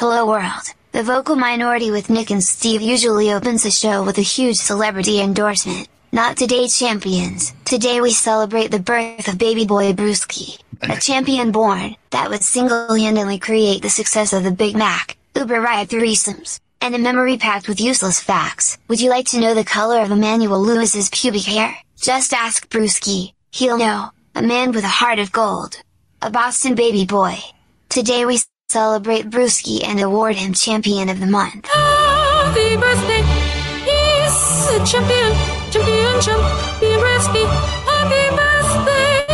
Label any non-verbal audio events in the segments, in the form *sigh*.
Hello world. The vocal minority with Nick and Steve usually opens the show with a huge celebrity endorsement. Not today champions. Today we celebrate the birth of baby boy Brewski. A *laughs* champion born, that would single-handedly create the success of the Big Mac, Uber ride threesomes, and a memory packed with useless facts. Would you like to know the color of Emmanuel Lewis's pubic hair? Just ask Brewski, he'll know. A man with a heart of gold. A Boston baby boy. Today we celebrate Brewski and award him Champion of the Month. Happy birthday, he's a champion, champion, champion, Brewski. Happy birthday.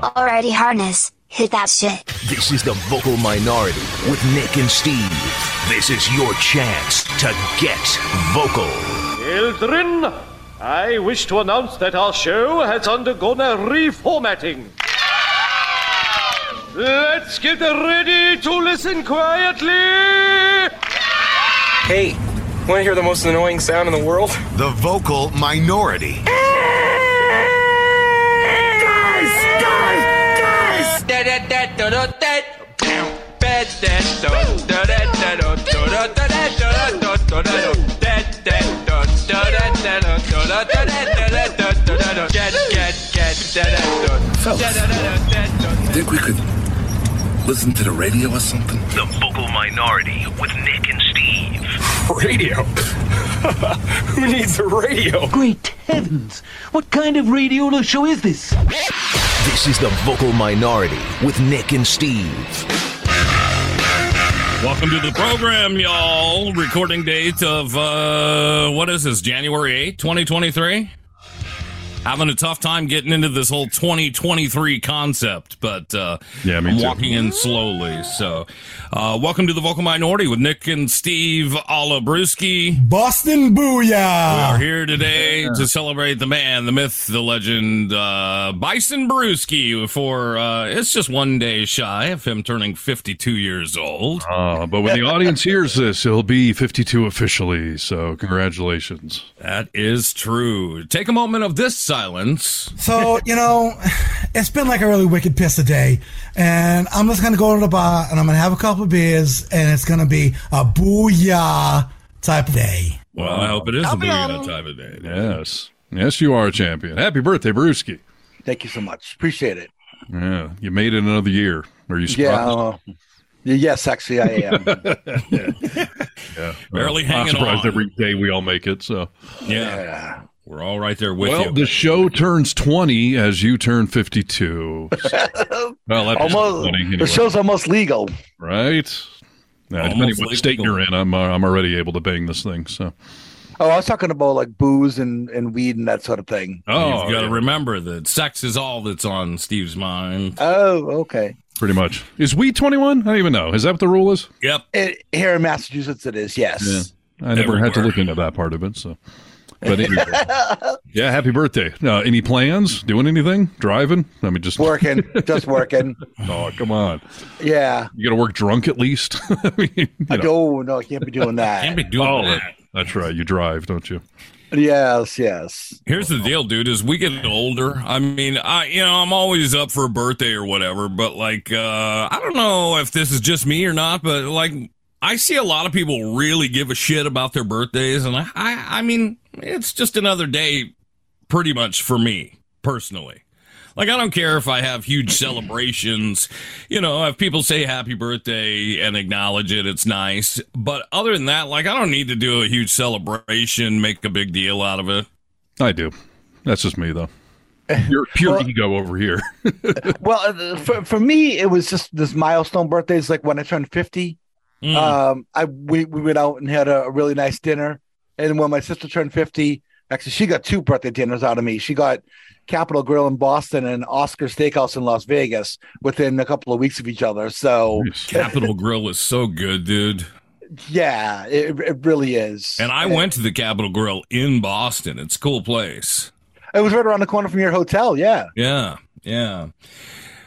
Alrighty harness, hit that shit. This is the vocal minority with Nick and Steve. This is your chance to get vocal. Children, I wish to announce that our show has undergone a reformatting. Let's get ready to listen quietly. Hey, want to hear the most annoying sound in the world? The vocal minority. Think we could listen to the radio or something? The vocal minority with Nick and Steve. Radio? *laughs* Who needs a radio? Great heavens! What kind of radio show is this? This is the vocal minority with Nick and Steve. Welcome to the program, y'all. Recording date of, uh, what is this, January 8th, 2023? Having a tough time getting into this whole 2023 concept, but, uh, Yeah, me I'm too. walking in slowly. So, uh, welcome to the vocal minority with Nick and Steve Olabrewski. Boston Booyah! We are here today to celebrate the man, the myth, the legend, uh, Bison Brewski for, uh, it's just one day shy of him turning 52 years old. Uh, but when the audience hears this, he'll be 52 officially. So congratulations. That is true. Take a moment of this silence. So, you know, it's been like a really wicked piss a day. And I'm just going to go to the bar and I'm going to have a couple of beers and it's going to be a booyah type of day. Well, I hope it is a booyah type of day. Yes. Yes, you are a champion. Happy birthday, Brewski. Thank you so much. Appreciate it. Yeah, you made it another year. Are you surprised? Yeah. uh, yes, actually, I am. *laughs* *laughs* yeah. Barely I'm surprised on. every day we all make it. So, Yeah, yeah. We're all right there with well, you. the show turns 20 as you turn 52. So- *laughs* well, that's almost. funny anyway, The show's almost legal. right? Yeah, depending Almost what state you're in, I'm uh, I'm already able to bang this thing. So, Oh, I was talking about like booze and, and weed and that sort of thing. oh, You've got to yeah, remember that sex is all that's on Steve's mind. Oh, okay. pretty much. Is we 21? I don't even know. Is that what the rule is? Yep. It, here in Massachusetts, it is. Yes. I never had to look into that part of it. So, but anyway, *laughs* yeah, happy birthday. Uh, any plans? Doing anything? Driving? I mean, just Working, just working. *laughs* Oh, come on! Yeah. You got to work drunk at least. *laughs* I mean, you I know. don't. No, I can't be doing that. Can't be doing Oh, that. that's right. You drive, don't you? Yes, yes. Here's the deal, dude. As we get older, I mean, I you know, I'm always up for a birthday or whatever, but like, uh, I don't know if this is just me or not, but like, I see a lot of people really give a shit about their birthdays, and I, I, I mean, it's just another day, pretty much for me personally. Like, I don't care if I have huge celebrations. You know, if people say happy birthday and acknowledge it, it's nice. But other than that, like, I don't need to do a huge celebration, make a big deal out of it. I do. That's just me, though. *laughs* Pure, pure Well- ego over here. *laughs* Well, uh, for, for me, it was just this milestone birthdays. Like when I turned 50, Mm. um, I we, we went out and had a, really nice dinner. And when my sister turned 50, actually, she got two birthday dinners out of me. She got Capital Grille in Boston and Oscar Steakhouse in Las Vegas within a couple of weeks of each other. So, Capital Grille is so good, dude. yeah, it, it really is. And I went to the Capital Grille in Boston. It's a cool place. It was right around the corner from your hotel. Yeah. Yeah, yeah.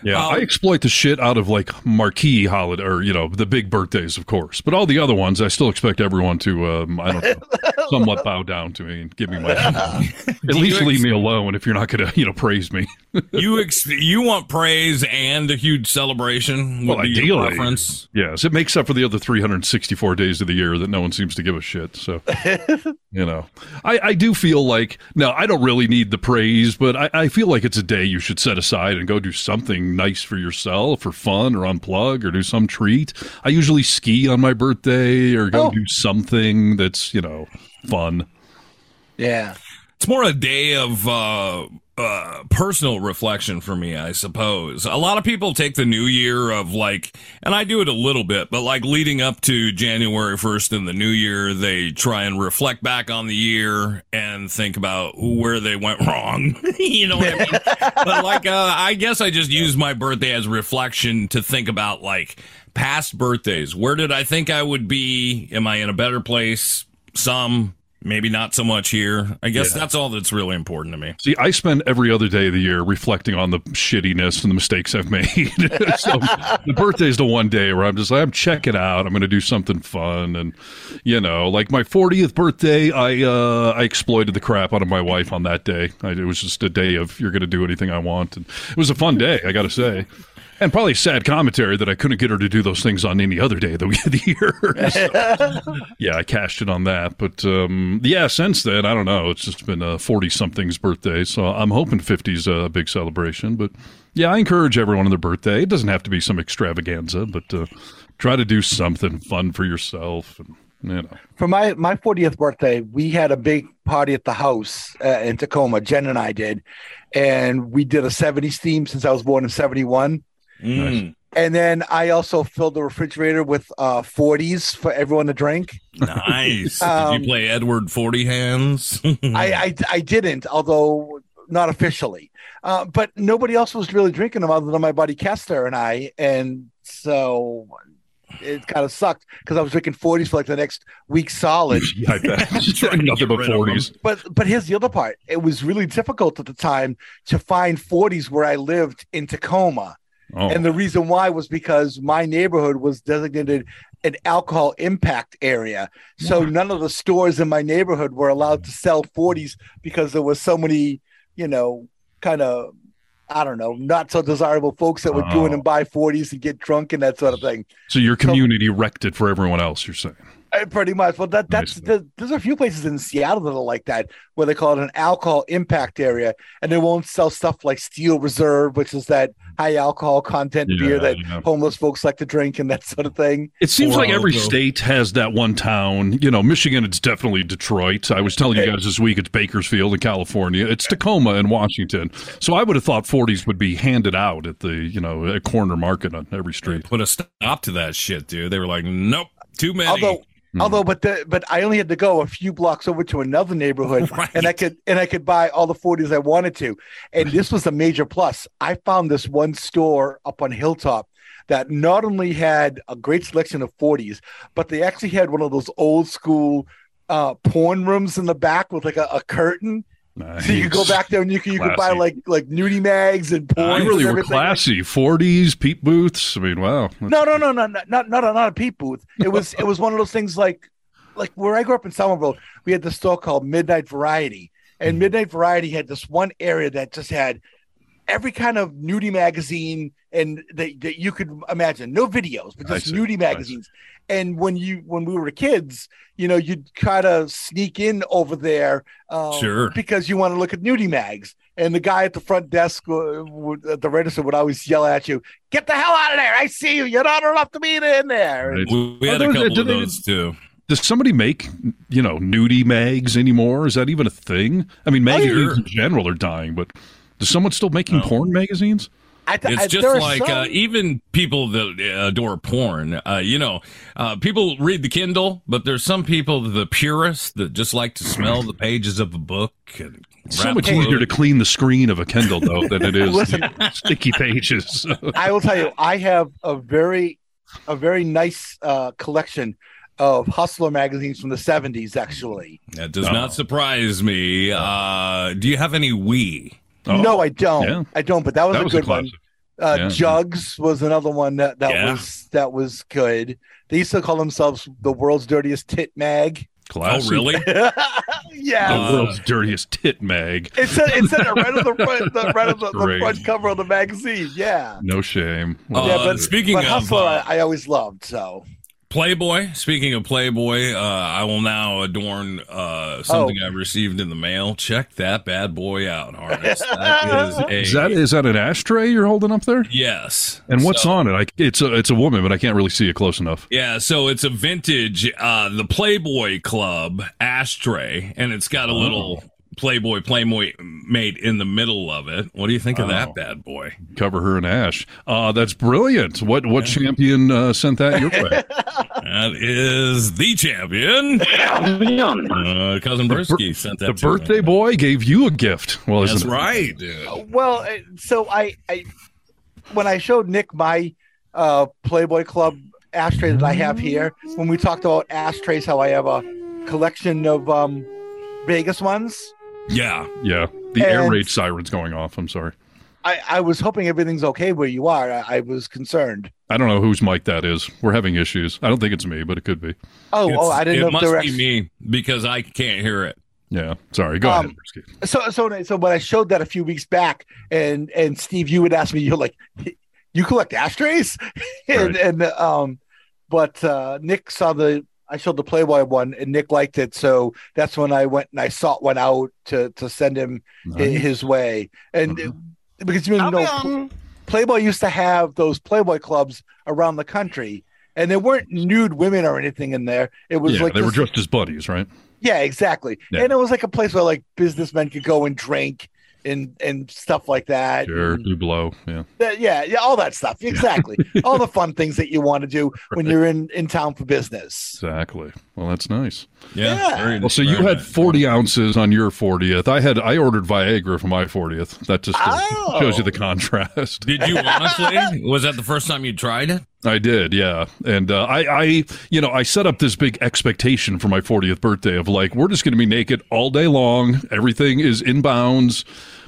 Yeah, Um, I exploit the shit out of like marquee holiday or you know the big birthdays, of course. But all the other ones, I still expect everyone to um, I don't know, *laughs* somewhat bow down to me and give me my. *laughs* At least leave ex- me alone if you're not going to you know praise me. *laughs* you ex- you want praise and a huge celebration? Well, ideally, preference? yes, it makes up for the other 364 days of the year that no one seems to give a shit. So, you know, I, I do feel like no, I don't really need the praise, but I, I feel like it's a day you should set aside and go do something nice for yourself, or fun, or unplug, or do some treat. I usually ski on my birthday, or go Oh. do something that's you know fun. Yeah. It's more a day of uh, uh, personal reflection for me, I suppose. A lot of people take the new year of like, and I do it a little bit, but like leading up to January 1st in the new year, they try and reflect back on the year and think about where they went *laughs* wrong. *laughs* you know what I mean? *laughs* but like, uh, I guess I just use my birthday as reflection to think about like past birthdays. Where did I think I would be? Am I in a better place? Some, maybe not so much here. I guess Yeah. that's all that's really important to me. See, I spend every other day of the year reflecting on the shittiness and the mistakes I've made. *laughs* so the birthday's the one day where I'm just like, I'm checking out. I'm going to do something fun, and you know, like my 40th birthday, I uh, I exploited the crap out of my wife on that day. I, it was just a day of you're going to do anything I want, and it was a fun day. I got to say. And probably sad commentary that I couldn't get her to do those things on any other day of the, *laughs* year. So, yeah, I cashed it on that. But um, yeah, since then, I don't know. It's just been a 40 something's birthday. So I'm hoping 50's a big celebration. But yeah, I encourage everyone on their birthday. It doesn't have to be some extravaganza, but uh, try to do something fun for yourself. And, you know. For my my 40th birthday, we had a big party at the house uh, in Tacoma. Jen and I did, and we did a 70s theme since I was born in 71. Mm, And then I also filled the refrigerator with uh, 40s for everyone to drink. nice. *laughs* Did Um, you play Edward Forty Hands? *laughs* I, I I didn't, although not officially. Uh, but nobody else was really drinking them other than my buddy Kester and I, and so it kind of sucked because I was drinking 40s for like the next week solid. *laughs* I bet. Trying to Nothing but 40s. But but here's the other part. It was really difficult at the time to find 40s where I lived in Tacoma. Oh, And the reason why was because my neighborhood was designated an alcohol impact area. So mm-hmm. none of the stores in my neighborhood were allowed to sell 40s because there was so many, you know, kind of I don't know, not so desirable folks that would go in Oh. and buy 40s and get drunk and that sort of thing. so your community wrecked it for everyone else, you're saying? Uh, Pretty much. Well, that that's Nice. the, there's a few places in Seattle that are like that, where they call it an alcohol impact area, and they won't sell stuff like Steel Reserve, which is that high alcohol content Yeah, beer that yeah. homeless folks like to drink and that sort of thing. It seems Four like every Loko. state has that one town. You know, Michigan, it's definitely Detroit. I was telling you guys this week, it's Bakersfield in California. It's Tacoma in Washington. So I would have thought 40s would be handed out at the, you know, at corner market on every street. Put a stop to that shit, dude. They were like, nope, too many. Although, Hmm. although, but the, but I only had to go a few blocks over to another neighborhood, *laughs* Right. and I could and I could buy all the 40s I wanted to, and this was a major plus. I found this one store up on Hilltop that not only had a great selection of 40s, but they actually had one of those old school uh, porn rooms in the back with like a, a curtain. Uh, so you could go back there and you could you could buy like like nudie mags and porn. You really were classy. 40s, peep booths. I mean, wow. No, no, no, no, no, not not a, not a peep booth. It was *laughs* it was one of those things like like where I grew up in Somerville, we had this store called Midnight Variety, and mm-hmm. Midnight Variety had this one area that just had every kind of nudie magazine and that, that you could imagine. No videos, but just see, nudie magazines. And when you when we were kids, you know, you'd kind of sneak in over there, um, Sure. because you want to look at nudie mags. And the guy at the front desk uh, would, at the register would always yell at you, "Get the hell out of there! I see you. You're not allowed to be in there." Right. we, we had Are a couple do of they- those too. Does somebody make, you know, nudie mags anymore? Is that even a thing? I mean, magazines sure. in general are dying, but is someone still making porn magazines? I th- It's I- just there are like uh, even people that adore porn. Uh, you know, uh, people read the Kindle, but there's some people, the purists, that just like to smell the pages of a book. And It's so much easier to clean the screen of a Kindle though than it is Listen. the sticky pages. *laughs* I will tell you, I have a very, a very nice uh, collection of Hustler magazines from the '70s. Actually, That does Oh. not surprise me. Uh, do you have any Oui? Oh, no, I don't. yeah. I don't. But that was, that a was good a one. Uh, Yeah. Jugs was another one that, that Yeah. was that was good. They used to call themselves the world's dirtiest tit mag. Classic. Oh, really? *laughs* yeah, The world's dirtiest tit mag. it said it said it right on the *laughs* front, the, right on the, the front cover of the magazine. Yeah, No shame. Uh, yeah. But speaking but of, Hustler, uh, I, I always loved. So Playboy. Speaking of Playboy, uh, I will now adorn uh, something Oh. I received in the mail. Check that bad boy out, Harness. That *laughs* is a is that is that an ashtray you're holding up there? yes. And what's So- on it? I, it's a it's a woman, but I can't really see it close enough. Yeah, so it's a vintage, uh, the Playboy Club ashtray, and it's got a Oh. little Playboy Playboy made in the middle of it. What do you think of Oh. that bad boy? Cover her in ash. Uh, that's brilliant. What what champion uh, sent that your way? *laughs* That is the champion. Uh, cousin Brisky sent that. the to me. birthday boy gave you a gift. Well, That's isn't right, dude. well, uh, so I, I when I showed Nick my uh, Playboy Club ashtray that I have here, when we talked about ashtrays, how I have a collection of um, Vegas ones. Yeah. Yeah, the air raid sirens going off. I'm sorry. I, I was hoping everything's okay where you are. I, I was concerned. I don't know whose mic that is. We're having issues. I don't think it's me, but it could be. Oh, It's- oh, I didn't it know if must there were be me because I can't hear it. Yeah, sorry. Go Um, ahead. Brisky. So, so, so when I showed that a few weeks back, and and Steve, you would ask me, you're like, you collect ashtrays, *laughs* and Right. and um, but uh, Nick saw the I showed the Playboy one, and Nick liked it, so that's when I went and I sought one out to to send him Nice. his way, and Uh-huh. because you know, Pl- Playboy used to have those Playboy clubs around the country. And there weren't nude women or anything in there. It was yeah, like they were this- just as buddies, right? yeah, exactly. Yeah. And it was like a place where like businessmen could go and drink and and stuff like that. Sure, And do blow. Yeah. that- yeah, yeah, all that stuff. Exactly. *laughs* all the fun things that you want to do when you're in in town for business. Exactly. Well, that's nice. Yeah. Yeah. very- Well, so you had 40 ounces on your 40th. I had I ordered Viagra for my 40th. That just Oh. shows you the contrast. Did you *laughs* honestly? Was that the first time you tried it? I did, yeah. And uh, I, I, you know, I set up this big expectation for my 40th birthday of like, we're just going to be naked all day long. Everything is in bounds.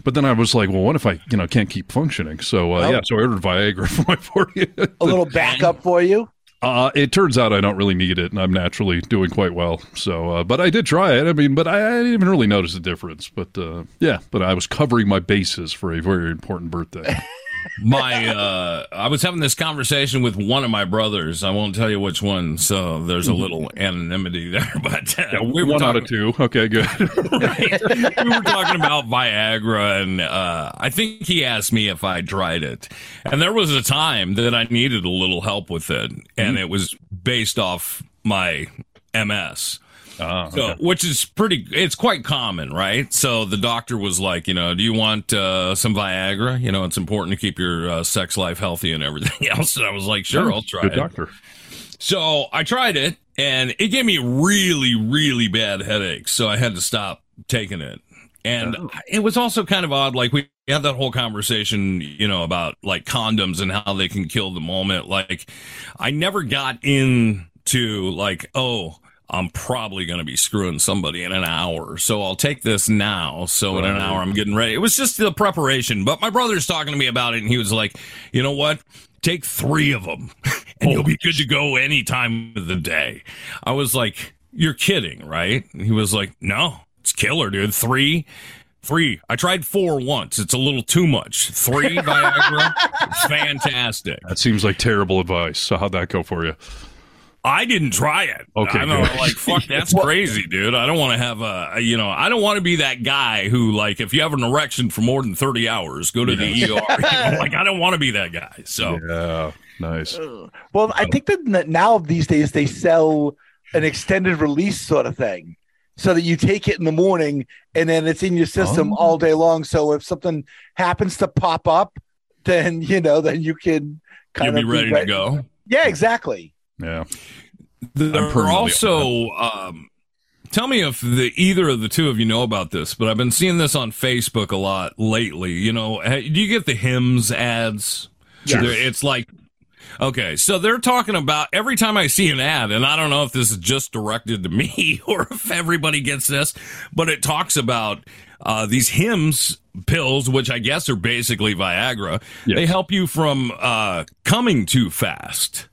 But then I was like, well, what if I, you know, can't keep functioning? So, uh, Well- yeah, so I ordered Viagra *laughs* for my 40th. A little backup for you. Uh, it turns out I don't really need it, and I'm naturally doing quite well. So, uh, but I did try it. I mean, but I, I didn't even really notice the difference. But uh, yeah, but I was covering my bases for a very important birthday. *laughs* My, uh, I was having this conversation with one of my brothers. I won't tell you which one, so there's a little anonymity *laughs* there. But uh, we were one out talking, of two. Okay, good. *laughs* *laughs* right. we were talking about Viagra, and uh, I think he asked me if I tried it. And there was a time that I needed a little help with it, and it was based off my MS. Ah, So, okay. which is pretty, it's quite common, right? So the doctor was like, you know, do you want uh, some Viagra? You know, it's important to keep your uh, sex life healthy and everything *laughs* else. And I was like, sure, I'll try Good it. doctor. So I tried it and it gave me really, really bad headaches. So I had to stop taking it. And Oh. it was also kind of odd. Like we had that whole conversation, you know, about like condoms and how they can kill the moment. Like I never got into like, oh, I'm probably going to be screwing somebody in an hour. So I'll take this now. So in an hour, I'm getting ready. It was just the preparation. But my brother's talking to me about it and he was like, you know what? Take three of them *laughs* and you'll be good to go any time of the day. I was like, you're kidding, right? And he was like, no, it's killer, dude. Three, three. I tried four once. It's a little too much. Three *laughs* Viagra, fantastic. That seems like terrible advice. So how'd that go for you? I didn't try it. Okay, I'm like, fuck, *laughs* that's crazy, dude. I don't want to have a, you know, I don't want to be that guy who, like, if you have an erection for more than 30 hours, go to the ER. You know, *laughs* like, I don't want to be that guy. So, Yeah, nice. Well, I think that now these days they sell an extended release sort of thing, so that you take it in the morning and then it's in your system Oh. all day long. So if something happens to pop up, then you know, then you can kind you'll be of ready to go. Yeah, exactly. Yeah. There are also, um, tell me if the either of the two of you know about this, but I've been seeing this on Facebook a lot lately. You know, do you get the Hims ads? Yes. It's like Okay, so they're talking about every time I see an ad, and I don't know if this is just directed to *laughs* me or if everybody gets this, but it talks about uh, these Hims pills, which I guess are basically Viagra. They help you from uh, coming too fast.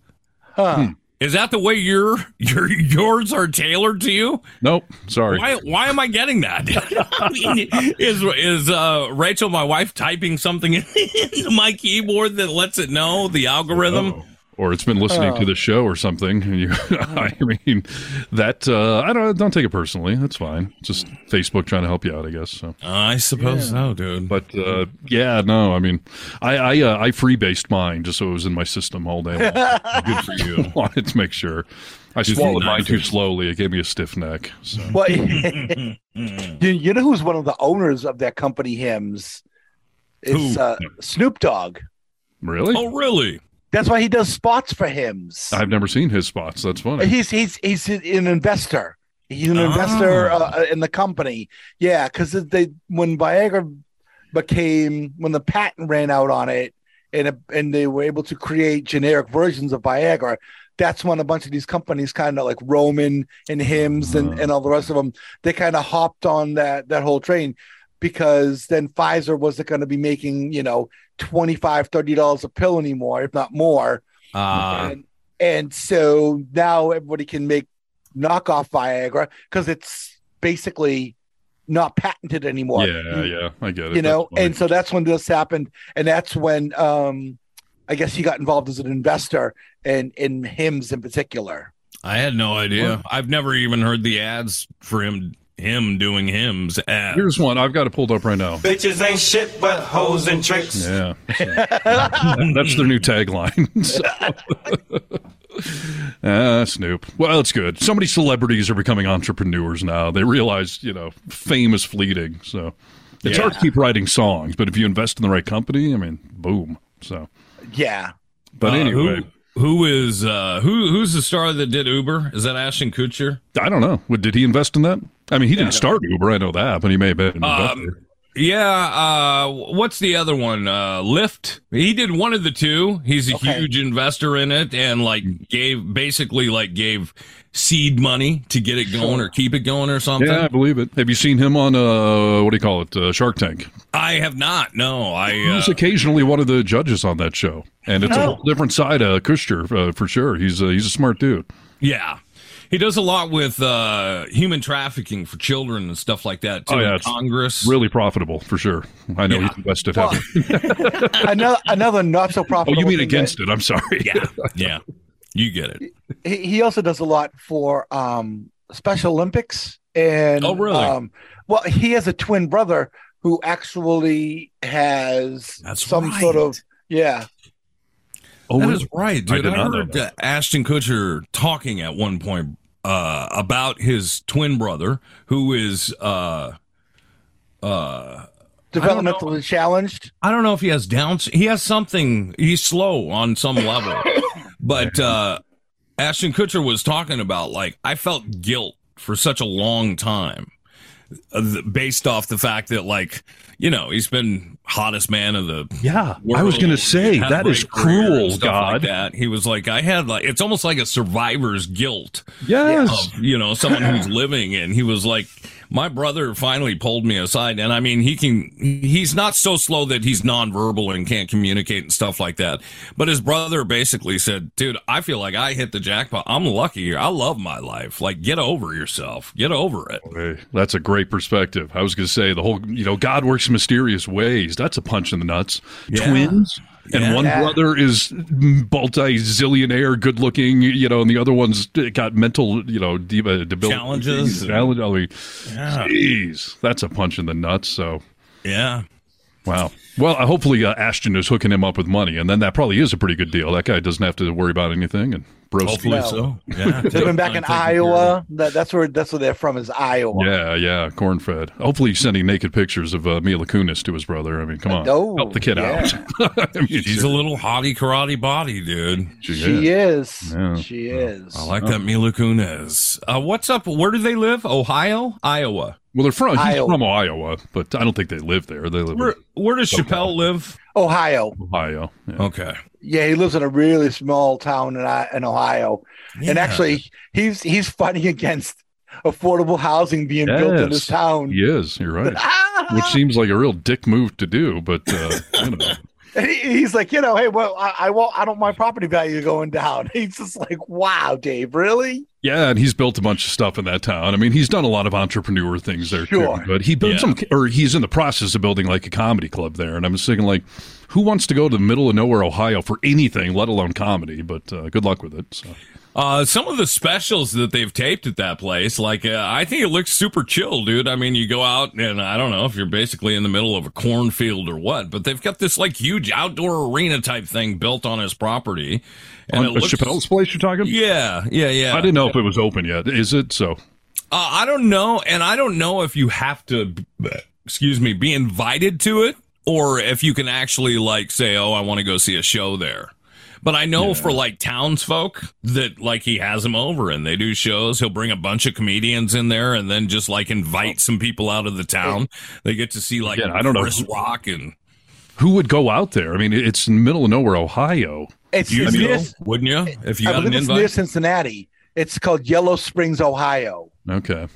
Huh. Is that the way your your yours are tailored to you? Nope. Sorry. Why why am I getting that? *laughs* I mean, is is uh, Rachel, my wife, typing something *laughs* into my keyboard that lets it know the algorithm? Or it's been listening Oh. to the show or something. And you, *laughs* I mean, that uh, I don't don't take it personally. That's fine. Just Facebook trying to help you out, I guess. So I suppose so, dude. But uh, yeah, no, I mean, I I, uh, I freebased mine just so it was in my system all day. long. *laughs* Good for you. *laughs* Wanted to make sure. I Just swallowed mine too slowly. It gave me a stiff neck. So. Well, you, you know who's one of the owners of that company, Hims? It's uh, Snoop Dogg. Really? Oh, really? That's why he does spots for Hims. I've never seen his spots. That's funny. He's he's he's an investor. He's an Oh. investor ah. uh, uh, in the company. Yeah, because they when Viagra became when the patent ran out on it, and it, and they were able to create generic versions of Viagra. That's when a bunch of these companies, kind of like Roman and Hims and, ah. and all the rest of them, they kind of hopped on that that whole train because then Pfizer wasn't going to be making you know 25 30 dollars a pill anymore, if not more Uh, and, and so now everybody can make knockoff Viagra because it's basically not patented anymore. Yeah, yeah, I get it. You know, and so that's when this happened, and that's when um, I guess he got involved as an investor in in Hims in particular. I had no idea. I've never even heard the ads for him him doing Hims ads. Here's one I've got it pulled up right now. Bitches ain't shit but hoes and tricks. Yeah. *laughs* That's their new tagline. *laughs* *laughs* Ah, Snoop. Well, it's good. So many celebrities are becoming entrepreneurs now. They realize, you know, fame is fleeting. So it's Yeah. hard to keep writing songs, but if you invest in the right company, I mean, boom. So, Yeah. but Uh, anyway, who, who is uh who who's the star that did Uber? Is that Ashton Kutcher? I don't know. What, Did he invest in that? I mean, he didn't start Uber. I know that, but he may have been an investor. Um, yeah, uh what's the other one? Uh Lyft. He did one of the two. He's a huge investor in it and like gave basically like gave seed money to get it going or keep it going or something. yeah, I believe it. Have you seen him on, uh, what do you call it, uh, Shark Tank? I have not. No, I uh, He's occasionally one of the judges on that show, and it's a Oh. whole different side of Kutcher uh, for sure. He's uh, he's a smart dude. Yeah. He does a lot with uh, human trafficking for children and stuff like that too. Oh, yeah, in Congress. really profitable for sure. I know Yeah. he's invested Well, heavily. *laughs* another another not so Oh, profitable. you mean against that- it? I'm sorry. Yeah, yeah, you get it. He, he also does a lot for um, Special Olympics and Oh, really? Um, well, he has a twin brother who actually has That's some right. sort of yeah. Oh, that really? is right, dude. did I, heard uh, Ashton Kutcher talking at one point uh, about his twin brother, who is uh, uh, developmentally challenged. I don't know if he has Downs. He has something. He's slow on some level, *laughs* but uh, Ashton Kutcher was talking about like I felt guilt for such a long time, uh, th- based off the fact that like you know he's been hottest man of the Yeah, I was going to say that is great career and cruel. stuff like God, that. He was like, I had like, it's almost like a survivor's guilt yes. of, you know, someone who's *laughs* living. And he was like, my brother finally pulled me aside. And I mean, he can, he's not so slow that he's nonverbal and can't communicate and stuff like that. But his brother basically said, dude, I feel like I hit the jackpot. I'm lucky here. I love my life. Like, get over yourself. Get over it. Hey, that's a great perspective. I was going to say the whole, you know, God works mysterious ways. That's a punch in the nuts. Yeah. Twins. And Yeah. one Yeah. brother is multi zillionaire, good looking, you know, and the other one's got mental, you know, de- uh, debil- Challenges. Challenge. I mean, Yeah. jeez, that's a punch in the nuts. So, Yeah. wow. Well, uh, hopefully uh, Ashton is hooking him up with money, and then that probably is a pretty good deal. That guy doesn't have to worry about anything, and bros. Hopefully No. so. Yeah. They've been back in Iowa. That, that's where that's where they're from is Iowa. Yeah, yeah, corn fed. Hopefully, he's sending naked pictures of uh, Mila Kunis to his brother. I mean, come on, Oh, help the kid yeah. out. *laughs* I mean, She's a little hottie karate body, dude. She is. Yeah. She is. I like that Mila Kunis. Uh, what's up? Where do they live? Ohio, Iowa. well, they're from he's Iowa. from Iowa, but I don't think they live there. They live Where Where does Chappelle live? Ohio. Ohio. Yeah. Okay. Yeah, he lives in a really small town in, in Ohio, and actually, he's he's fighting *laughs* against affordable housing being built in this town. He is. You're right. *laughs* Which seems like a real dick move to do, but uh, you know. He, he's like, you know, hey, well, I, I won't, I don't my property value going down. *laughs* He's just like, wow, Dave, really? Yeah, and he's built a bunch of stuff in that town. I mean, he's done a lot of entrepreneur things there Sure. too. But he built Yeah. some, or he's in the process of building like a comedy club there. And I'm just thinking, like, who wants to go to the middle of nowhere, Ohio, for anything, let alone comedy? But uh, good luck with it. So. Uh, some of the specials that they've taped at that place, like uh, I think it looks super chill, dude. I mean, you go out and I don't know if you're basically in the middle of a cornfield or what, but they've got this like huge outdoor arena type thing built on his property, and On it looks. Chappelle's place, you're talking? Yeah, yeah, yeah. I didn't know if it was open yet. Is it? So Uh, I don't know, and I don't know if you have to, excuse me, be invited to it, or if you can actually like say, "Oh, I want to go see a show there." But I know for like townsfolk that like he has them over and they do shows. He'll bring a bunch of comedians in there and then just like invite some people out of the town. They get to see like Again, I don't know Chris who- Rock and who would go out there? I mean, it's in the middle of nowhere, Ohio. It's, You'd it's go, near, wouldn't you? If you I got an believe it's near. Cincinnati. It's called Yellow Springs, Ohio. Okay.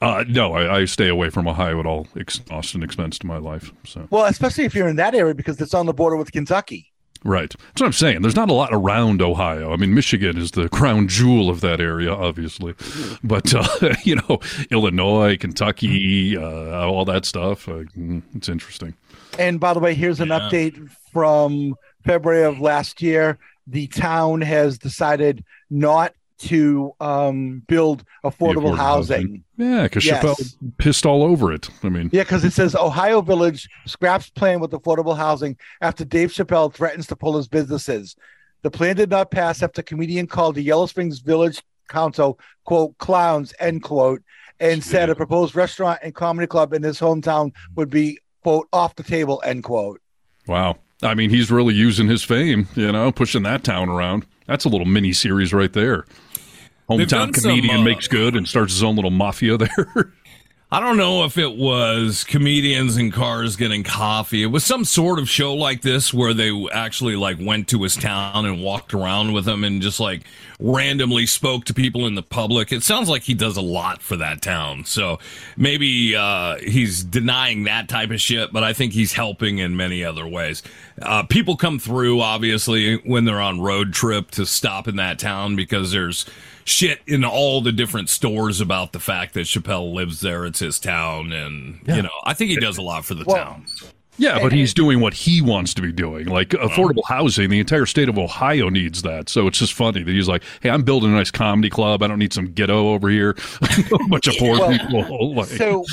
Uh, no, I, I stay away from Ohio at all ex- cost and expense to my life. So Well, especially if you're in that area because it's on the border with Kentucky. right, that's what I'm saying. There's not a lot around Ohio. I mean, Michigan is the crown jewel of that area, obviously, but uh, *laughs* you know, Illinois, Kentucky, uh, all that stuff. Uh, mm, it's interesting. And by the way, here's an update from February of last year. The town has decided not to um, build affordable, affordable housing. Yeah, because Yes. Chappelle pissed all over it. I mean, Yeah, because it says Ohio Village scraps plan with affordable housing after Dave Chappelle threatens to pull his businesses. The plan did not pass after comedian called the Yellow Springs Village Council, quote, clowns, end quote, and said a proposed restaurant and comedy club in his hometown would be, quote, off the table, end quote. wow. I mean, he's really using his fame, you know, pushing that town around. That's a little mini series right there. Hometown some, comedian uh, makes good and starts his own little mafia there. *laughs* I don't know if it was comedians in cars getting coffee. It was some sort of show like this where they actually like went to his town and walked around with him and just like randomly spoke to people in the public. It sounds like he does a lot for that town. So maybe uh, he's denying that type of shit, but I think he's helping in many other ways. Uh, people come through obviously when they're on road trip to stop in that town because there's shit in all the different stores about the fact that Chappelle lives there. It's his town. And, you know, I think he does a lot for the town. Yeah, but he's *laughs* doing what he wants to be doing. Like affordable housing, the entire state of Ohio needs that. So it's just funny that he's like, "Hey, I'm building a nice comedy club. I don't need some ghetto over here, *laughs* a bunch of poor Well, people." *laughs* Like, So,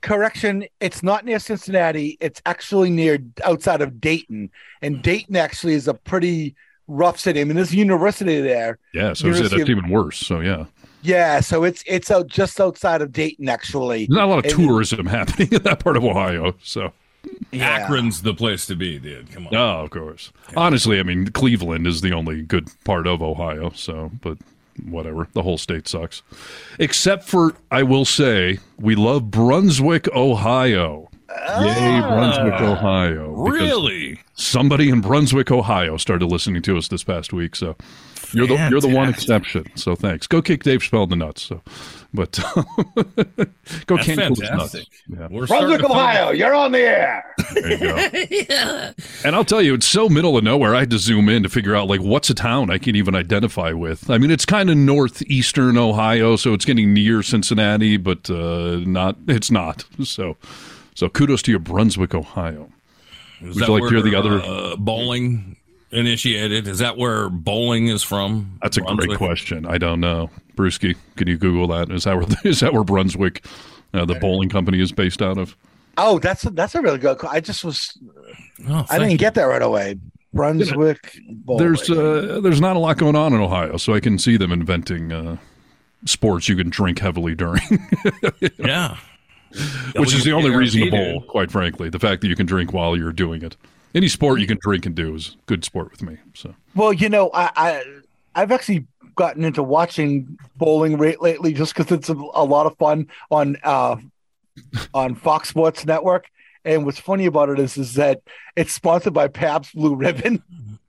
correction, it's not near Cincinnati. It's actually near outside of Dayton. And Dayton actually is a pretty rough city. I mean, there's a university there. yeah, so University that's of- even worse. So yeah, Yeah, so it's it's out just outside of Dayton, actually. there's not a lot of And- tourism *laughs* happening in that part of Ohio. So Akron's the place to be, dude. Come on. Oh, of course. Honestly, I mean, Cleveland is the only good part of Ohio. So, but whatever. The whole state sucks. Except for, I will say, we love Brunswick, Ohio. Yay, Brunswick, Ohio. Really? Somebody in Brunswick, Ohio started listening to us this past week. So you're the you're the one exception. So thanks. Go kick Dave Chappelle in the nuts. So, but *laughs* go That's can cool nuts. Yeah. We're Brunswick, to find- Ohio, you're on the air. There you go. *laughs* And I'll tell you, it's so middle of nowhere. I had to zoom in to figure out like what's a town I can even identify with. I mean, it's kind of northeastern Ohio, so it's getting near Cincinnati, but uh, not. It's not. *laughs* So, so kudos to your Brunswick, Ohio. Is Would that you like to hear the other? uh, bowling initiated? Is that where bowling is from? That's a great question. I don't know, Brewski. Can you Google that? Is that where *laughs* is that where Brunswick, uh, the bowling company, is based out of? Oh, that's a, that's a really good. I just was. Oh, I didn't you. get that right away. Brunswick. bowling. There's uh, there's not a lot going on in Ohio, so I can see them inventing uh, sports you can drink heavily during. *laughs* Yeah. Which is the only reason to bowl, quite frankly. The fact that you can drink while you're doing it. Any sport you can drink and do is good sport with me. So Well, you know, I, I I've actually gotten into watching bowling rate lately just because it's a, a lot of fun on uh on Fox Sports Network, And what's funny about it is, is that it's sponsored by Pabst Blue Ribbon.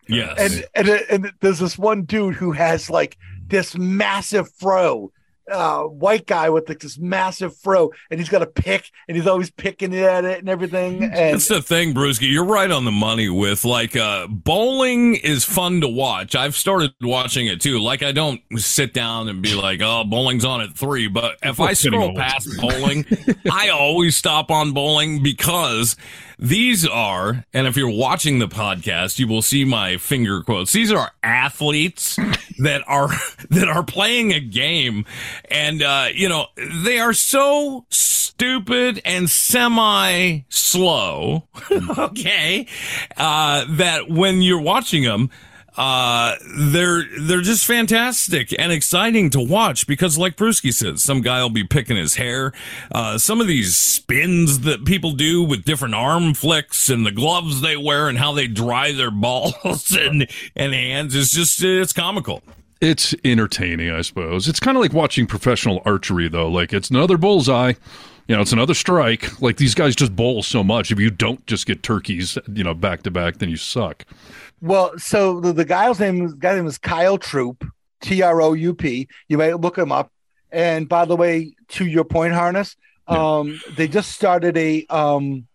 Yes. And and and there's this one dude who has like this massive fro, uh, white guy with like this massive fro, and he's got a pick, and he's always picking at it and everything. *laughs* And That's the thing, Brewski. You're right on the money with like uh bowling is fun to watch. I've started watching it too. Like I don't sit down and be like, oh, bowling's on at three. But if I scroll past bowling, *laughs* I always stop on bowling because these are, and if you're watching the podcast, you will see my finger quotes. These are athletes *laughs* that are *laughs* that are playing a game, and uh, you know they are so stupid and semi slow. *laughs* okay, uh, that when you're watching them. Uh, they're they're just fantastic and exciting to watch because, like Brewski says, some guy will be picking his hair. Uh, some of these spins that people do with different arm flicks and the gloves they wear and how they dry their *laughs* balls and and hands is just it's comical. It's entertaining, I suppose. It's kind of like watching professional archery, though. Like it's another bullseye. You know, it's another strike. Like these guys just bowl so much. If you don't just get turkeys, you know, back to back, then you suck. Well, so the, the guy's name the guy's name is Kyle Troup, T R O U P. You may look him up. And by the way, to your point, harness, um, they just started a um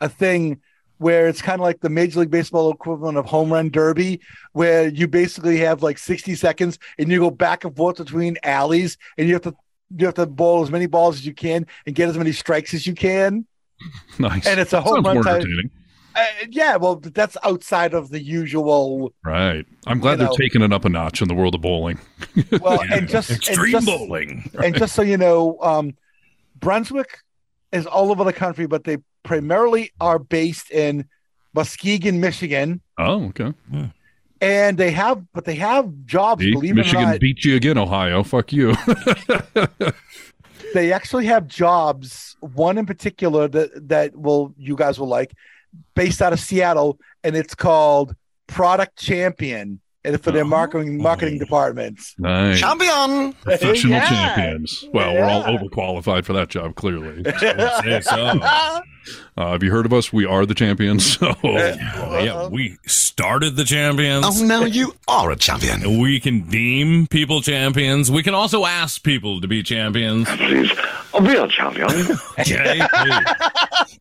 a thing where it's kind of like the Major League Baseball equivalent of home run derby, where you basically have like 60 seconds and you go back and forth between alleys and you have to you have to bowl as many balls as you can and get as many strikes as you can. *laughs* Nice. And it's a home Sounds run type- entertaining. Uh, yeah, well, that's outside of the usual Right. I'm glad they're know. taking it up a notch in the world of bowling. Well, and *laughs* just and Extreme just- bowling. And just so you know, um, Brunswick is all over the country, but they primarily are based in Muskegon, Michigan, Oh, okay. Yeah. and they have, but they have jobs. See, believe it Michigan or not, beat you again, Ohio. Fuck you. *laughs* they actually have jobs. One in particular that that will you guys will like, based out of Seattle, and it's called Product Champion, and for their marketing marketing departments. nice. Champion! Professional Yeah. champions. Well, we're all Yeah. overqualified for that job, clearly. *laughs* Say so. Uh, have you heard of us? We are the champions. So *laughs* yeah, we started the champions. Oh, now you are a champion. We can deem people champions. We can also ask people to be champions. Please, a real champion. *laughs* Okay?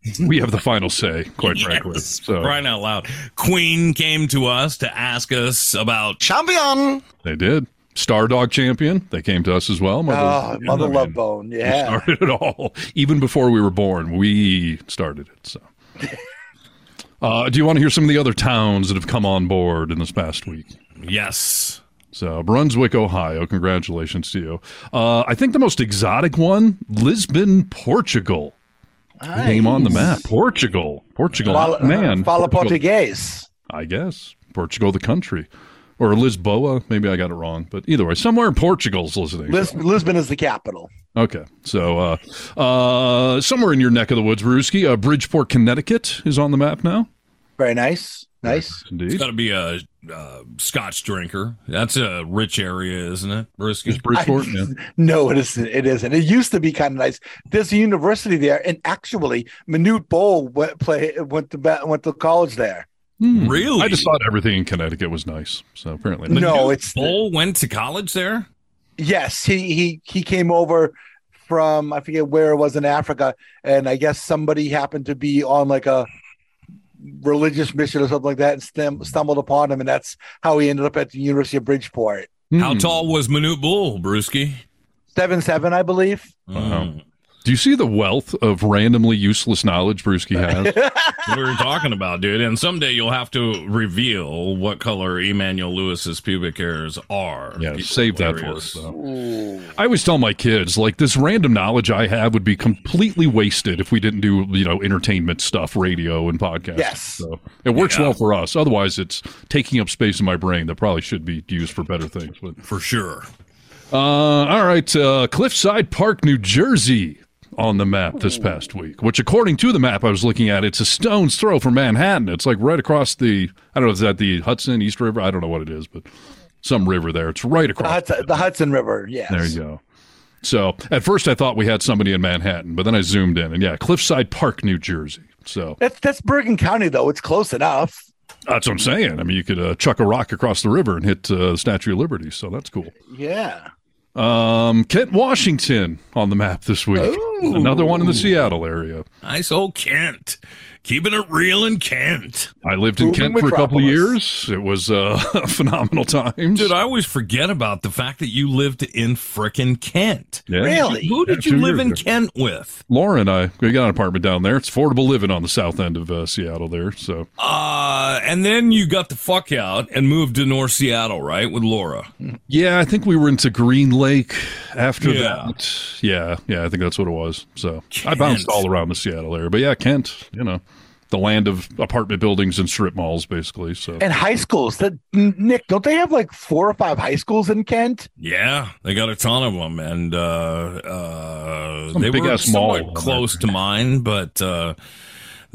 *laughs* we have the final say, quite frankly. So Crying out loud. Queen came to us to ask us about Champion! they did. Stardog champion. They came to us as well. Mother, Oh, Mother I mean, Love Bone, we yeah. started it all. *laughs* Even before we were born, we started it. So. *laughs* Uh, do you want to hear some of the other towns that have come on board in this past week? yes. So, Brunswick, Ohio, congratulations to you. Uh, I think the most exotic one, Lisbon, Portugal. Name on the map. Portugal. Portugal. Fala, man. Fala Portugal, Portuguese. I guess. Portugal, the country. Or Lisboa. Maybe I got it wrong. But either way, somewhere in Portugal's listening. Lis- Lisbon is the capital. Okay. So, uh, uh, somewhere in your neck of the woods, Ruski, uh, Bridgeport, Connecticut is on the map now. Very nice. Nice. It's Indeed. got to be a uh, Scotch drinker. That's a rich area, isn't it, Brisky? Is Bridgeport? yeah. *laughs* No, it isn't. It isn't. It used to be kind of nice. There's a university there, and actually, Manute Bol went play went to went to college there. Hmm. Really? I just thought everything in Connecticut was nice. So apparently, No, Manute it's Bol went to college there. yes. He he he came over from I forget where it was in Africa, and I guess somebody happened to be on like a religious mission or something like that, and stum- stumbled upon him, and that's how he ended up at the University of Bridgeport. How Hmm. tall was Manute Bol, Brewski? Seven seven, I believe. Wow. Do you see the wealth of randomly useless knowledge Brewski has? *laughs* We're talking about, dude? And someday you'll have to reveal what color Emmanuel Lewis's pubic hairs are. Yeah, People save that for us. hilarious. I always tell my kids like this random knowledge I have would be completely wasted if we didn't do you know entertainment stuff, radio and podcasts. Yes. so it works Yeah. well for us. Otherwise, it's taking up space in my brain that probably should be used for better things. But For sure. uh, all right, uh, Cliffside Park, New Jersey. On the map this past week, which according to the map I was looking at, it's a stone's throw from Manhattan. It's like right across the, I don't know, is that the Hudson, East River? I don't know what it is, but some river there. It's right The across. Hudson, the Hudson River. Yes. There you go. So at first I thought we had somebody in Manhattan, but then I zoomed in and yeah, Cliffside Park, New Jersey. So That's that's Bergen County though. It's close enough. that's what I'm saying. I mean, you could uh, chuck a rock across the river and hit uh, the Statue of Liberty. So that's cool. Yeah. Um, Kent, Washington on the map this week. Another one in the Seattle area. Nice old Kent. Keeping it real in Kent. I lived in Moving Kent for a couple of years. It was uh, *laughs* phenomenal times. Dude, I always forget about the fact that you lived in frickin' Kent. Yeah. Really? Who did Yeah, you live in ago. Kent with? Laura and I, we got an apartment down there. It's affordable living on the south end of uh, Seattle there. So Uh, and then you got the fuck out and moved to North Seattle, right? With Laura. yeah, I think we were into Green Lake after Yeah. that. Yeah, yeah, I think that's what it was. So I bounced all around the Seattle area, but yeah, Kent, you know, the land of apartment buildings and strip malls, basically. So And high schools. That Nick, don't they have like four or five high schools in Kent? Yeah, they got a ton of them, and uh, uh, they were big-ass mall somewhat close to mine, but uh,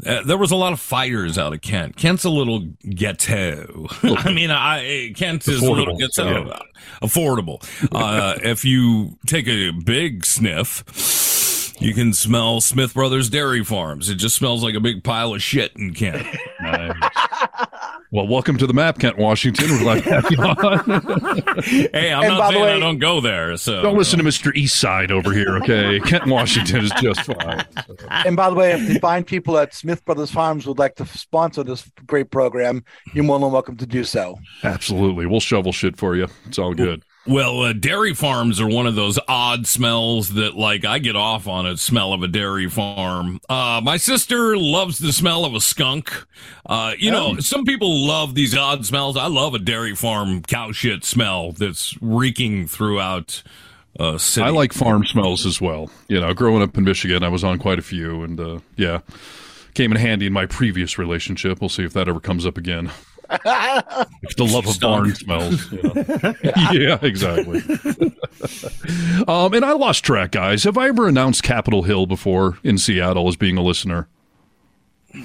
uh, there was a lot of fighters out of Kent. Kent's a little ghetto. *laughs* I mean, I Kent is a little ghetto, yeah. affordable. Uh, if you take a big sniff. You can smell Smith Brothers Dairy Farms. It just smells like a big pile of shit in Kent. Nice. *laughs* well, welcome to the map, Kent, Washington. We're glad to have you on. *laughs* hey, I'm And not the saying I don't go there. So Don't listen to Mr. Eastside over here, okay? *laughs* Kent, Washington is just fine. And by the way, if the fine people at Smith Brothers Farms would like to sponsor this great program, you're more than welcome to do so. Absolutely. We'll shovel shit for you. It's all good. Well, uh, dairy farms are one of those odd smells that, like, I get off on a smell of a dairy farm. Uh, my sister loves the smell of a skunk. Uh, you know, some people love these odd smells. I love a dairy farm cow shit smell that's reeking throughout uh, city. I like farm smells as well. You know, growing up in Michigan, I was on quite a few, and uh, yeah, came in handy in my previous relationship. We'll see if that ever comes up again. If the love of barn smells. you know. *laughs* yeah, exactly. *laughs* um, and I lost track, guys. Have I ever announced Capitol Hill before in Seattle as being a listener? I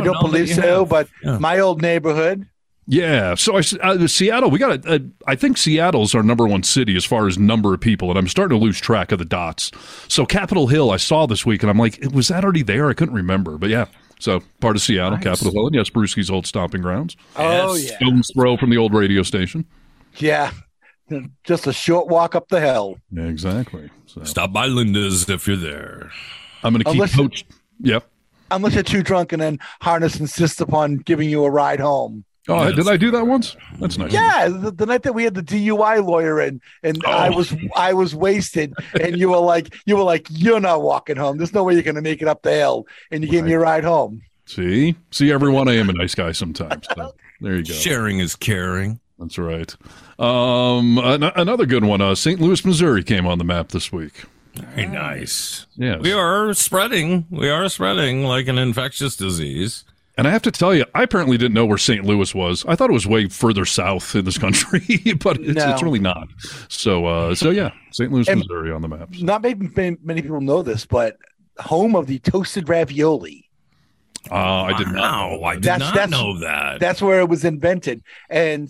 don't don't, believe so, have. but Yeah. my old neighborhood. Yeah, so I, uh, Seattle. We got. A, I think Seattle's our number one city as far as number of people, and I'm starting to lose track of the dots. So Capitol Hill, I saw this week, and I'm like, was that already there? I couldn't remember, but yeah. So part of Seattle, Capitol Hill, and yes, Brewski's old stomping grounds. Oh Yes. yeah, Stone's throw from the old radio station. yeah. Just a short walk up the hill. Yeah, exactly. So Stop by Linda's if you're there. I'm going to keep Unless- poach. Yep. Unless you're too drunk and then Harness insists upon giving you a ride home. Oh, Yes. did I do that once? That's nice. Yeah, the, the night that we had the DUI lawyer in, and I Oh. was I was wasted, and you were like you were like you're not walking home. There's no way you're going to make it up the hill, and you gave me a ride home. See, see, everyone. I am a nice guy sometimes. So, there you go. Sharing is caring. That's right. Um, an- another good one. Uh, St. Louis, Missouri came on the map this week. Very nice. Yes. We are spreading. We are spreading like an infectious disease. And I have to tell you, I apparently didn't know where St. Louis was. I thought it was way further south in this country, *laughs* but it's, No. it's really not. So, uh, so yeah, St. Louis, And- Missouri on the maps. Not maybe many, many people know this, but home of the toasted ravioli. Uh, I did not. Wow, I did That's- not that's- know that. That's where it was invented, and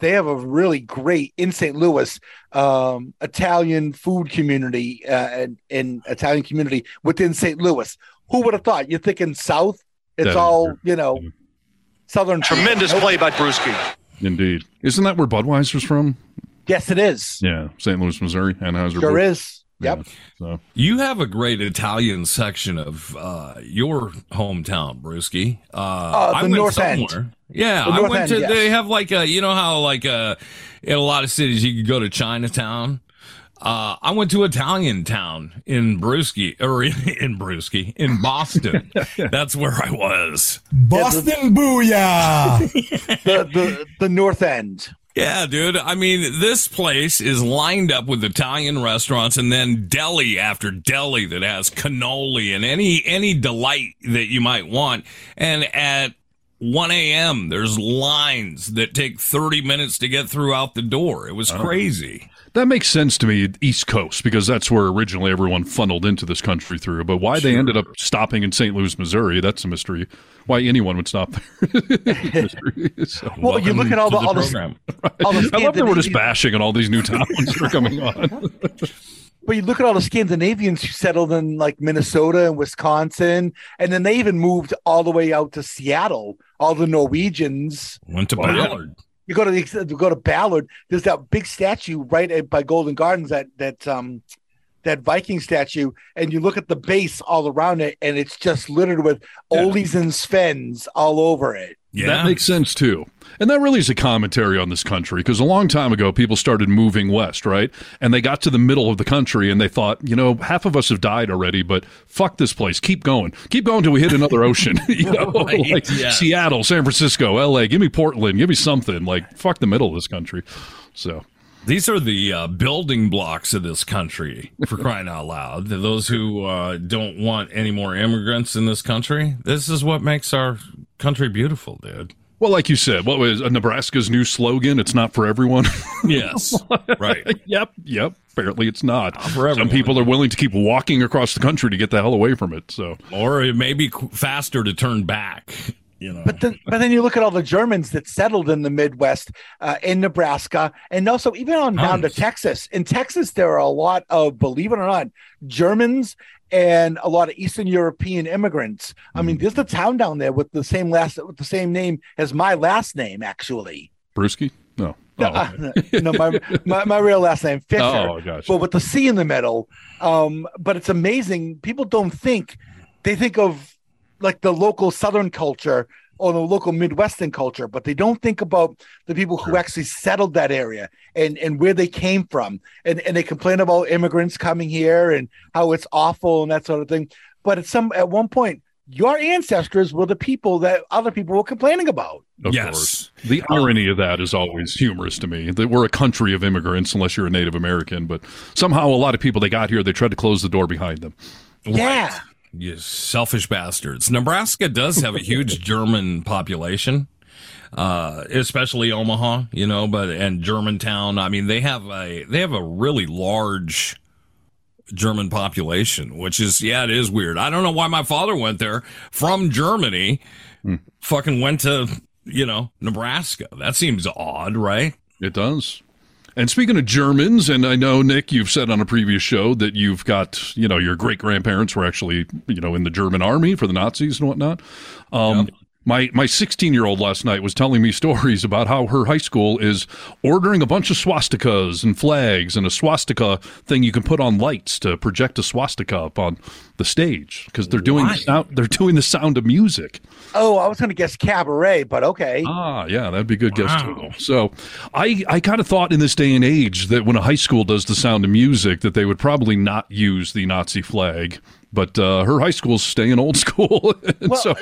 they have a really great in St. Louis um, Italian food community uh, and, and Italian community within St. Louis. Who would have thought? You're thinking South. It's That is all you know, Southern. Tremendous play by Brewski. Indeed. Isn't that where Budweiser's from? Yes, it is. Yeah, St. Louis, Missouri, Anheuser. Sure is. Yep. So You have a great Italian section of uh, your hometown, Brewski. Uh, Uh, I the went North End. somewhere. Yeah, I went End, to. yes. They have like a, you know how like uh in a lot of cities you could go to Chinatown. Uh, I went to Italian town in Brewski or *laughs* in, in Brewski in Boston. *laughs* That's where I was. Boston Booyah! *laughs* The, the the North End. Yeah, dude. I mean, this place is lined up with Italian restaurants and then deli after deli that has cannoli and any any delight that you might want. And at 1 a.m., there's lines that take 30 minutes to get through out the door. It was oh. crazy. that makes sense to me, East Coast, because that's where originally everyone funneled into this country through. But why they ended up stopping in St. Louis, Missouri, that's a mystery. Why anyone would stop there. *laughs* So- *laughs* Well, you look at all the, to all the, program. all the *laughs* I love that we're just bashing on all these new towns that are coming on. But you look at all the Scandinavians who settled in like Minnesota and Wisconsin, and then they even moved all the way out to Seattle. All the Norwegians went to Well. Ballard. You go to the you go to Ballard. There's that big statue right at, by Golden Gardens. That that um that Viking statue, and you look at the base all around it, and it's just littered with Oles and Svens all over it. That makes sense too. And that really is a commentary on this country because a long time ago, people started moving west, right? And they got to the middle of the country and they thought, you know, half of us have died already, but fuck this place. Keep going. Keep going till we hit another ocean. *laughs* you know, *laughs* Right, like yeah. Seattle, San Francisco, LA. Give me Portland. Give me something. Like, fuck the middle of this country. So. These are the uh, building blocks of this country, for crying out loud. Those who uh, don't want any more immigrants in this country, this is what makes our country beautiful, dude. Well, like you said, what was uh, Nebraska's new slogan? It's not for everyone. *laughs* Yes, right. *laughs* yep, yep. Apparently, it's not. for Some people are willing to keep walking across the country to get the hell away from it. So, Or it may be qu- faster to turn back. You know, But then, but then you look at all the Germans that settled in the Midwest, uh, in Nebraska, and also even on down to Texas. In Texas, there are a lot of, believe it or not, Germans and a lot of Eastern European immigrants. I mean, there's a town down there with the same last, with the same name as my last name, actually. Brewski? No. No, uh, *laughs* no, my, my my real last name Fisher, Oh, gotcha. but with the C in the middle. Um, but it's amazing. People don't think they think of like the local Southern culture or the local Midwestern culture, but they don't think about the people who actually settled that area and and where they came from. And and they complain about immigrants coming here and how it's awful and that sort of thing. But at some at one point, your ancestors were the people that other people were complaining about. Of course. The irony of that is always humorous to me. That we're a country of immigrants, unless you're a Native American, but somehow a lot of people they got here, they tried to close the door behind them. Yeah. You selfish bastards. Nebraska does have a huge *laughs* German population, uh, especially Omaha, you know, but and Germantown. I mean, they have a they have a really large German population, which is yeah, it is weird. I don't know why my father went there from Germany, fucking went to you know Nebraska. That seems odd, right? It does. And speaking of Germans, and I know Nick, you've said on a previous show that you've got, you know, your great grandparents were actually, you know, in the German army for the Nazis and whatnot. Um, My my 16 year old last night was telling me *laughs* stories about how her high school is ordering a bunch of swastikas and flags and a swastika thing you can put on lights to project a swastika up on the stage because they're doing the sound, they're doing the sound of music. Oh, I was going to guess cabaret, but okay. Ah, yeah, that'd be a good guess too. So, I I kind of thought in this day and age that when a high school does the sound of music, that they would probably not use the Nazi flag. But uh, her high school's staying old school, *laughs* And so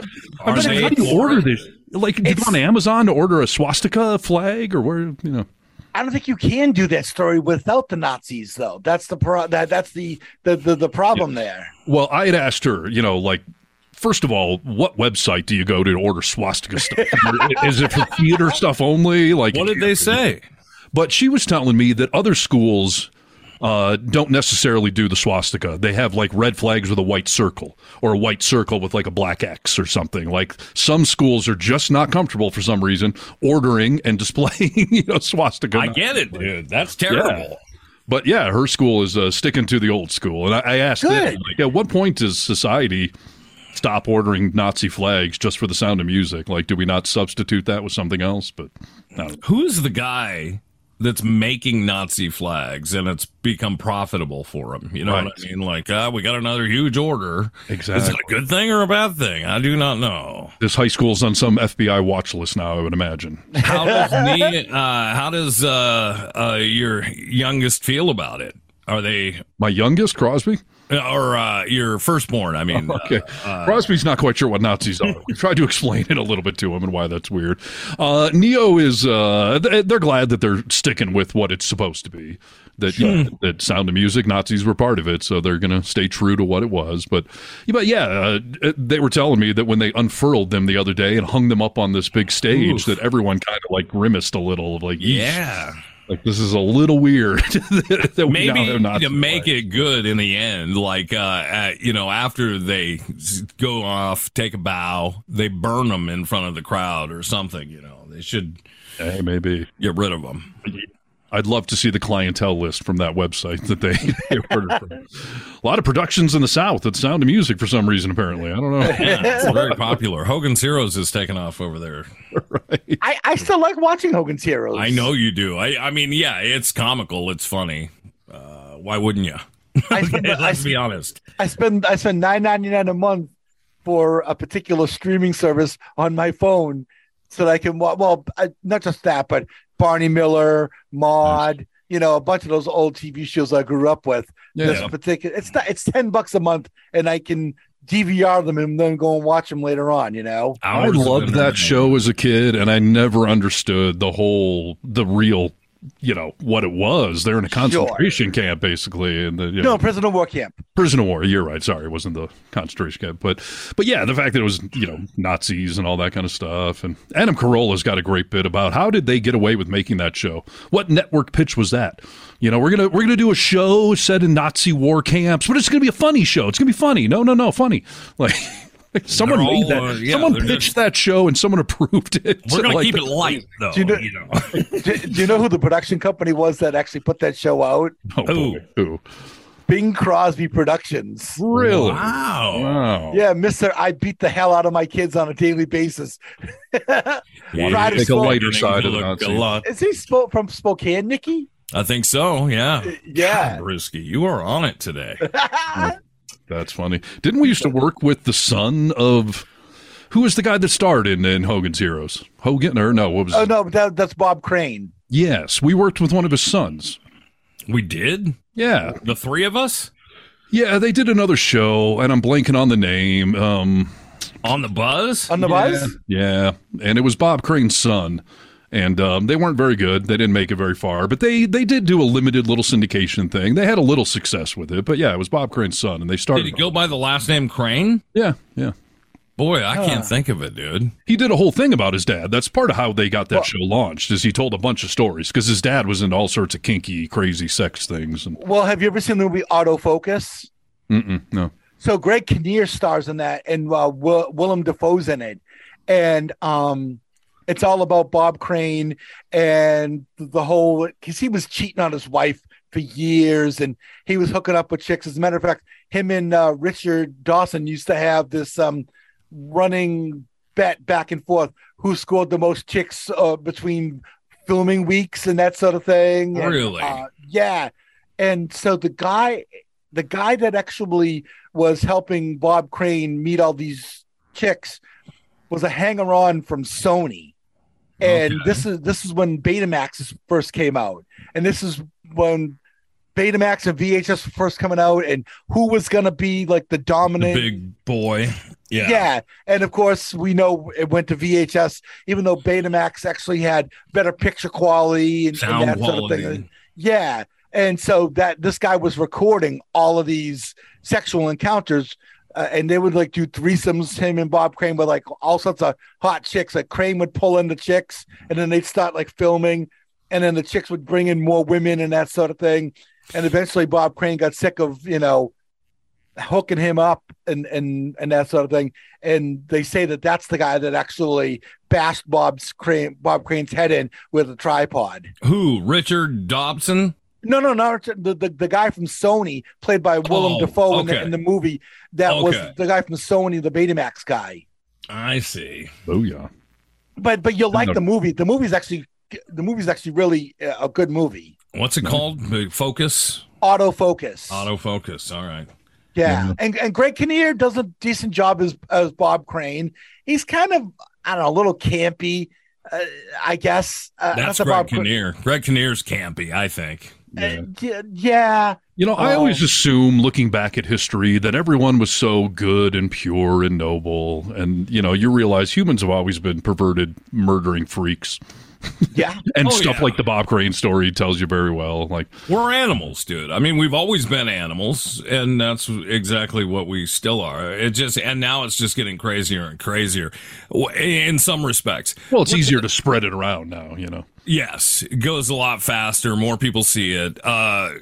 I'm just like, how do you order this? Like, do you go on Amazon to order a swastika flag, or where? You know, I don't think you can do that story without the Nazis, though. That's the pro- that that's the the the, the problem there. Well, I had asked her, you know, like, first of all, what website do you go to to order swastika stuff? Is it for theater stuff only? Like, What did they say? But she was telling me that other schools uh, don't necessarily do the swastika. They have like red flags with a white circle or a white circle with like a black X or something. Like some schools are just not comfortable for some reason ordering and *laughs* displaying, you know, swastika. I get it, dude. That's terrible. Yeah. But yeah, her school is uh, sticking to the old school. And I, I asked them, like, at what point does society stop ordering Nazi flags just for the sound of music? Like, do we not substitute that with something else? But. Who's the guy that's making Nazi flags and it's become profitable for them. You know what I mean? Like, uh, we got another huge order. Exactly. Is it a good thing or a bad thing? I do not know. This high school's on some FBI watch list now, I would imagine. How *laughs* does Ne- uh, how does uh, uh, your youngest feel about it? Are they My youngest, Crosby? Or uh, your firstborn? I mean, *laughs* Okay. uh, Crosby's not quite sure what Nazis are. We tried to explain it a little bit to him and why that's weird. Uh, Neo is, uh, th- they're glad that they're sticking with what it's supposed to be. That, yeah, Hmm. that Sound of Music, Nazis were part of it, so they're going to stay true to what it was. But, but yeah, uh, they were telling me that when they unfurled them the other day and hung them up on this big stage, Oof. that everyone kind of like grimaced a little, like, yeah. Like this is a little weird *laughs* that we now maybe have Nazi to make it. good in the end like uh, uh you know after they go off take a bow they burn them in front of the crowd or something you know they should Hey, maybe. get rid of them I'd love to see the clientele list from that website that they, *laughs* they ordered from. A lot of productions in the South that sound of music for some reason, apparently. I don't know. *laughs* Yeah, it's very *laughs* popular. Hogan's Heroes is taking off over there. I, I still like watching Hogan's Heroes. I know you do. I, I mean, yeah, it's comical. It's funny. Uh, why wouldn't you? I spend, I, Let's be honest. I spend I spend nine ninety nine a month for a particular streaming service on my phone, so that I can wa- well, I, not just that, but Barney Miller, Maud, you know, a bunch of those old TV shows I grew up with. Yeah. This particular, it's not, it's ten bucks a month, and I can DVR them and then go and watch them later on. You know, I loved that show as a kid, and I never understood the whole, the real, you know, what it was. They're in a concentration camp, basically, and the you know, no prison of war camp. prison of war. You're right. Sorry, it wasn't the concentration camp, but but yeah, the fact that it was you know Nazis and all that kind of stuff. And Adam Carolla's got a great bit about how did they get away with making that show? What network pitch was that? You know, we're gonna we're gonna do a show set in Nazi war camps, but it's gonna be a funny show. It's gonna be funny. No, no, no, funny. Like. *laughs* *laughs* Someone They're made that. uh, yeah, someone they're pitched that show, and someone *laughs* approved it. We're gonna like, keep the- it light, *laughs* though. Do you know- you know. do, do you know who the production company was that actually put that show out? Oh, boy. Who? Bing Crosby Productions. Really? Wow. Wow. Yeah, Mister, I beat the hell out of my kids on a daily basis. Yeah, Pride take a lighter side of the Look a lot. Is he spo- from Spokane, Nikki? I think so. Yeah. Yeah. God, Risky, you are on it today. That's funny. Didn't we used to work with the son of who was the guy that starred in, in Hogan's Heroes? Hogan or no? What was? Oh no, that, that's Bob Crane. Yes, we worked with one of his sons. We did. Yeah, The three of us yeah. They did another show, and I'm blanking on the name. Um, on the buzz. On the buzz? yeah, and it was Bob Crane's son. And um, they weren't very good. They didn't make it very far, but they they did do a limited little syndication thing. They had a little success with it, but yeah, it was Bob Crane's son, and they started. Did started. he go by the last name Crane? yeah, yeah. Boy, I can't think of it, dude. He did a whole thing about his dad. That's part of how they got that show launched. Is he told a bunch of stories because his dad was into all sorts of kinky, crazy sex things. And Well, have you ever seen the movie Autofocus? mm-mm, no, So Greg Kinnear stars in that, and uh, Will- Willem Dafoe's in it, and um, it's all about Bob Crane and the whole because he was cheating on his wife for years, and he was hooking up with chicks. As a matter of fact, him and uh, Richard Dawson used to have this um, running bet back and forth who scored the most chicks uh, between filming weeks and that sort of thing. And, Really? uh, yeah. And so the guy, the guy that actually was helping Bob Crane meet all these chicks was a hanger on from Sony. And Okay. this is this is when Betamax first came out. And this is when Betamax and VHS were first coming out and who was gonna be like the The dominant big boy. Yeah. yeah. And of course, we know it went to VHS, even though Betamax actually had better picture quality and, and Sound that sort of thing. quality. Yeah. And so that this guy was recording all of these sexual encounters. Uh, and they would like do threesomes. Him and Bob Crane with like all sorts of hot chicks. Like Crane would pull in the chicks, and then they'd start like filming, and then the chicks would bring in more women and that sort of thing. And eventually, Bob Crane got sick of you know hooking him up and and and that sort of thing. And they say that that's the guy that actually bashed Bob's Crane Bob Crane's head in with a tripod. Who? Richard Dawson? No, no, no. The, the, the guy from Sony, played by Willem Oh, Dafoe in, the, in the movie, that was the guy from Sony, the Betamax guy. I see. oh yeah. But but you'll like No. the movie. The movie's actually the movie's actually really uh, a good movie. What's it called? Big Focus? Autofocus. Autofocus. All right. Yeah, and and Greg Kinnear does a decent job as as Bob Crane. He's kind of I don't know, a little campy, uh, I guess. Uh, not That's that Greg Bob Cra- Kinnear. Greg Kinnear's campy, I think. Uh, yeah, yeah. You know, I Um, always assume, looking back at history, that everyone was so good and pure and noble, and you know, you realize humans have always been perverted, murdering freaks, *laughs* yeah. *laughs* and Oh, stuff yeah. like the Bob Crane story tells you very well. Like, We're animals, dude. I mean, we've always been animals, and that's exactly what we still are. It just, and now it's just getting crazier and crazier in some respects. well, it's easier to spread it around now. You know, Yes, it goes a lot faster. More people see it. Uh,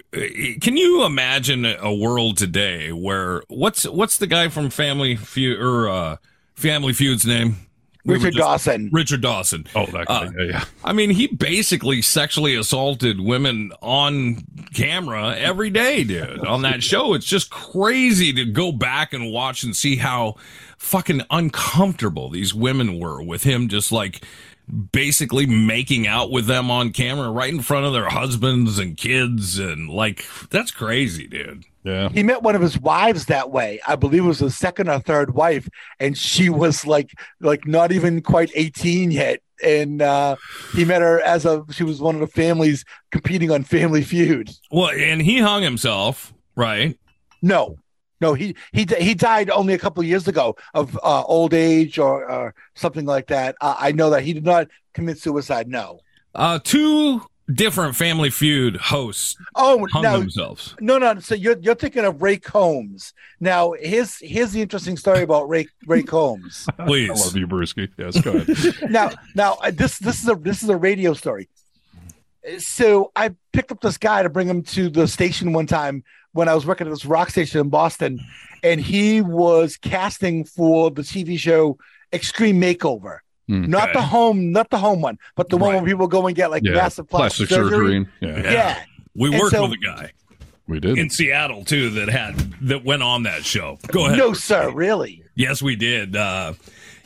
can you imagine a world today where what's what's the guy from Family Feud or uh, Family Feud's name? we Richard just- Dawson. Richard Dawson. Oh, that guy. yeah, yeah. I mean, he basically sexually assaulted women on camera every day, dude. On that *laughs* show, it's just crazy to go back and watch and see how fucking uncomfortable these women were with him just like basically making out with them on camera right in front of their husbands and kids and like that's crazy, dude. Yeah. He met one of his wives that way. I believe it was his second or third wife, and she was like like not even quite 18 yet. And uh, he met her as a she was one of the families competing on Family Feud. Well, and he hung himself, right? No, no, he he he died only a couple of years ago of uh, old age or, or something like that. Uh, I know that he did not commit suicide. No. Uh two different Family Feud hosts Oh hung no, themselves. no, no. So you're you're thinking of Ray Combs. Now here's here's the interesting story about Ray Ray Combs. *laughs* Please. I love you, Brewski. Yes, go ahead. *laughs* now now uh, this this is a this is a radio story. So I picked up this guy to bring him to the station one time when I was working at this rock station in Boston, and he was casting for the TV show Extreme Makeover. Hmm. Not the home, not the home one, but the one where people go and get like Yeah, massive plastic, surgery. Yeah, Yeah. We And worked so- with a guy we did. in Seattle too that had that went on that show. Go ahead. No, sir, really. Yes, we did. Uh,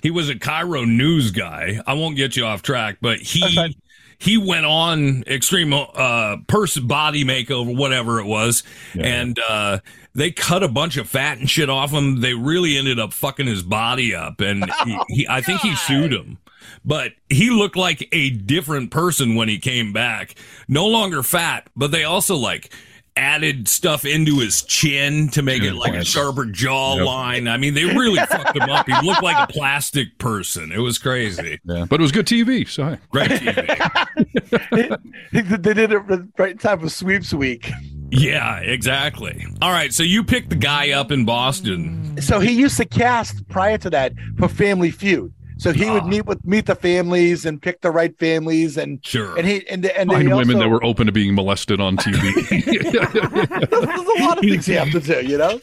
he was a KIRO news guy. I won't get you off track, but he he went on extreme uh person body makeover, whatever it was, and uh they cut a bunch of fat and shit off him. They really ended up fucking his body up, and *laughs* he, he I think he sued him. But he looked like a different person when he came back. No longer fat, but they also like added stuff into his chin to make it like a implants. sharper jawline. I mean, they really fucked him up. He looked like a plastic person. It was crazy. Yeah, but it was good TV. So hey. Great TV. they did it right in time for sweeps week. Yeah, exactly. All right, so you picked the guy up in Boston. So he used to cast prior to that for Family Feud. So he would ah. meet with meet the families and pick the right families and Sure. and he and and Find he women also, that were open to being molested on TV. *laughs* *laughs* there's a lot of things you have to do, you know.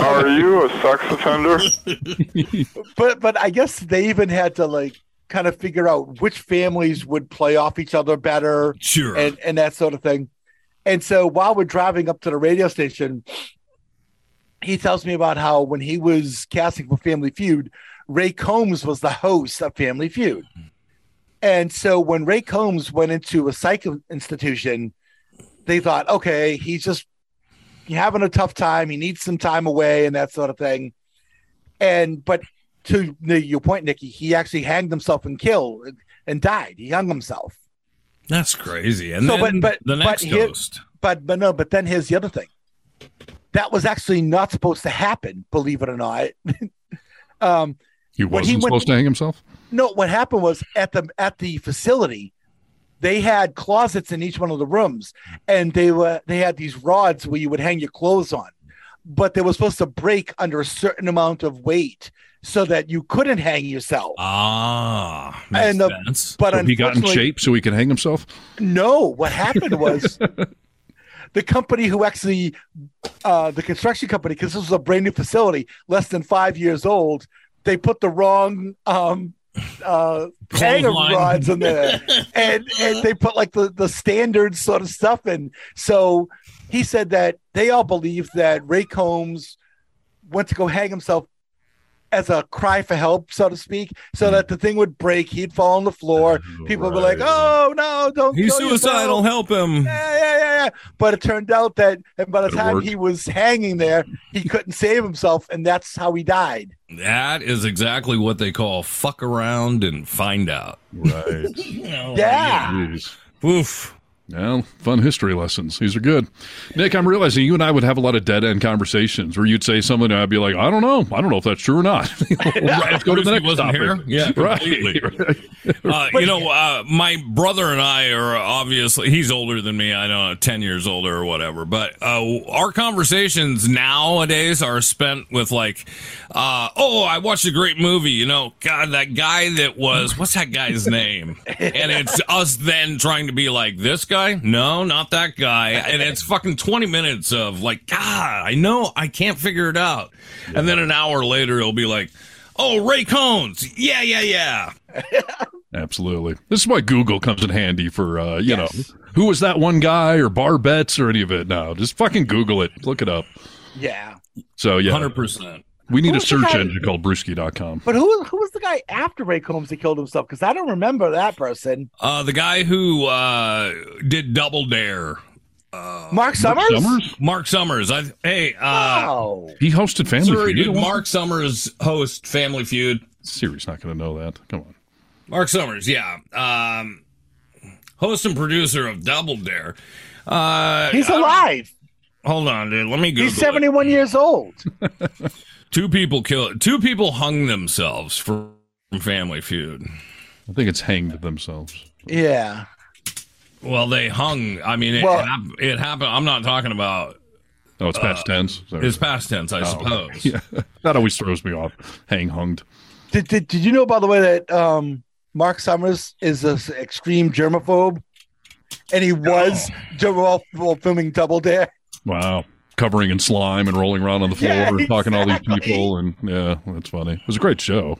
Are you a sex offender? But but I guess they even had to like kind of figure out which families would play off each other better, Sure. and and that sort of thing. And so while we're driving up to the radio station, he tells me about how when he was casting for Family Feud, Ray Combs was the host of Family Feud. And so when Ray Combs went into a psych institution, they thought, okay, he's just having a tough time. He needs some time away and that sort of thing. And but to your point, Nikki, he actually hanged himself and killed and died. He hung himself. That's crazy. And So, then but- but- the but next here- host. But but no, but then here's the other thing. That was actually not supposed to happen, believe it or not. *laughs* um he wasn't he went- supposed to hang himself. no, what happened was at the at the facility, they had closets in each one of the rooms, and they were they had these rods where you would hang your clothes on, but they were supposed to break under a certain amount of weight so that you couldn't hang yourself. Ah, makes and the, sense. but So he got in shape so he could hang himself. No, what happened was *laughs* the company who actually, uh, the construction company, because this was a brand new facility, less than five years old, they put the wrong um, uh, hanger rods in there, *laughs* and and they put like the the standard sort of stuff in. So he said that they all believe that Ray Combs went to go hang himself as a cry for help, so to speak, so that the thing would break, he'd fall on the floor. People would be like, "Oh no, don't He's kill yourself." suicidal. Help him. Yeah, yeah, yeah, yeah. But it turned out that and by the It time worked. he was hanging there, he couldn't save himself, and that's how he died. That is exactly what they call fuck around and find out. Right. *laughs* Yeah. Jeez. Oof. Well, fun history lessons. These are good. Nick, I'm realizing you and I would have a lot of dead end conversations where you'd say something and I'd be like, I don't know. I don't know if that's true or not. *laughs* Let's go to the He next topic. here? Yeah, right. completely. *laughs* Uh, you know, uh, my brother and I are obviously, he's older than me. I don't know, 10 years older or whatever. But uh, our conversations nowadays are spent with, like, uh, oh, I watched a great movie. You know, God, that guy that was, what's that guy's name? And it's us then trying to be like, this guy? No, not that guy. *laughs* And it's fucking 20 minutes of, like, God, I know, I can't figure it out. And then an hour later, it'll be like, Oh, Ray Combs. Yeah, yeah, yeah. *laughs* Absolutely. This is why Google comes in handy for uh, you Yes. know who was that one guy or bar bets or any of it. No, just fucking Google it. Look it up. Yeah. So yeah, 100%. We need a search engine called Brewski.com. But who who was the guy after Ray Combs that killed himself? Because I don't remember that person. Uh, the guy who uh, did Double Dare. Mark Summers. Mark Summers. I hey. Uh, Wow. He hosted Family Sorry, Feud. did Mark Summers host Family Feud? Siri's not going to know that. Come on. Mark Summers, yeah. Um, host and producer of Double Dare. Uh, He's I- alive. Hold on, dude. Let me Google He's it. 71 years old. *laughs* Two people killed. Two people hung themselves from Family Feud. I think it's hanged themselves. Yeah. Well, they hung. I mean, it, Well- hap- it happened. I'm not talking about. Oh, it's past uh, tense. Sorry. It's past tense, I Oh, suppose. *laughs* Yeah, that always throws me off. Hang hunged. Did, did, did you know, by the way, that um, Mark Summers is an extreme germaphobe? And he was germaphobe while filming Double Dare. Wow. Covering in slime and rolling around on the floor Yeah, and talking to all these people. And yeah, that's funny. It was a great show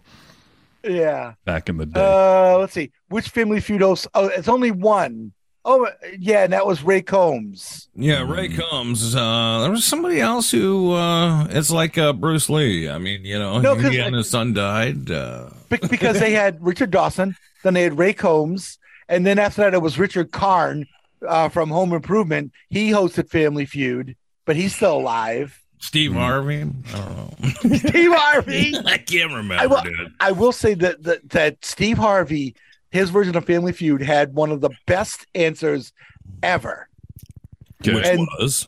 Yeah. back in the day. Uh, let's see. Which Family Feud host? Oh, it's only one. Oh, yeah, and that was Ray Combs. Yeah, Ray Combs. Uh, there was somebody else who uh, it's like uh, Bruce Lee. I mean, you know, No, he 'cause- and his son died. Uh, because they had Richard Dawson, then they had Ray Combs, and then after that it was Richard Karn uh, from Home Improvement. He hosted Family Feud, but he's still alive. Steve mm-hmm. Harvey. I don't know. *laughs* *laughs* Steve Harvey. *laughs* I can't remember, I will, dude. I will say that, that that Steve Harvey, his version of Family Feud, had one of the best answers ever. Which And- was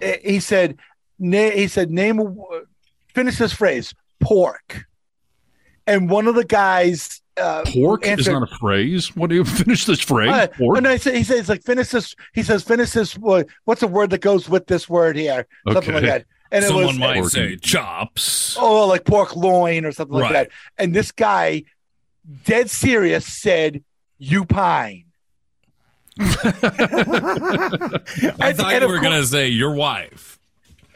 He said, na- he said, name a, w- finish this phrase, pork. And one of the guys, uh, Pork is not a phrase. What do you *laughs* finish this phrase? Uh, Pork? no, he said, he says like finish this. He says finish this. wo- What's a word that goes with this word here? Something like that. And it someone was might Pork say and- chops. oh, like pork loin or something like that. And this guy, dead serious, said you pine. *laughs* I thought you were going to say your wife.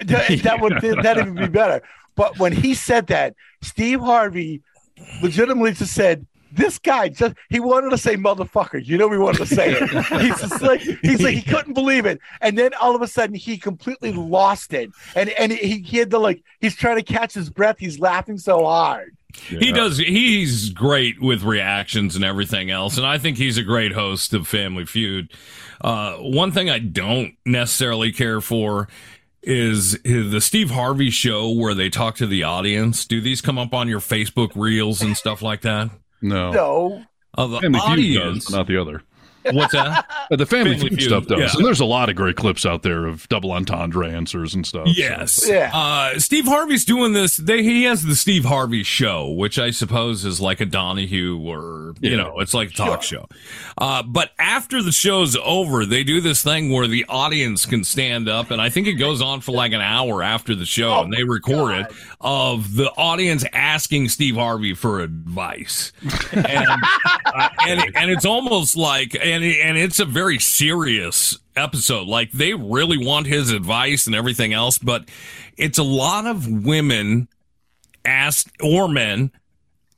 That, that *laughs* would that even be better. But when he said that, Steve Harvey legitimately just said, "This guy just he wanted to say motherfucker." You know, he wanted to say it. *laughs* He's just like he's like he couldn't believe it, and then all of a sudden he completely lost it, and and he, he had to like he's trying to catch his breath. He's laughing so hard. He does. He's great with reactions and everything else, and I think he's a great host of Family Feud. Uh, one thing I don't necessarily care for is, is the Steve Harvey show where they talk to the audience. Do these come up on your Facebook reels and stuff like that? No. No, Uh, the Family Feud audience. does, not the other. What's that? *laughs* The Family, Family Feud, Feud, stuff does. yeah. And there's a lot of great clips out there of double entendre answers and stuff. so- Yes. Yeah. Uh, Steve Harvey's doing this. They, he has the Steve Harvey show, which I suppose is like a Donahue or, you know, it's like a talk show. Uh, but after the show's over, they do this thing where the audience can stand up. And I think it goes on for like an hour after the show Oh, and they record it of the audience asking Steve Harvey for advice. And, *laughs* uh, and, and it's almost like, and, and it's a very serious episode. Like they really want his advice and everything else, but it's a lot of women ask or men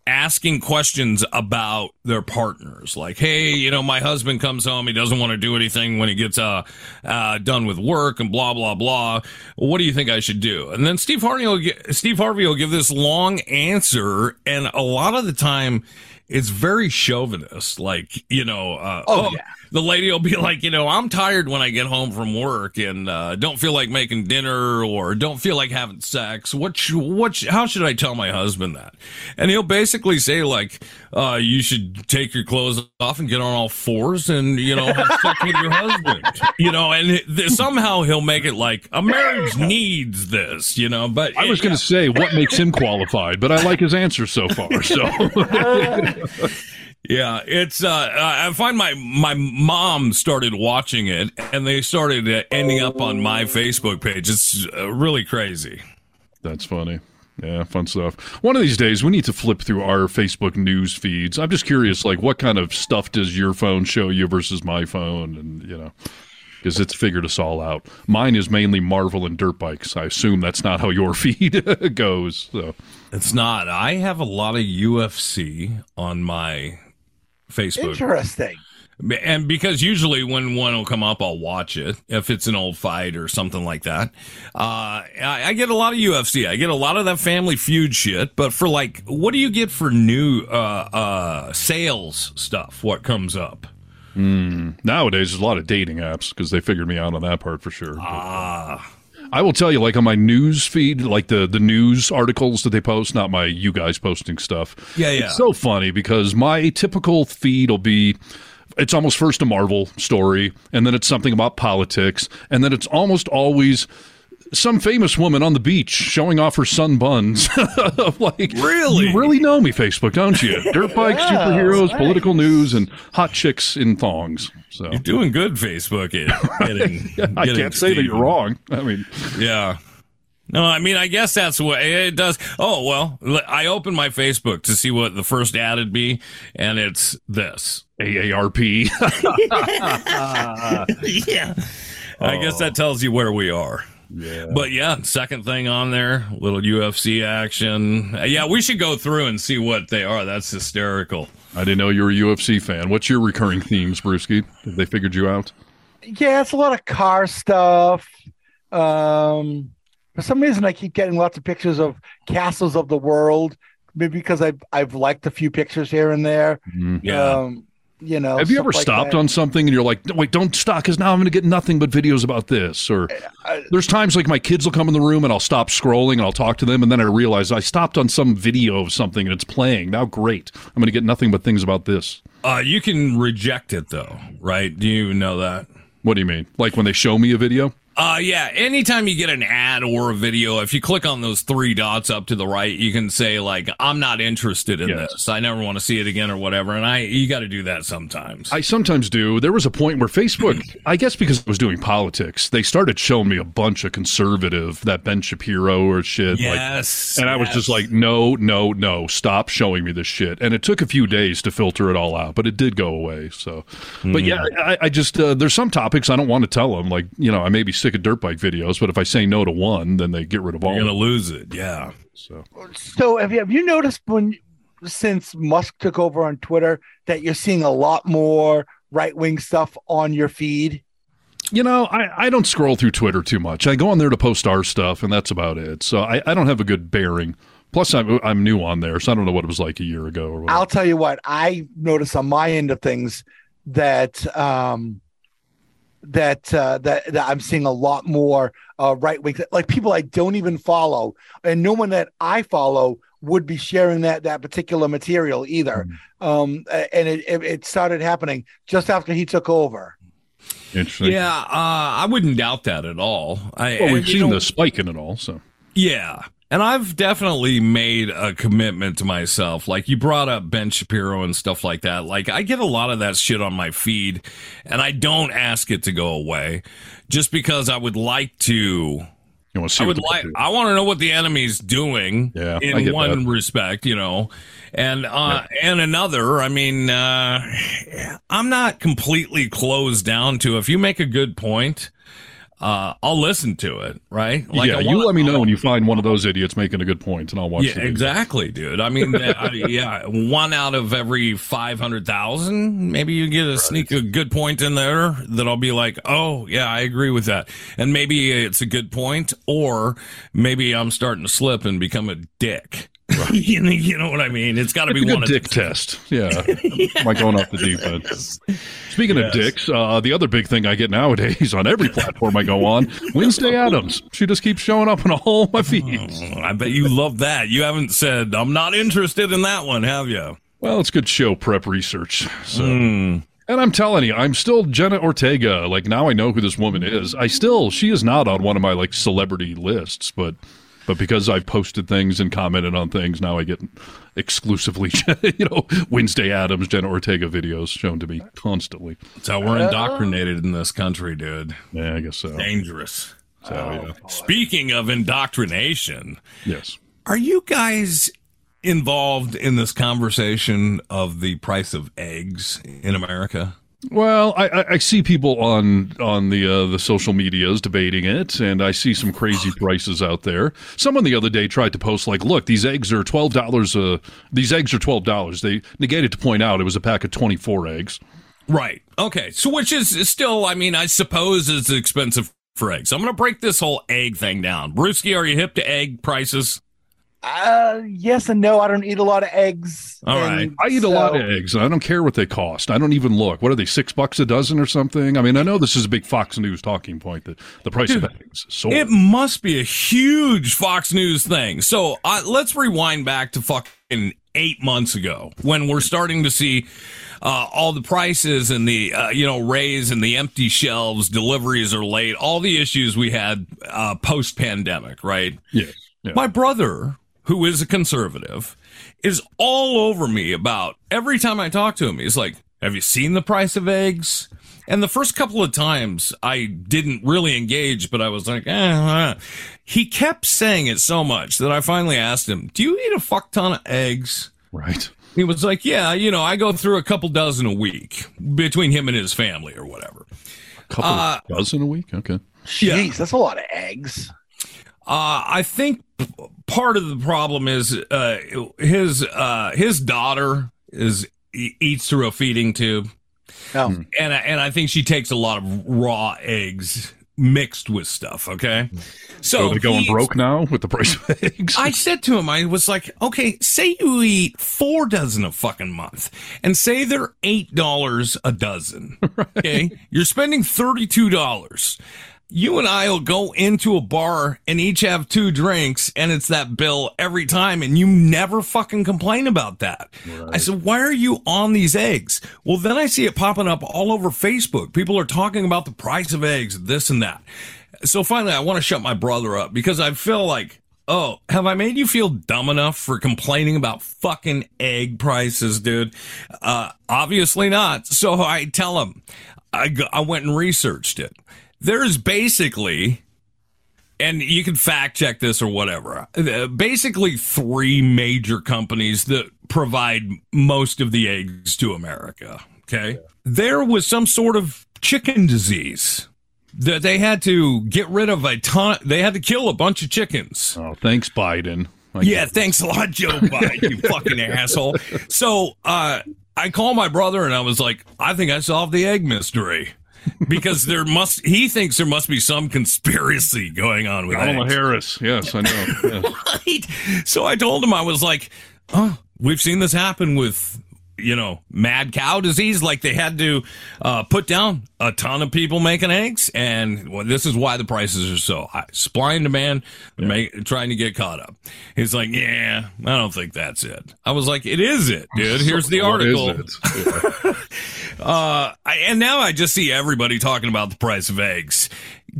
asking questions about their partners. Like hey you know my husband comes home. He doesn't want to do anything when he gets uh, uh done with work and blah blah blah. What do you think i should do? And then steve harvey will get, steve harvey will give this long answer. And a lot of the time it's very chauvinist like you know uh, Oh, yeah. The lady will be *laughs* like, you know, I'm tired when I get home from work and uh, don't feel like making dinner or don't feel like having sex. What, sh- what, sh- how should I tell my husband that? And he'll basically say like, uh, you should take your clothes off and get on all fours and you know have sex with your husband. *laughs* You know, and th- somehow he'll make it like a marriage needs this. You know, but I was going to say what makes him qualified, but I like his answer so far. So *laughs* Yeah, it's uh I find my my mom started watching it and they started uh, ending up on my Facebook page. It's uh, really crazy. that's funny. Yeah, fun stuff. One of these days, we need to flip through our Facebook news feeds. I'm just curious, like, what kind of stuff does your phone show you versus my phone? And you know, because it's figured us all out. Mine is mainly Marvel and dirt bikes. I assume that's not how your *laughs* feed goes. So It's not. I have a lot of UFC on my Facebook. Interesting. And because usually when one will come up, I'll watch it if it's an old fight or something like that. Uh, I, I get a lot of UFC. I get a lot of that Family Feud shit. But for like, what do you get for new uh, uh, sales stuff? What comes up? Mm, nowadays, there's a lot of dating apps because they figured me out on that part for sure. Ah. I will tell you, like on my news feed, like the the news articles that they post, not my you guys posting stuff. Yeah, yeah. It's so funny because my typical feed will be. It's almost first a Marvel story, and then it's something about politics, and then it's almost always some famous woman on the beach showing off her sun buns. *laughs* like, really, you really know me, Facebook, don't you? *laughs* Dirt bikes, superheroes, nice. political news, and hot chicks in thongs. So You're doing good, Facebook. At *laughs* getting, I getting can't say that you're wrong. I mean, Yeah. No, I mean, I guess that's what it does. Oh, well, I opened my Facebook to see what the first ad would be, and it's this. AARP. yeah. I guess that oh. tells you where we are. Yeah. But yeah, second thing on there, little UFC action. Yeah, we should go through and see what they are. That's hysterical. I didn't know you were a UFC fan. What's your recurring themes, Brewski? Have they figured you out? Yeah, it's a lot of car stuff. Um, for some reason, I keep getting lots of pictures of castles of the world. Maybe because I've I've liked a few pictures here and there. Yeah. Um, you know. Have you ever like stopped that. on something and you're like, wait, don't stop because now I'm going to get nothing but videos about this? Or there's times like my kids will come in the room and I'll stop scrolling and I'll talk to them and then I realize I stopped on some video of something and it's playing. Now, great. I'm going to get nothing but things about this. Uh, you can reject it though, right? Do you know that? What do you mean? Like when they show me a video? Uh, yeah. Anytime you get an ad or a video, if you click on those three dots up to the right, you can say like, "I'm not interested in Yes. this. I never want to see it again," or whatever. And I, you got to do that sometimes. I sometimes do. There was a point where Facebook, *clears throat* I guess because I was doing politics, they started showing me a bunch of conservative, that Ben Shapiro or shit. Yes, Like, and I was just like, no, no, no, stop showing me this shit. And it took a few days to filter it all out, but it did go away. So, but yeah, I, I just, uh, there's some topics I don't want to tell them. Like, you know, I may be sick of dirt bike videos, but if I say no to one, then they get rid of all. You're gonna lose it. Yeah. So, So have you have you noticed when since Musk took over on Twitter that you're seeing a lot more right wing stuff on your feed? You know, I, I don't scroll through Twitter too much. I go on there to post our stuff, and that's about it. So I, I don't have a good bearing. Plus, I'm, I'm new on there, so I don't know what it was like a year ago or whatever. I'll tell you what, I notice on my end of things that um that uh that, that I'm seeing a lot more uh right wing like people I don't even follow and no one that I follow would be sharing that that particular material either. Um and it, it it started happening just after he took over. Interesting. Yeah, uh, I wouldn't doubt that at all. I, Well, we've seen know, the spike in it all, so. Yeah. And I've definitely made a commitment to myself. Like you brought up Ben Shapiro and stuff like that. Like I get a lot of that shit on my feed and I don't ask it to go away just because I would like to You want to see I would like. I want to know what the enemy's doing Yeah, in one that. respect, you know. And uh and another, I mean, uh I'm not completely closed down to if you make a good point, uh I'll listen to it, right? yeah, I you let me know when you find one of those idiots making a good point, and I'll watch yeah, the exactly, dude. I mean, I- *laughs* yeah, one out of every five hundred thousand, maybe you get a sneak a good point in there that I'll be like, oh yeah, I agree with that, and maybe it's a good point, or maybe I'm starting to slip and become a dick. *laughs* you, know, you know what I mean? It's got to be one of dick test. Yeah. *laughs* Am I going off the deep end? Speaking of dicks, uh, the other big thing I get nowadays on every platform I go on, Wednesday Addams. She just keeps showing up on all my feeds. I bet you love that. You haven't said I'm not interested in that one, have you? Well, it's good show prep research. So. Hmm. And I'm telling you, I'm still Jenna Ortega. Like now I know who this woman is. I still she is not on one of my like celebrity lists, but but because I've posted things and commented on things, now I get exclusively *laughs* you know Wednesday Addams, Jenna Ortega videos shown to me constantly. That's how we're uh, indoctrinated in this country, dude. Yeah, I guess so. Dangerous. So, yeah. Speaking of indoctrination, Yes. Are you guys involved in this conversation of the price of eggs in America? Well, I, I, see people on on the uh, the social medias debating it, and I see some crazy prices out there. Someone the other day tried to post like, "Look, these eggs are twelve dollars. Uh, these eggs are twelve dollars." They negated to point out it was a pack of twenty four eggs. Right. Okay. So, which is is still, I mean, I suppose it's expensive for eggs. I'm going to break this whole egg thing down. Brewski, are you hip to egg prices? Uh, yes and no. I don't eat a lot of eggs. All right. I eat a lot of eggs. and I don't care what they cost. I don't even look. What are they? Six bucks a dozen or something? I mean, I know this is a big Fox News talking point that the price Dude, of eggs. So It must be a huge Fox News thing. So uh, let's rewind back to fucking eight months ago when we're starting to see uh, all the prices and the uh, you know raise and the empty shelves, deliveries are late, all the issues we had uh, post pandemic, right? Yeah, My brother, who is a conservative, is all over me about every time I talk to him. He's like, "Have you seen the price of eggs?" And the first couple of times I didn't really engage, but I was like, eh, eh. he kept saying it so much that I finally asked him, do you eat a fuck ton of eggs? Right. He was like, yeah, you know, I go through a couple dozen a week between him and his family or whatever. A couple Uh, dozen a week. Okay. Jeez, that's a lot of eggs. Uh, I think p- part of the problem is uh, his uh, his daughter is eats through a feeding tube, Oh. and I- and I think she takes a lot of raw eggs mixed with stuff. Okay, So, they're going broke now with the price of eggs. I said to him, I was like, okay, say you eat four dozen a fucking month and say they're eight dollars a dozen. *laughs* Okay. You're spending thirty-two dollars. You and I will go into a bar and each have two drinks and it's that bill every time and you never fucking complain about that. I said, why are you on these eggs? Well, then I see it popping up all over Facebook. People are talking about the price of eggs, this and that. So finally, I want to shut my brother up because I feel like, oh, have I made you feel dumb enough for complaining about fucking egg prices, dude? Uh, obviously not. So I tell him, I, go, I went and researched it. There's basically, and you can fact check this or whatever, uh, basically three major companies that provide most of the eggs to America. Okay. There was some sort of chicken disease that they had to get rid of a ton. They had to kill a bunch of chickens. Oh, thanks, Biden. I yeah, thanks a lot, Joe *laughs* Biden, you fucking asshole. So, uh, I called my brother and I was like, I think I solved the egg mystery. Because there must, he thinks there must be some conspiracy going on with Kamala eggs. Harris. Yes, I know. *laughs* Yeah. right. So I told him I was like, "Oh, we've seen this happen with." You know, mad cow disease. Like they had to uh, put down a ton of people making eggs, and well, this is why the prices are so high. Supply and demand, make, trying to get caught up. He's like, "Yeah, I don't think that's it." I was like, "It is it, dude. *laughs* Here's the article." *laughs* Uh, I, and now I just see everybody talking about the price of eggs.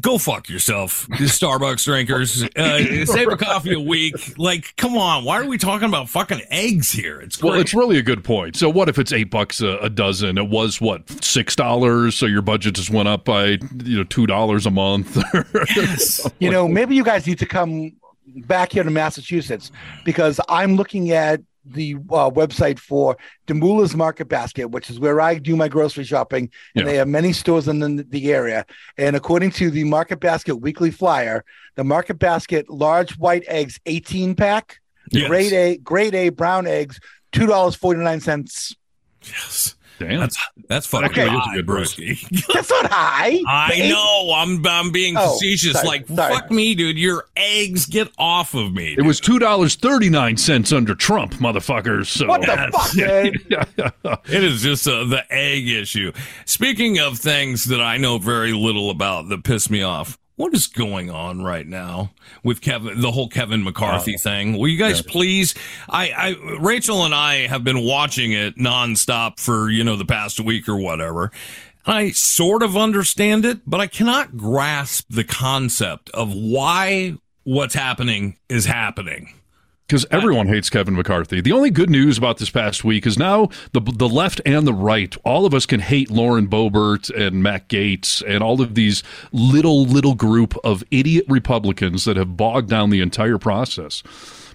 Go fuck yourself, you Starbucks drinkers. Uh, *laughs* save a coffee a week. Like, come on. Why are we talking about fucking eggs here? It's Well, it's really a good point. So, what if it's eight bucks a, a dozen? It was what six dollars, so your budget just went up by you know two dollars a month. *laughs* yes. You know, maybe you guys need to come back here to Massachusetts because I'm looking at the uh, website for DeMoulas Market Basket, which is where I do my grocery shopping, and Yeah. they have many stores in the, the area. And according to the Market Basket weekly flyer, the Market Basket large white eggs 18 pack, Yes. grade A grade A brown eggs, two dollars forty nine cents. Yes. Damn. That's that's fucking Okay. high, broski. *laughs* That's not high. I eight- know. I'm I'm being Oh, facetious. sorry, like, sorry. fuck me, dude. Your eggs get off of me. it was two dollars thirty nine cents under Trump, motherfuckers. So What the fuck, man? *laughs* It is just uh, the egg issue. Speaking of things that I know very little about that piss me off, what is going on right now with Kevin, the whole Kevin McCarthy oh. thing? Will you guys please? I, I, Rachel and I have been watching it nonstop for, you know, the past week or whatever. I sort of understand it, but I cannot grasp the concept of why what's happening is happening. Because everyone hates Kevin McCarthy. The only good news about this past week is now the the left and the right, all of us can hate Lauren Boebert and Matt Gaetz and all of these little little group of idiot Republicans that have bogged down the entire process.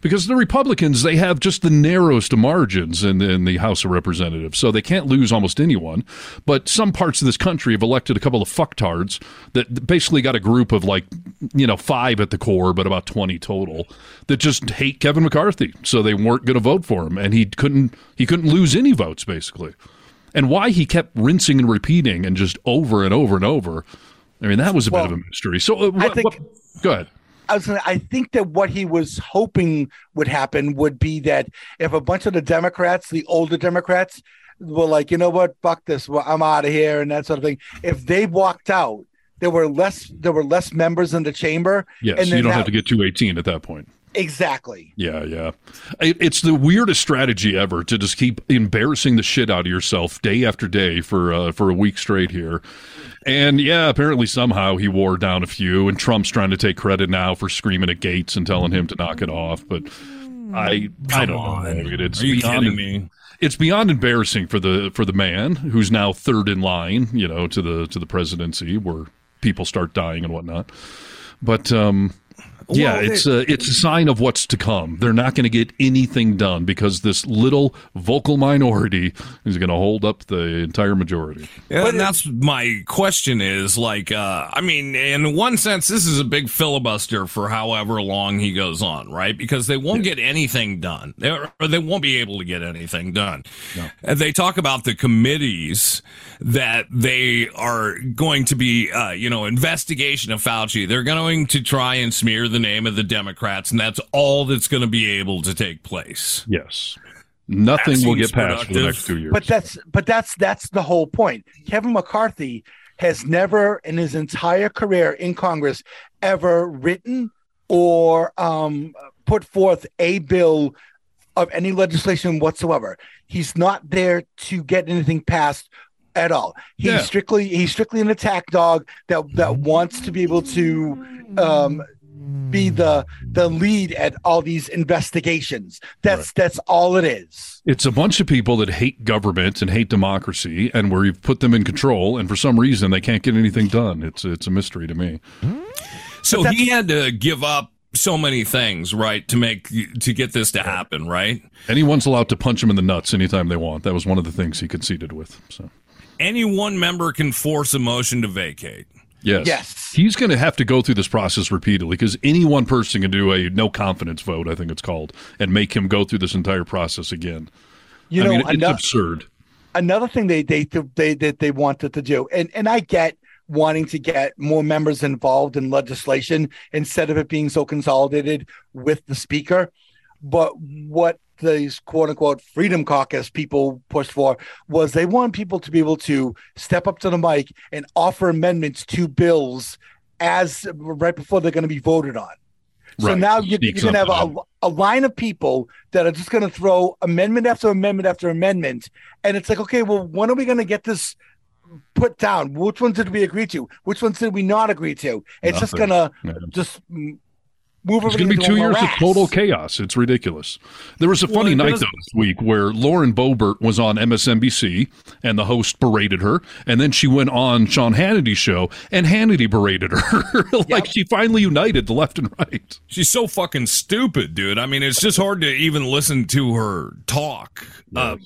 Because the Republicans they have just the narrowest of margins in, in the House of Representatives, so they can't lose almost anyone. But some parts of this country have elected a couple of fucktards that basically got a group of like you know five at the core, but about twenty total that just hate Kevin McCarthy, so they weren't going to vote for him, and he couldn't he couldn't lose any votes basically. And why he kept rinsing and repeating and just over and over and over. I mean, that was a Well, bit of a mystery. So, uh, I think- what- go ahead. I was gonna, I think that what he was hoping would happen would be that if a bunch of the Democrats, the older Democrats, were like, you know what, fuck this, well, I'm out of here, and that sort of thing. If they walked out, there were less there were less members in the chamber. Yes, and you don't that- have to get to 18 at that point. exactly. Yeah, yeah. It, it's the weirdest strategy ever to just keep embarrassing the shit out of yourself day after day for uh, for a week straight here. And yeah, apparently somehow he wore down a few, and Trump's trying to take credit now for screaming at Gaetz and telling him to knock it off. But I, I don't on. know. It's Are you beyond, kidding me? It's beyond embarrassing for the for the man who's now third in line, you know, to the to the presidency, where people start dying and whatnot. But um, yeah, Well, it's a, it's a sign of what's to come. They're not going to get anything done because this little vocal minority is going to hold up the entire majority. Yeah, and that's my question is like, uh, I mean, in one sense, this is a big filibuster for however long he goes on, right? Because they won't get anything done, they, or they won't be able to get anything done. And they talk about the committees that they are going to be, uh, you know, investigation of Fauci. They're going to try and smear the name of the Democrats, and that's all that's going to be able to take place. Yes. Nothing will seems get passed for the next two years. But that's but that's that's the whole point. Kevin McCarthy has never in his entire career in Congress ever written or um, put forth a bill of any legislation whatsoever. He's not there to get anything passed at all. He's Yeah. strictly he's strictly an attack dog that that wants to be able to um, be the the lead at all these investigations. That's that's all it is. It's a bunch of people that hate government and hate democracy, and where you've put them in control, and for some reason they can't get anything done. It's it's a mystery to me. So he had to give up so many things, right, to make to get this to happen, right? Anyone's allowed to punch him in the nuts anytime they want. That was one of the things he conceded with. So Any one member can force a motion to vacate. yes, Yes. he's going to have to go through this process repeatedly because any one person can do a no confidence vote, I think it's called, and make him go through this entire process again. You I know, mean, it's ano- absurd. another thing they they they that they wanted to do, and and I get wanting to get more members involved in legislation instead of it being so consolidated with the speaker. But what these quote unquote freedom caucus people pushed for was they want people to be able to step up to the mic and offer amendments to bills as right before they're going to be voted on. So Right. now you, Sneak you're going to have a, a line of people that are just going to throw amendment after amendment after amendment. And it's like, okay, well, when are we going to get this put down? Which ones did we agree to? Which ones did we not agree to? It's just going to Yeah. just move It's going to be two a years of total chaos. It's ridiculous. There was a funny it night though this week where Lauren Boebert was on MSNBC and the host berated her, and then she went on Sean Hannity's show and Hannity berated her. *laughs* like she finally united the left and right. She's so fucking stupid, dude. I mean, it's just hard to even listen to her talk. Uh,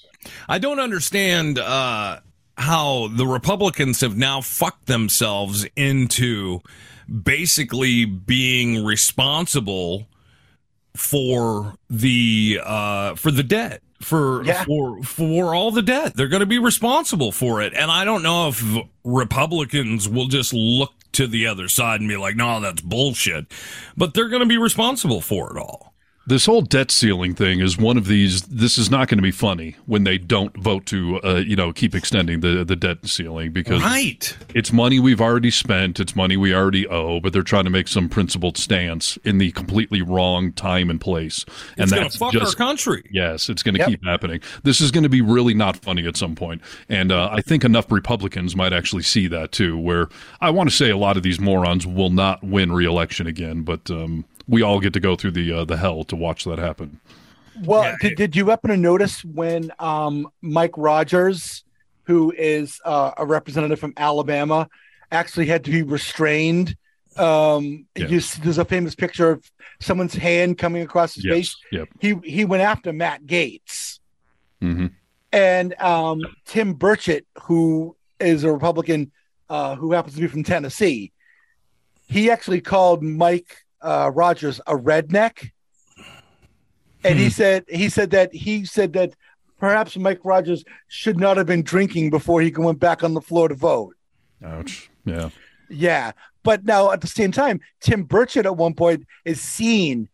I don't understand uh, how the Republicans have now fucked themselves into basically being responsible for the uh, for the debt for Yeah. for for all the debt. They're going to be responsible for it, and I don't know if Republicans will just look to the other side and be like, "No, that's bullshit," but they're going to be responsible for it all. This whole debt ceiling thing is one of these. This is not going to be funny when they don't vote to, uh, you know, keep extending the the debt ceiling because Right. it's money we've already spent. It's money we already owe, but they're trying to make some principled stance in the completely wrong time and place. And It's that's fuck just our country. Yes, it's going to Yep. keep happening. This is going to be really not funny at some point. And uh, I think enough Republicans might actually see that too, where I want to say a lot of these morons will not win reelection again, but um, we all get to go through the uh, the hell to watch that happen. Well, did, did you happen to notice when um, Mike Rogers, who is uh, a representative from Alabama, actually had to be restrained Um, Yeah. you see, there's a famous picture of someone's hand coming across his Yes, face. yep. He he went after Matt Gaetz hmm and um, Tim Burchett, who is a Republican uh, who happens to be from Tennessee. He actually called Mike uh, Rogers a redneck, and he said he said that he said that perhaps Mike Rogers should not have been drinking before he went back on the floor to vote. Ouch. Yeah. Yeah. But now at the same time, Tim Burchett at one point is seen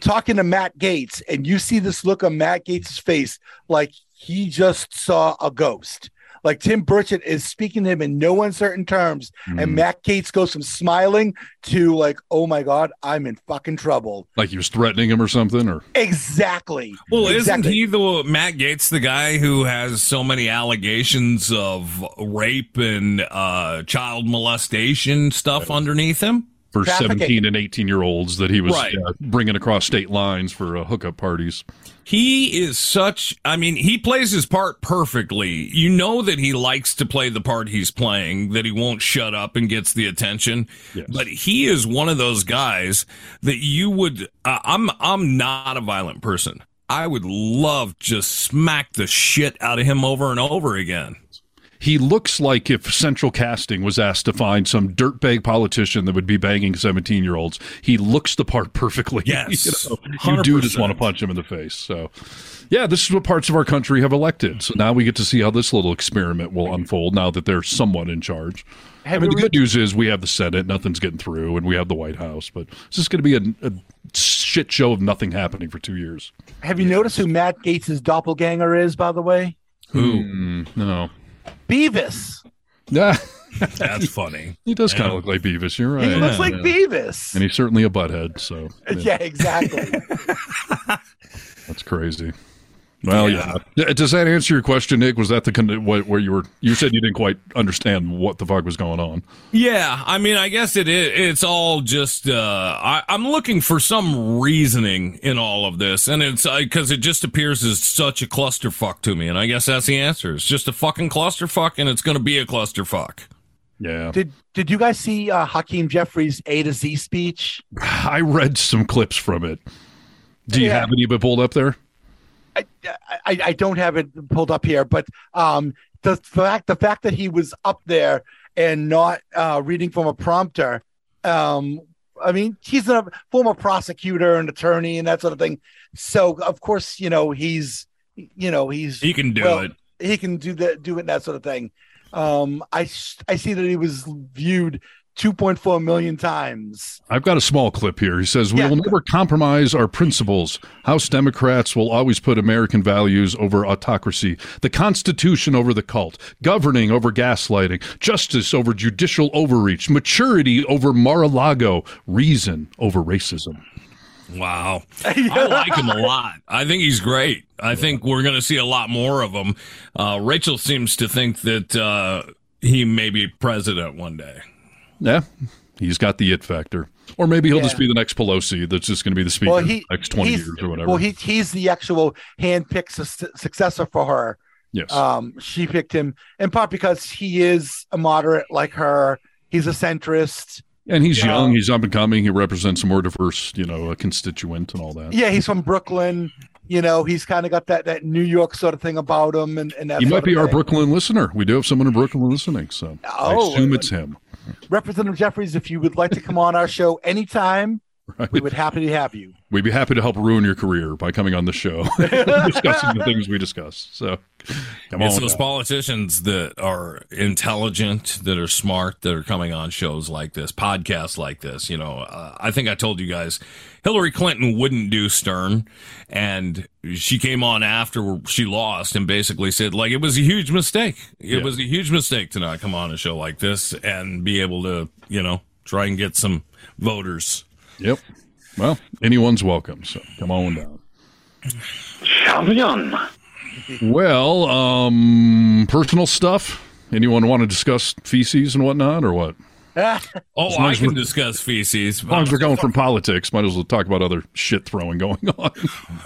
talking to Matt Gaetz, and you see this look on Matt Gaetz' face like he just saw a ghost. Like Tim Burchett is speaking to him in no uncertain terms, Hmm. and Matt Gaetz goes from smiling to like, "Oh my god, I'm in fucking trouble." Like he was threatening him or something, or Exactly. Well, exactly. isn't he the Matt Gaetz the guy who has so many allegations of rape and uh, child molestation stuff underneath him? For 17 and 18 year olds that he was Right. uh, bringing across state lines for uh, hookup parties. He is such, I mean, he plays his part perfectly. You know that he likes to play the part he's playing, that he won't shut up and gets the attention. But he is one of those guys that you would, uh, I'm, I'm not a violent person. I would love just smack the shit out of him over and over again. He looks like if Central Casting was asked to find some dirtbag politician that would be banging 17 year olds. He looks the part perfectly. *laughs* Yes, you, know, you do just want to punch him in the face. So, yeah, this is what parts of our country have elected. So now we get to see how this little experiment will unfold now that they're somewhat in charge. I mean, the good news is we have the Senate, nothing's getting through, and we have the White House, but it's just going to be a, a shit show of nothing happening for two years. Have you noticed who Matt Gaetz' doppelganger is, by the way? Who? Hmm. no. Beavis. Yeah. That's *laughs* funny. He does kind of look like Beavis. You're right. He looks Yeah, like yeah. Beavis. And he's certainly a butthead. So *laughs* Yeah, exactly. *laughs* that's crazy. Well, yeah. Yeah, Does that answer your question, Nick? Was that the con- where you were? You said you didn't quite understand what the fuck was going on. Yeah, I mean, I guess it is. It's all just. Uh, I, I'm looking for some reasoning in all of this, and it's because it just appears as such a clusterfuck to me, and I guess that's the answer. It's just a fucking clusterfuck, and it's going to be a clusterfuck. Yeah. Did Did you guys see uh, Hakeem Jeffries' A to Z speech? *sighs* I read some clips from it. Do you Yeah. have any of it pulled up there? I, I, I don't have it pulled up here, but um, the fact the fact that he was up there and not uh, reading from a prompter, um, I mean, he's a former prosecutor and attorney and that sort of thing. So of course, you know, he's you know he's He can do well, it. He can do that, do it, and that sort of thing. Um, I I see that he was viewed 2.4 million times. I've got a small clip here. He says, We Yeah. will never compromise our principles. House Democrats will always put American values over autocracy, the Constitution over the cult, governing over gaslighting, justice over judicial overreach, maturity over Mar a Lago, reason over racism. Wow, *laughs* I like him a lot. I think he's great. I think we're going to see a lot more of him. Uh, Rachel seems to think that uh, he may be president one day. Yeah, he's got the it factor. Or maybe he'll just be the next Pelosi that's just going to be the speaker Well, he the next 20 he's- years or whatever. Well, he he's the actual hand-picked su- successor for her. yes. Um, she picked him in part because he is a moderate like her. He's a centrist. and he's Yeah. young, he's up and coming, he represents a more diverse, you know, a constituent and all that. Yeah, he's from Brooklyn. You know, he's kind of got that that New York sort of thing about him, and, and that He might be our. Brooklyn listener. We do have someone in Brooklyn listening, so I Oh, assume it's him. Representative Jeffries. If you would like to come on our show anytime, Right. we would happily have you. We'd be happy to help ruin your career by coming on the show, *laughs* discussing the things we discuss. So, come it's on. those now. politicians that are intelligent, that are smart, that are coming on shows like this, podcasts like this. You know, uh, I think I told you guys Hillary Clinton wouldn't do Stern, and she came on after she lost and basically said like it was a huge mistake. It Yeah. was a huge mistake to not come on a show like this and be able to, you know, try and get some voters. Yep. Well, anyone's welcome. So come on down. Champion. Well, um, personal stuff. Anyone want to discuss feces and whatnot, or what? *laughs* Oh, As long I as can we're- discuss feces. As long as we're going from *laughs* politics, might as well talk about other shit throwing going on.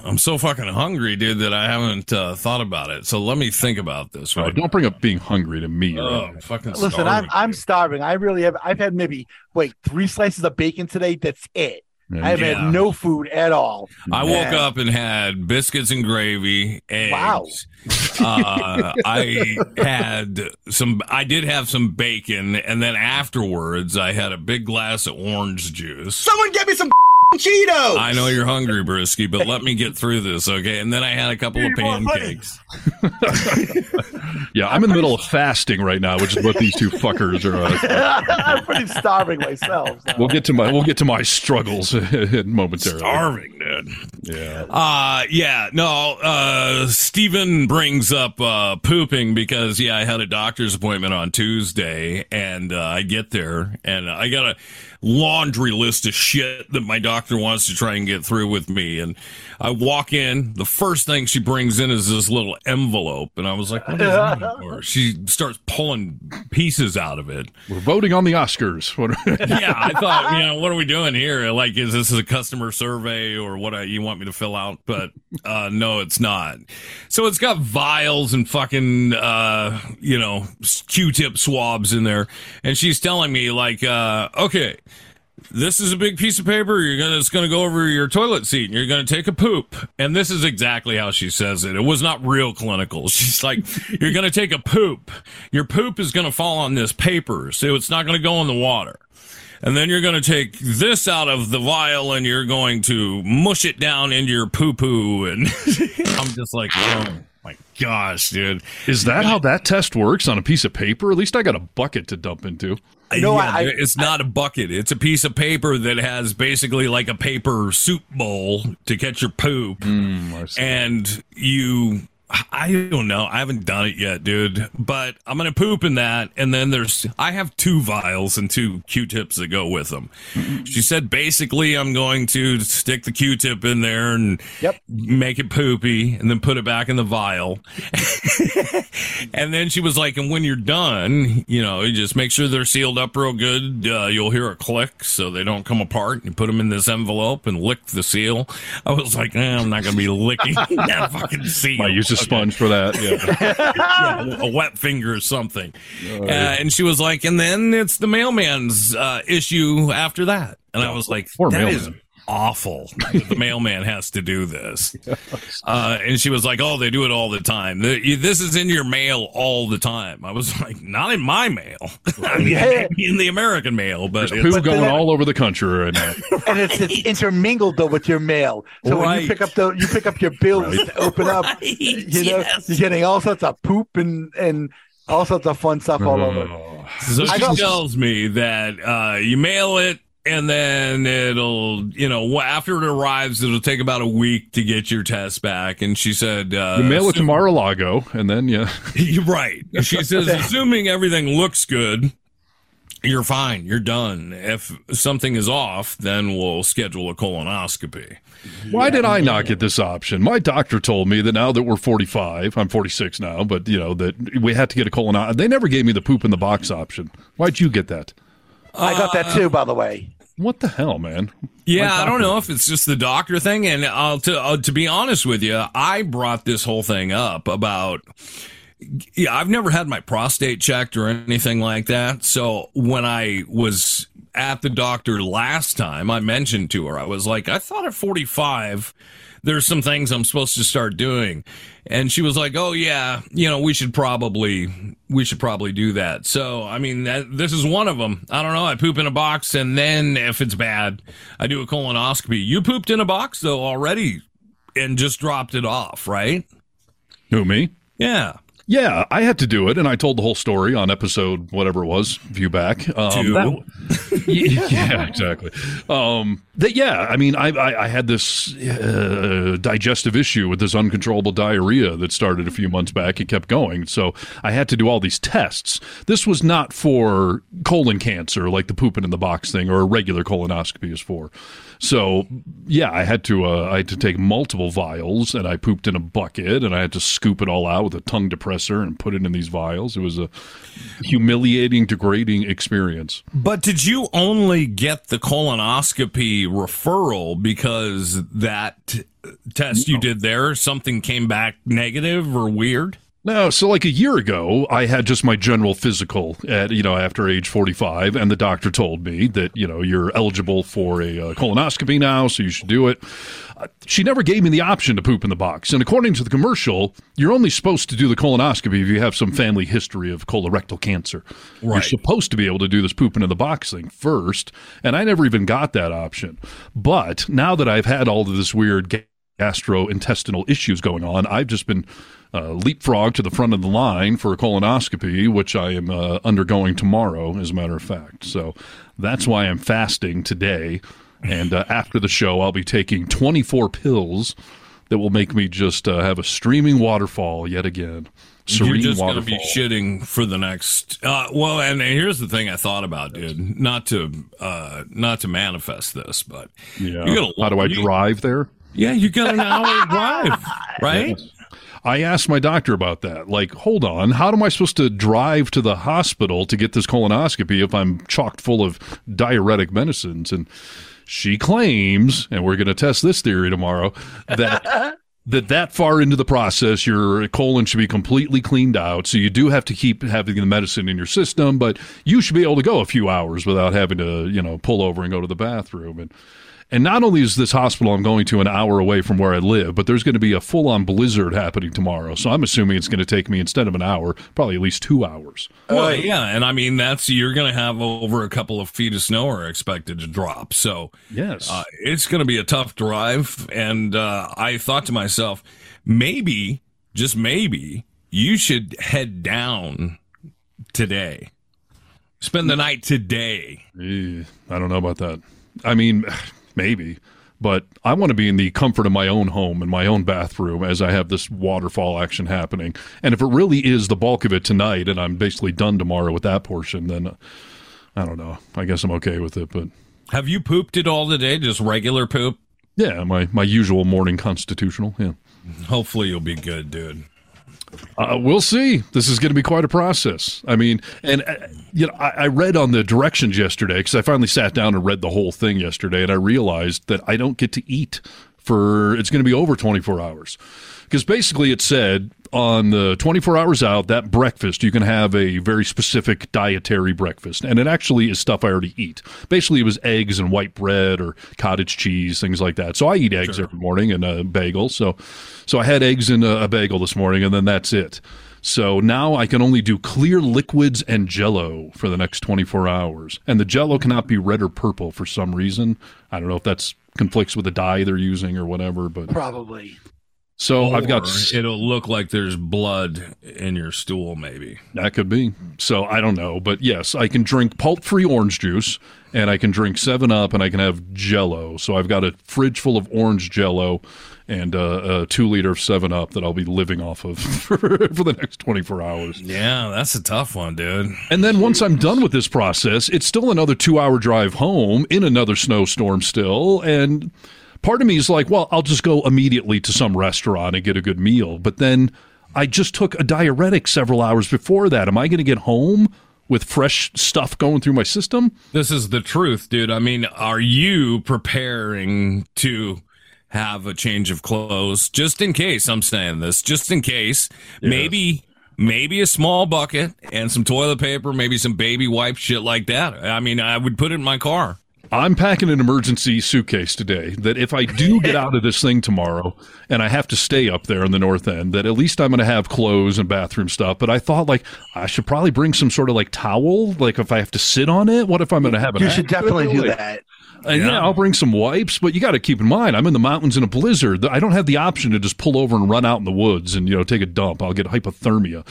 I'm so fucking hungry, dude, that I haven't uh, thought about it. So let me think about this. Oh, don't bring up being hungry to me. Oh, Rob. fucking Listen, starving. I'm I'm starving. I really have. I've had maybe wait three slices of bacon today. That's it. Yeah. I've Yeah. had no food at all. I woke And- up and had biscuits and gravy. Eggs. Wow. uh, *laughs* I had some. I did have some bacon, and then afterwards, I had a big glass of orange juice. Someone get me some Cheetos! I know you're hungry, Brewski, but let me get through this, okay? And then I had a couple of pancakes. *laughs* Yeah, I'm in the middle of fasting right now, which is what these two fuckers are. Uh, *laughs* I'm pretty starving myself. so. we'll get to my we'll get to my struggles *laughs* momentarily. Starving, dude. Yeah. Uh yeah, no, uh Steven brings up uh pooping because yeah, I had a doctor's appointment on Tuesday and uh, I get there and I got a laundry list of shit that my doctor wants to try and get through with me. And I walk in, the first thing she brings in is this little envelope and I was like, what is that *laughs* for? She starts pulling pieces out of it. We're voting on the Oscars. *laughs* What- *laughs* yeah, I thought, you know, what are we doing here? Like, is this a customer survey or what uh, you want me to fill out? But uh, no, it's not. So it's got vials and fucking, uh, you know, Q-tip swabs in there, and she's telling me like, uh, okay. This is a big piece of paper. You're gonna, it's gonna go over your toilet seat and you're gonna take a poop. And this is exactly how she says it. It was not real clinical. *laughs* She's like, you're gonna take a poop. Your poop is gonna fall on this paper. So it's not gonna go in the water. And then you're going to take this out of the vial and you're going to mush it down into your poo poo. And *laughs* I'm just like, oh my gosh, dude. Is that how that test works on a piece of paper? At least I got a bucket to dump into. No, Yeah, I- it's not a bucket. It's a piece of paper that has basically like a paper soup bowl to catch your poop. Hmm, and you, I don't know. I haven't done it yet, dude. But I'm gonna poop in that, and then there's. I have two vials and two Q-tips that go with them. She said basically I'm going to stick the Q-tip in there and Yep. make it poopy, and then put it back in the vial. *laughs* and then she was like, and when you're done, you know, you just make sure they're sealed up real good. Uh, you'll hear a click so they don't come apart. You put them in this envelope and lick the seal. I was like, eh, I'm not going to be licking *laughs* that fucking seal. Might use a sponge for that. Yeah. *laughs* Yeah, a wet finger or something. Uh, and she was like, and then it's the mailman's uh, issue after that. And I was like, Poor that is mailman. Awful. that the mailman has to do this. Uh, and she was like, oh, they do it all the time. The- you- This is in your mail all the time. I was like, not in my mail. *laughs* I mean, Yeah. in the American mail, but There's it's, poo going all over the country right now. *laughs* and it's, it's intermingled though with your mail. So when you pick up the you pick up your bills to open up, *laughs* you know, yes. you're getting all sorts of poop and and all sorts of fun stuff all over. So she tells me that uh, you mail it, and then it'll, you know, after it arrives, it'll take about a week to get your test back. And she said, uh, You mail it to Mar-a-Lago, and then yeah, You're *laughs* right. She says, *laughs* assuming everything looks good, you're fine. You're done. If something is off, then we'll schedule a colonoscopy. Why did I not get this option? My doctor told me that now that we're 45, I'm 46 now, but you know that we had to get a colonoscopy. They never gave me the poop in the box option. Why'd you get that? I got that too, by the way. What the hell, man? Yeah, I don't know if it's just the doctor thing. And uh, to uh, to be honest with you, I brought this whole thing up about. Yeah, I've never had my prostate checked or anything like that. So when I was at the doctor last time, I mentioned to her, I was like, I thought at 45, there's some things I'm supposed to start doing. And she was like, Oh yeah, you know, we should probably, we should probably do that. So, I mean, that, this is one of them. I don't know. I poop in a box and then if it's bad, I do a colonoscopy. You pooped in a box though already and just dropped it off, right? Who me? Yeah. Yeah, I had to do it, and I told the whole story on episode whatever it was, a few back. Um, *laughs* yeah, exactly. Um, that yeah, I mean, I I, I had this uh, digestive issue with this uncontrollable diarrhea that started a few months back. It kept going, so I had to do all these tests. This was not for colon cancer, like the pooping in the box thing, or a regular colonoscopy is for. So yeah, I had to uh, I had to take multiple vials, and I pooped in a bucket, and I had to scoop it all out with a tongue depressor and put it in these vials. It was a humiliating, degrading experience. But did you only get the colonoscopy referral because that test you did there, something came back negative or weird? No, so like a year ago, I had just my general physical at you know after age forty five, and the doctor told me that you know you're eligible for a uh, colonoscopy now, so you should do it. She never gave me the option to poop in the box, and according to the commercial, you're only supposed to do the colonoscopy if you have some family history of colorectal cancer. You're supposed to be able to do this pooping in the box thing first, and I never even got that option. But now that I've had all of this weird gastrointestinal issues going on, I've just been uh, leapfrog to the front of the line for a colonoscopy, which I am uh, undergoing tomorrow, as a matter of fact. So that's why I'm fasting today. And uh, after the show, I'll be taking 24 pills that will make me just uh, have a streaming waterfall yet again. Serene You're just going to be shitting for the next. Uh, well, and here's the thing I thought about, dude. Not to, uh, not to manifest this, but Yeah. How do I you- drive there? Yeah, you got an hour drive, *laughs* right? Yes. I asked my doctor about that. Like, hold on, how am I supposed to drive to the hospital to get this colonoscopy if I'm chocked full of diuretic medicines? And she claims, and we're going to test this theory tomorrow, that *laughs* that that far into the process, your colon should be completely cleaned out. So you do have to keep having the medicine in your system, but you should be able to go a few hours without having to, you know, pull over and go to the bathroom. And and not only is this hospital I'm going to an hour away from where I live, but there's going to be a full on blizzard happening tomorrow. So I'm assuming it's going to take me instead of an hour, probably at least two hours. Well, yeah, and I mean that's you're going to have over a couple of feet of snow are expected to drop. So yes, uh, it's going to be a tough drive. And uh, I thought to myself, maybe, just maybe, you should head down today. Spend the night today. Eh, I don't know about that. I mean, maybe, but I want to be in the comfort of my own home in my own bathroom as I have this waterfall action happening. And if it really is the bulk of it tonight, and I'm basically done tomorrow with that portion, then uh, I don't know. I guess I'm okay with it. But Have you pooped it all today? Just regular poop? yeah, my my usual morning constitutional. Yeah. Hopefully you'll be good, dude. Uh, we'll see. This is going to be quite a process. I mean, and uh, you know, I, I read on the directions yesterday because I finally sat down and read the whole thing yesterday, and I realized that I don't get to eat for. It's going to be over twenty four hours because basically it said on the 24 hours out that breakfast you can have a very specific dietary breakfast. And it actually is stuff i already eat. Basically it was eggs and white bread or cottage cheese things like that. So i eat eggs every morning and a bagel. So so i had eggs and a, a bagel this morning and then that's it. So now i can only do clear liquids and jello for the next 24 hours. And the jello cannot be red or purple for some reason. I don't know if that's conflicts with the dye they're using or whatever but Probably. So I've got it'll look like there's blood in your stool, maybe. That could be. So I don't know, but yes, I can drink pulp-free orange juice, and I can drink Seven Up, and I can have Jello. So I've got a fridge full of orange Jello and uh, a two-liter of Seven Up that I'll be living off of *laughs* for, for the next twenty-four hours. Yeah, that's a tough one, dude. And then once I'm done with this process, it's still another two-hour drive home in another snowstorm still, and part of me is like, well, I'll just go immediately to some restaurant and get a good meal. But then I just took a diuretic several hours before that. Am I going to get home with fresh stuff going through my system? This is the truth, dude. I mean, are you preparing to have a change of clothes just in case? I'm saying this just in case. Maybe maybe a small bucket and some toilet paper, maybe some baby wipe shit like that. I mean, I would put it in my car. I'm packing an emergency suitcase today that if I do get *laughs* out of this thing tomorrow and I have to stay up there in the north end, that at least I'm going to have clothes and bathroom stuff. But I thought like I should probably bring some sort of like towel, like if I have to sit on it. What if I'm going to have an You should definitely do Like, that. Uh, yeah. I'll bring some wipes, but you got to keep in mind I'm in the mountains in a blizzard. I don't have the option to just pull over and run out in the woods and you know take a dump. I'll get hypothermia,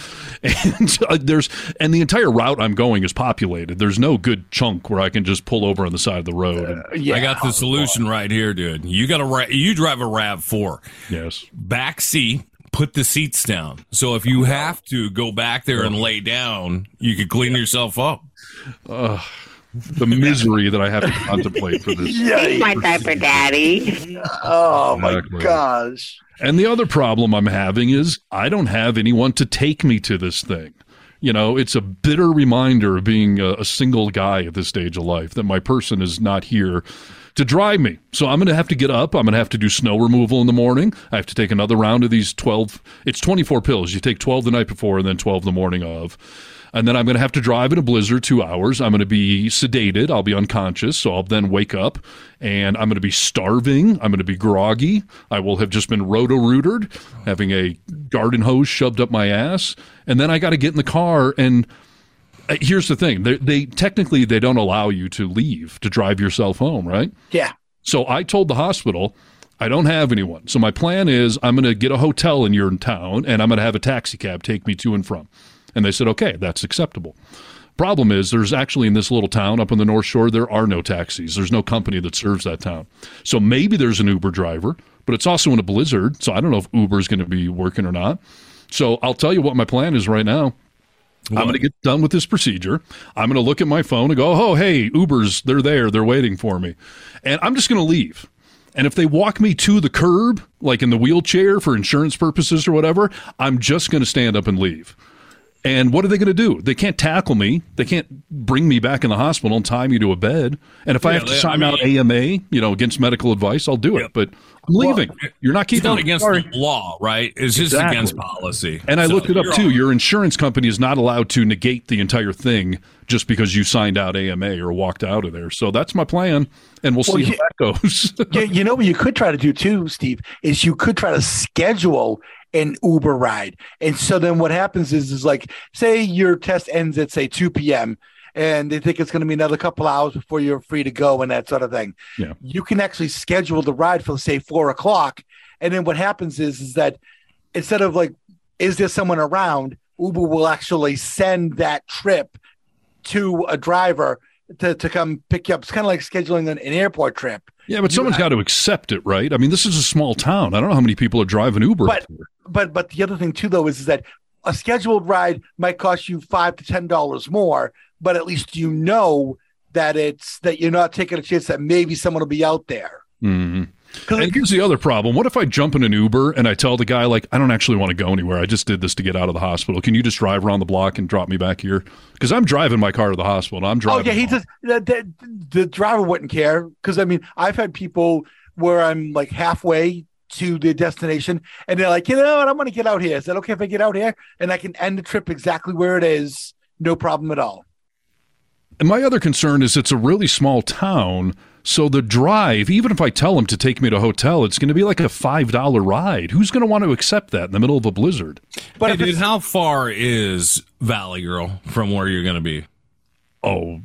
*laughs* and uh, there's and the entire route I'm going is populated. There's no good chunk where I can just pull over on the side of the road. and, I got the solution right here, dude. You got a Ra- you drive a Rav Four. Yes. Back seat. Put the seats down. So if you have to go back there and lay down, you could clean yourself up. Uh, the misery that I have to contemplate for this. Take my diaper, daddy. Oh my gosh. And the other problem I'm having is I don't have anyone to take me to this thing. You know, it's a bitter reminder of being a, a single guy at this stage of life that my person is not here to drive me. So I'm going to have to get up. I'm going to have to do snow removal in the morning. I have to take another round of these 12. It's 24 pills. You take 12 the night before and then 12 the morning of. And then I'm going to have to drive in a blizzard two hours. I'm going to be sedated. I'll be unconscious. So I'll then wake up and I'm going to be starving. I'm going to be groggy. I will have just been roto rooted, having a garden hose shoved up my ass. And then I got to get in the car. And uh, here's the thing they, they technically they don't allow you to leave to drive yourself home, right? Yeah. So I told the hospital, I don't have anyone. So my plan is I'm going to get a hotel in your town and I'm going to have a taxi cab take me to and from. And they said, okay, that's acceptable. Problem is, there's actually in this little town up on the North Shore, there are no taxis. There's no company that serves that town. So maybe there's an Uber driver, but it's also in a blizzard. So I don't know if Uber is going to be working or not. So I'll tell you what my plan is right now. I'm going to get done with this procedure. I'm going to look at my phone and go, oh, hey, Uber's, they're there. They're waiting for me. And I'm just going to leave. And if they walk me to the curb, like in the wheelchair for insurance purposes or whatever, I'm just going to stand up and leave. And what are they going to do? They can't tackle me. They can't bring me back in the hospital and tie me to a bed. And if I have to they- sign I out AMA, you know, against medical advice, I'll do it. But I'm leaving. You're not It's keeping not me. against Sorry. the law, right? It's just Exactly. against policy. And I So looked it up too. all- Your insurance company is not allowed to negate the entire thing just because you signed out AMA or walked out of there. So that's my plan, and we'll Well, see you- how that goes. *laughs* you, you know what you could try to do too, Steve, is you could try to schedule an Uber ride. And so then what happens is is like say your test ends at say 2 p.m. and they think it's going to be another couple hours before you're free to go and that sort of thing. Yeah. You can actually schedule the ride for say four o'clock. And then what happens is is that instead of like, is there someone around, Uber will actually send that trip to a driver to, to come pick you up. It's kind of like scheduling an, an airport trip. yeah, but someone's got to accept it, right? I mean, this is a small town. I don't know how many people are driving Uber. But but but the other thing too though is, is that a scheduled ride might cost you five to ten dollars more, but at least you know that it's that you're not taking a chance that maybe someone will be out there. hmm And here's the other problem. What if I jump in an Uber and I tell the guy, like, I don't actually want to go anywhere. I just did this to get out of the hospital. Can you just drive around the block and drop me back here? Because I'm driving my car to the hospital. And I'm driving. Oh yeah, he just the, the, the driver wouldn't care because I mean I've had people where I'm like halfway to the destination and they're like, you know what, I'm going to get out here. Is that okay if I get out here and I can end the trip exactly where it is, no problem at all. And my other concern is it's a really small town. So the drive, even if I tell them to take me to a hotel, it's going to be like a $5 ride. Who's going to want to accept that in the middle of a blizzard? But hey, dude, how far is Valley Girl from where you're going to be? Oh,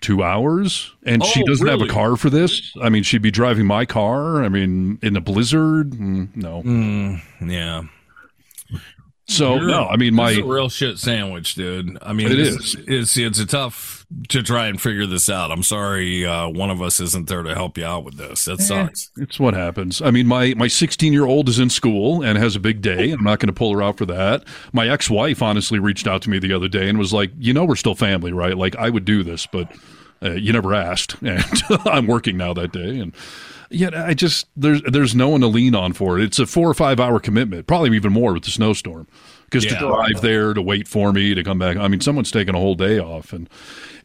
two hours? And she Oh, doesn't have a car for this? I mean, she'd be driving my car. I mean, in a blizzard? Mm, no. yeah. So, You're- no, I mean, my. a real shit sandwich, dude. I mean, It this is. It's it's a tough to try and figure this out. I'm sorry, uh, one of us isn't there to help you out with this. That sucks. It's what happens. I mean, my my 16 year old is in school and has a big day. I'm not going to pull her out for that. My ex wife honestly reached out to me the other day and was like, "You know, we're still family, right? Like, I would do this, but uh, you never asked, *laughs* and I'm working now that day, and yet I just there's there's no one to lean on for it. It's a four or five hour commitment, probably even more with the snowstorm, because to drive there to wait for me to come back. I mean, someone's taking a whole day off, and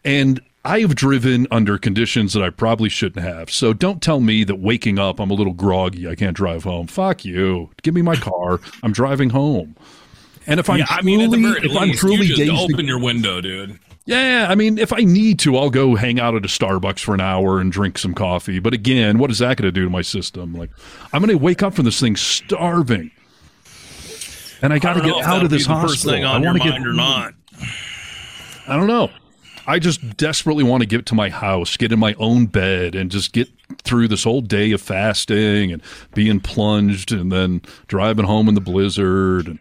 and I have driven under conditions that I probably shouldn't have. So don't tell me that waking up I'm a little groggy. I can't drive home. Fuck you. Give me my car. I'm driving home. And if I'm yeah, I mean, at the truly- very if I'm truly you dazed open your window, dude. yeah, I mean, if I need to, I'll go hang out at a Starbucks for an hour and drink some coffee. But again, what is that going to do to my system? Like, I'm going to wake up from this thing starving, and I got to get out of this hospital. thing I want to get or not. I don't know. I just desperately want to get to my house, get in my own bed, and just get through this whole day of fasting and being plunged, and then driving home in the blizzard, and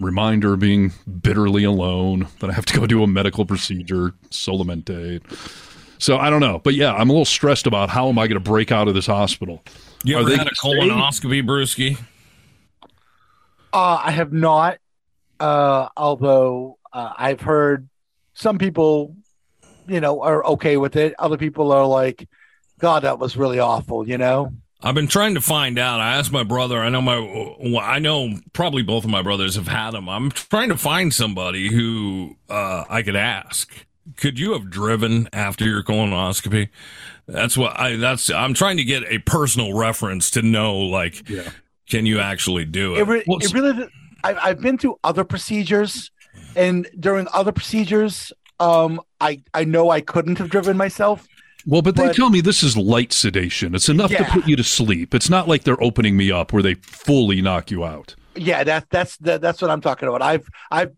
reminder of being bitterly alone that I have to go do a medical procedure, solamente. So I don't know, but yeah, I'm a little stressed about how am I going to break out of this hospital. You Are ever they had a gonna colonoscopy, Brewski? Uh, I have not, uh, although uh, I've heard some people you know, are okay with it. Other people are like, God, that was really awful, you know? I've been trying to find out. I asked my brother. I know my, well, I know probably both of my brothers have had them. I'm trying to find somebody who uh, I could ask. Could you have driven after your colonoscopy? That's what I. That's I'm trying to get a personal reference to know, like, can you actually do it? It, re- Well, it really, I, I've been through other procedures, and during other procedures, um, I I know I couldn't have driven myself. Well, but they tell me this is light sedation. It's enough to put you to sleep. It's not like they're opening me up where they fully knock you out. Yeah, that that's that, that's what I'm talking about. I've I've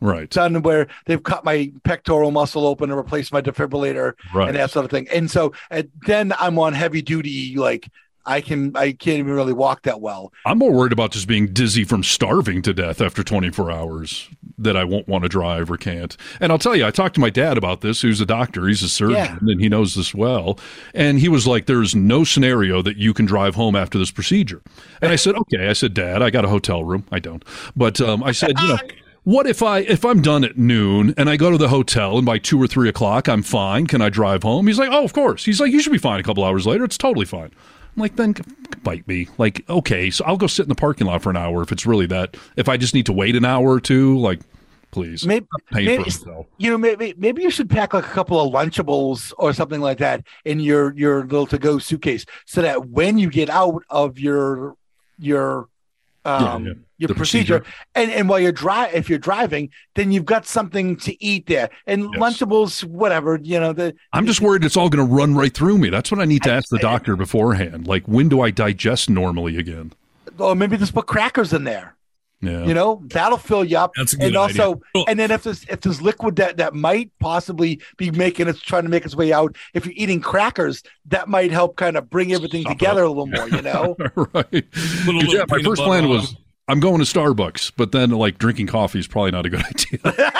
Right. done where they've cut my pectoral muscle open and replaced my defibrillator Right. and that sort of thing. And so uh, then I'm on heavy duty, like I can I can't even really walk that well. I'm more worried about just being dizzy from starving to death after 24 hours that I won't want to drive or can't. And I'll tell you, I talked to my dad about this, who's a doctor. He's a surgeon Yeah. and he knows this well. And he was like, there's no scenario that you can drive home after this procedure. And I said, okay. I said, Dad, I got a hotel room. I don't. But um, I said, you know, *laughs* what if I if I'm done at noon and I go to the hotel and by two or three o'clock I'm fine? Can I drive home? He's like, oh, of course. He's like, you should be fine a couple hours later. It's totally fine. Like, then bite me. Like, okay, so I'll go sit in the parking lot for an hour if it's really that. If I just need to wait an hour or two, like, please, Maybe, maybe you know maybe maybe you should pack like a couple of lunchables or something like that in your your little to go suitcase so that when you get out of your your um yeah. your procedure, procedure. and and while you're dri if you're driving then you've got something to eat there and lunchables whatever you know the I'm just worried it's all going to run right through me. That's what I need to ask the doctor beforehand. Like, when do I digest normally again? Oh, maybe just put crackers in there Yeah. you know that'll fill you up That's a good and also idea. and then if there's if there's liquid that that might possibly be making it trying to make its way out if you're eating crackers that might help kind of bring everything together a little more you know *laughs* right. 'Cause, yeah, my first butter plan on was I'm going to Starbucks, but then like drinking coffee is probably not a good *laughs* idea.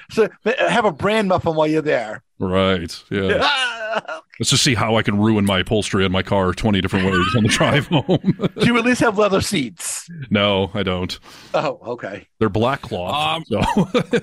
*laughs* so uh, have a brand muffin while you're there right. Yeah. *laughs* Let's just see how I can ruin my upholstery on my car 20 different ways on the drive *laughs* home. do you at least have leather seats no, I don't. oh okay They're black cloth. Um, so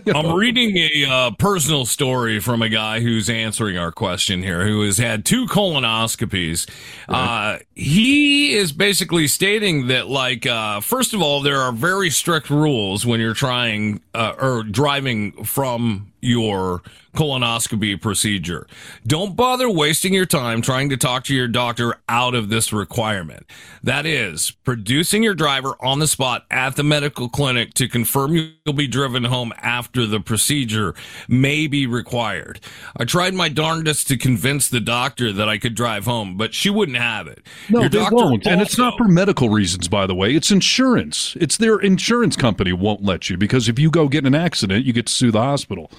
*laughs* I'm reading a uh, personal story from a guy who's answering our question here, who has had two colonoscopies. Uh, he is basically stating that, like, uh, first of all, there are very strict rules when you're trying uh, or driving from your colonoscopy procedure. Don't bother wasting your time trying to talk to your doctor out of this requirement. That is, producing your driver on the spot at the medical clinic to confirm you'll be driven home after the procedure may be required. I tried my darndest to convince the doctor that I could drive home, but she wouldn't have it. No, Your they doctor won't. And it's not for medical reasons, by the way. It's insurance. It's their insurance company won't let you because if you go get in an accident, you get to sue the hospital.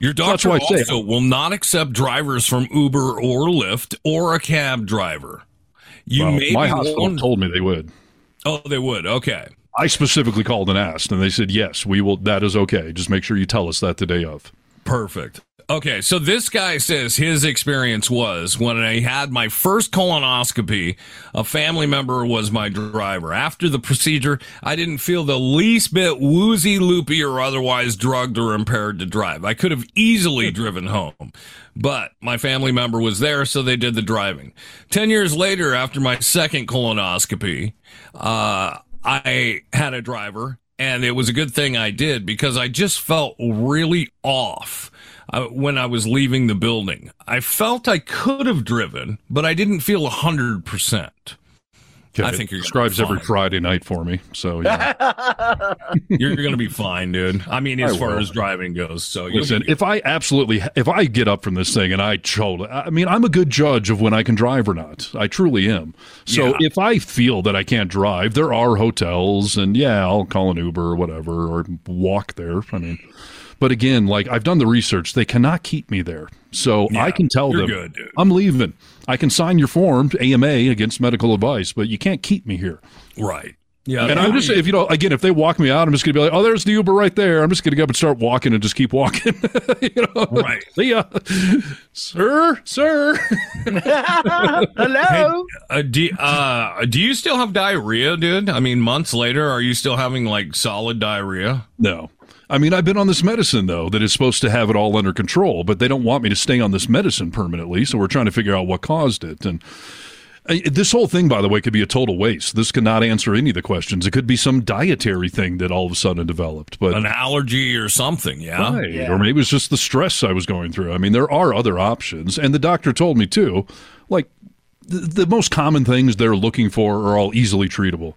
Your doctor I say- also will not accept drivers from Uber or Lyft or a cab driver. You Well, may my hospital one- told me they would. Oh, they would. Okay. I specifically called and asked, and they said, yes, we will. That is okay. Just make sure you tell us that the day of. Perfect. Okay, so this guy says his experience was when I had my first colonoscopy, a family member was my driver. After the procedure, I didn't feel the least bit woozy, loopy, or otherwise drugged or impaired to drive. I could have easily *laughs* driven home, but my family member was there, so they did the driving. Ten years later, after my second colonoscopy, uh, I had a driver and it was a good thing I did because I just felt really off uh, when I was leaving the building. I felt I could have driven, but I didn't feel a hundred percent. I think it you're describes every. Friday night for me. So yeah. *laughs* You're going to be fine, dude. I mean, as I far as driving goes. So Listen, if I absolutely, if I get up from this thing and I choke, I mean, I'm a good judge of when I can drive or not. I truly am. So Yeah. if I feel that I can't drive, there are hotels, and yeah, I'll call an Uber or whatever, or walk there. I mean, but again, like I've done the research, they cannot keep me there. So I can tell them good. I'm leaving. I can sign your form, AMA, against medical advice, but you can't keep me here. right. Yeah. And I'm just, if you know, again, if they walk me out, I'm just going to be like, oh, there's the Uber right there. I'm just going to get up and start walking and just keep walking. *laughs* you know? Right. *laughs* See ya. Sir, sir. *laughs* hello Uh, do, uh, do you still have diarrhea, dude? I mean, months later, are you still having like solid diarrhea? No. I mean, I've been on this medicine though that is supposed to have it all under control, but they don't want me to stay on this medicine permanently. So we're trying to figure out what caused it. And uh, this whole thing, by the way, could be a total waste. This could not answer any of the questions. It could be some dietary thing that all of a sudden developed, but An allergy or something, yeah. Right. Or maybe it was just the stress I was going through. I mean, there are other options. And the doctor told me too, like the, the most common things they're looking for are all easily treatable.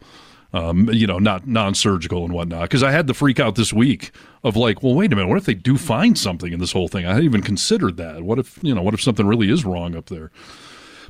Um, you know, not non-surgical and whatnot. Because I had the freak out this week of like, well, wait a minute, what if they do find something in this whole thing? I hadn't even considered that. What if you know, what if something really is wrong up there?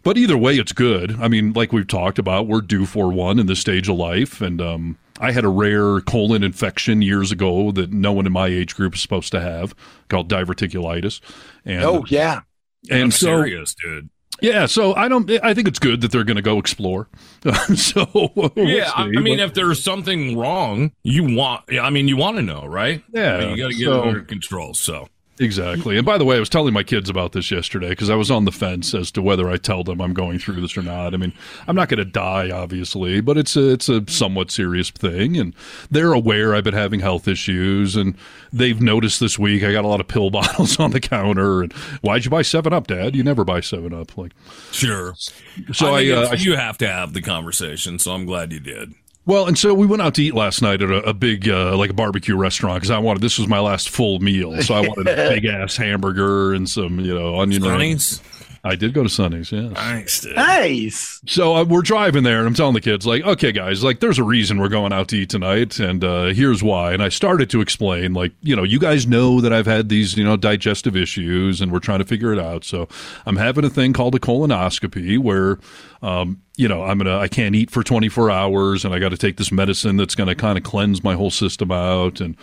But either way, it's good. I mean, like we've talked about, we're due for one in this stage of life, and um, I had a rare colon infection years ago that no one in my age group is supposed to have, called diverticulitis. And Oh yeah. and I'm so serious, dude. Yeah, so I don't. I think it's good that they're going to go explore. *laughs* so we'll yeah, I, see, I mean, but- if there's something wrong, you want. I mean, you want to know, right? Yeah, I mean, you got to get so- under control. So Exactly. And by the way, I was telling my kids about this yesterday because I was on the fence as to whether I tell them I'm going through this or not. I mean, I'm not going to die, obviously, but it's a, it's a somewhat serious thing. And they're aware I've been having health issues. And they've noticed this week I got a lot of pill *laughs* bottles on the counter. And why'd you buy 7 Up, Dad? You never buy 7 Up. Like, sure. So I, I, uh, I- you have to have the conversation. So I'm glad you did. Well, and so we went out to eat last night at a, a big, uh, like a barbecue restaurant because I wanted this was my last full meal, so I wanted a *laughs* big ass hamburger and some, you know, onion rings. Sonny's? I did go to Sonny's, yes. Nice, dude. Nice. So uh, we're driving there, and I'm telling the kids, like, okay, guys, like, there's a reason we're going out to eat tonight, and uh, here's why. And I started to explain, like, you know, you guys know that I've had these, you know, digestive issues, and we're trying to figure it out. So I'm having a thing called a colonoscopy where, um, you know, I'm gonna, I can't eat for 24 hours, and I got to take this medicine that's gonna kind of cleanse my whole system out, and.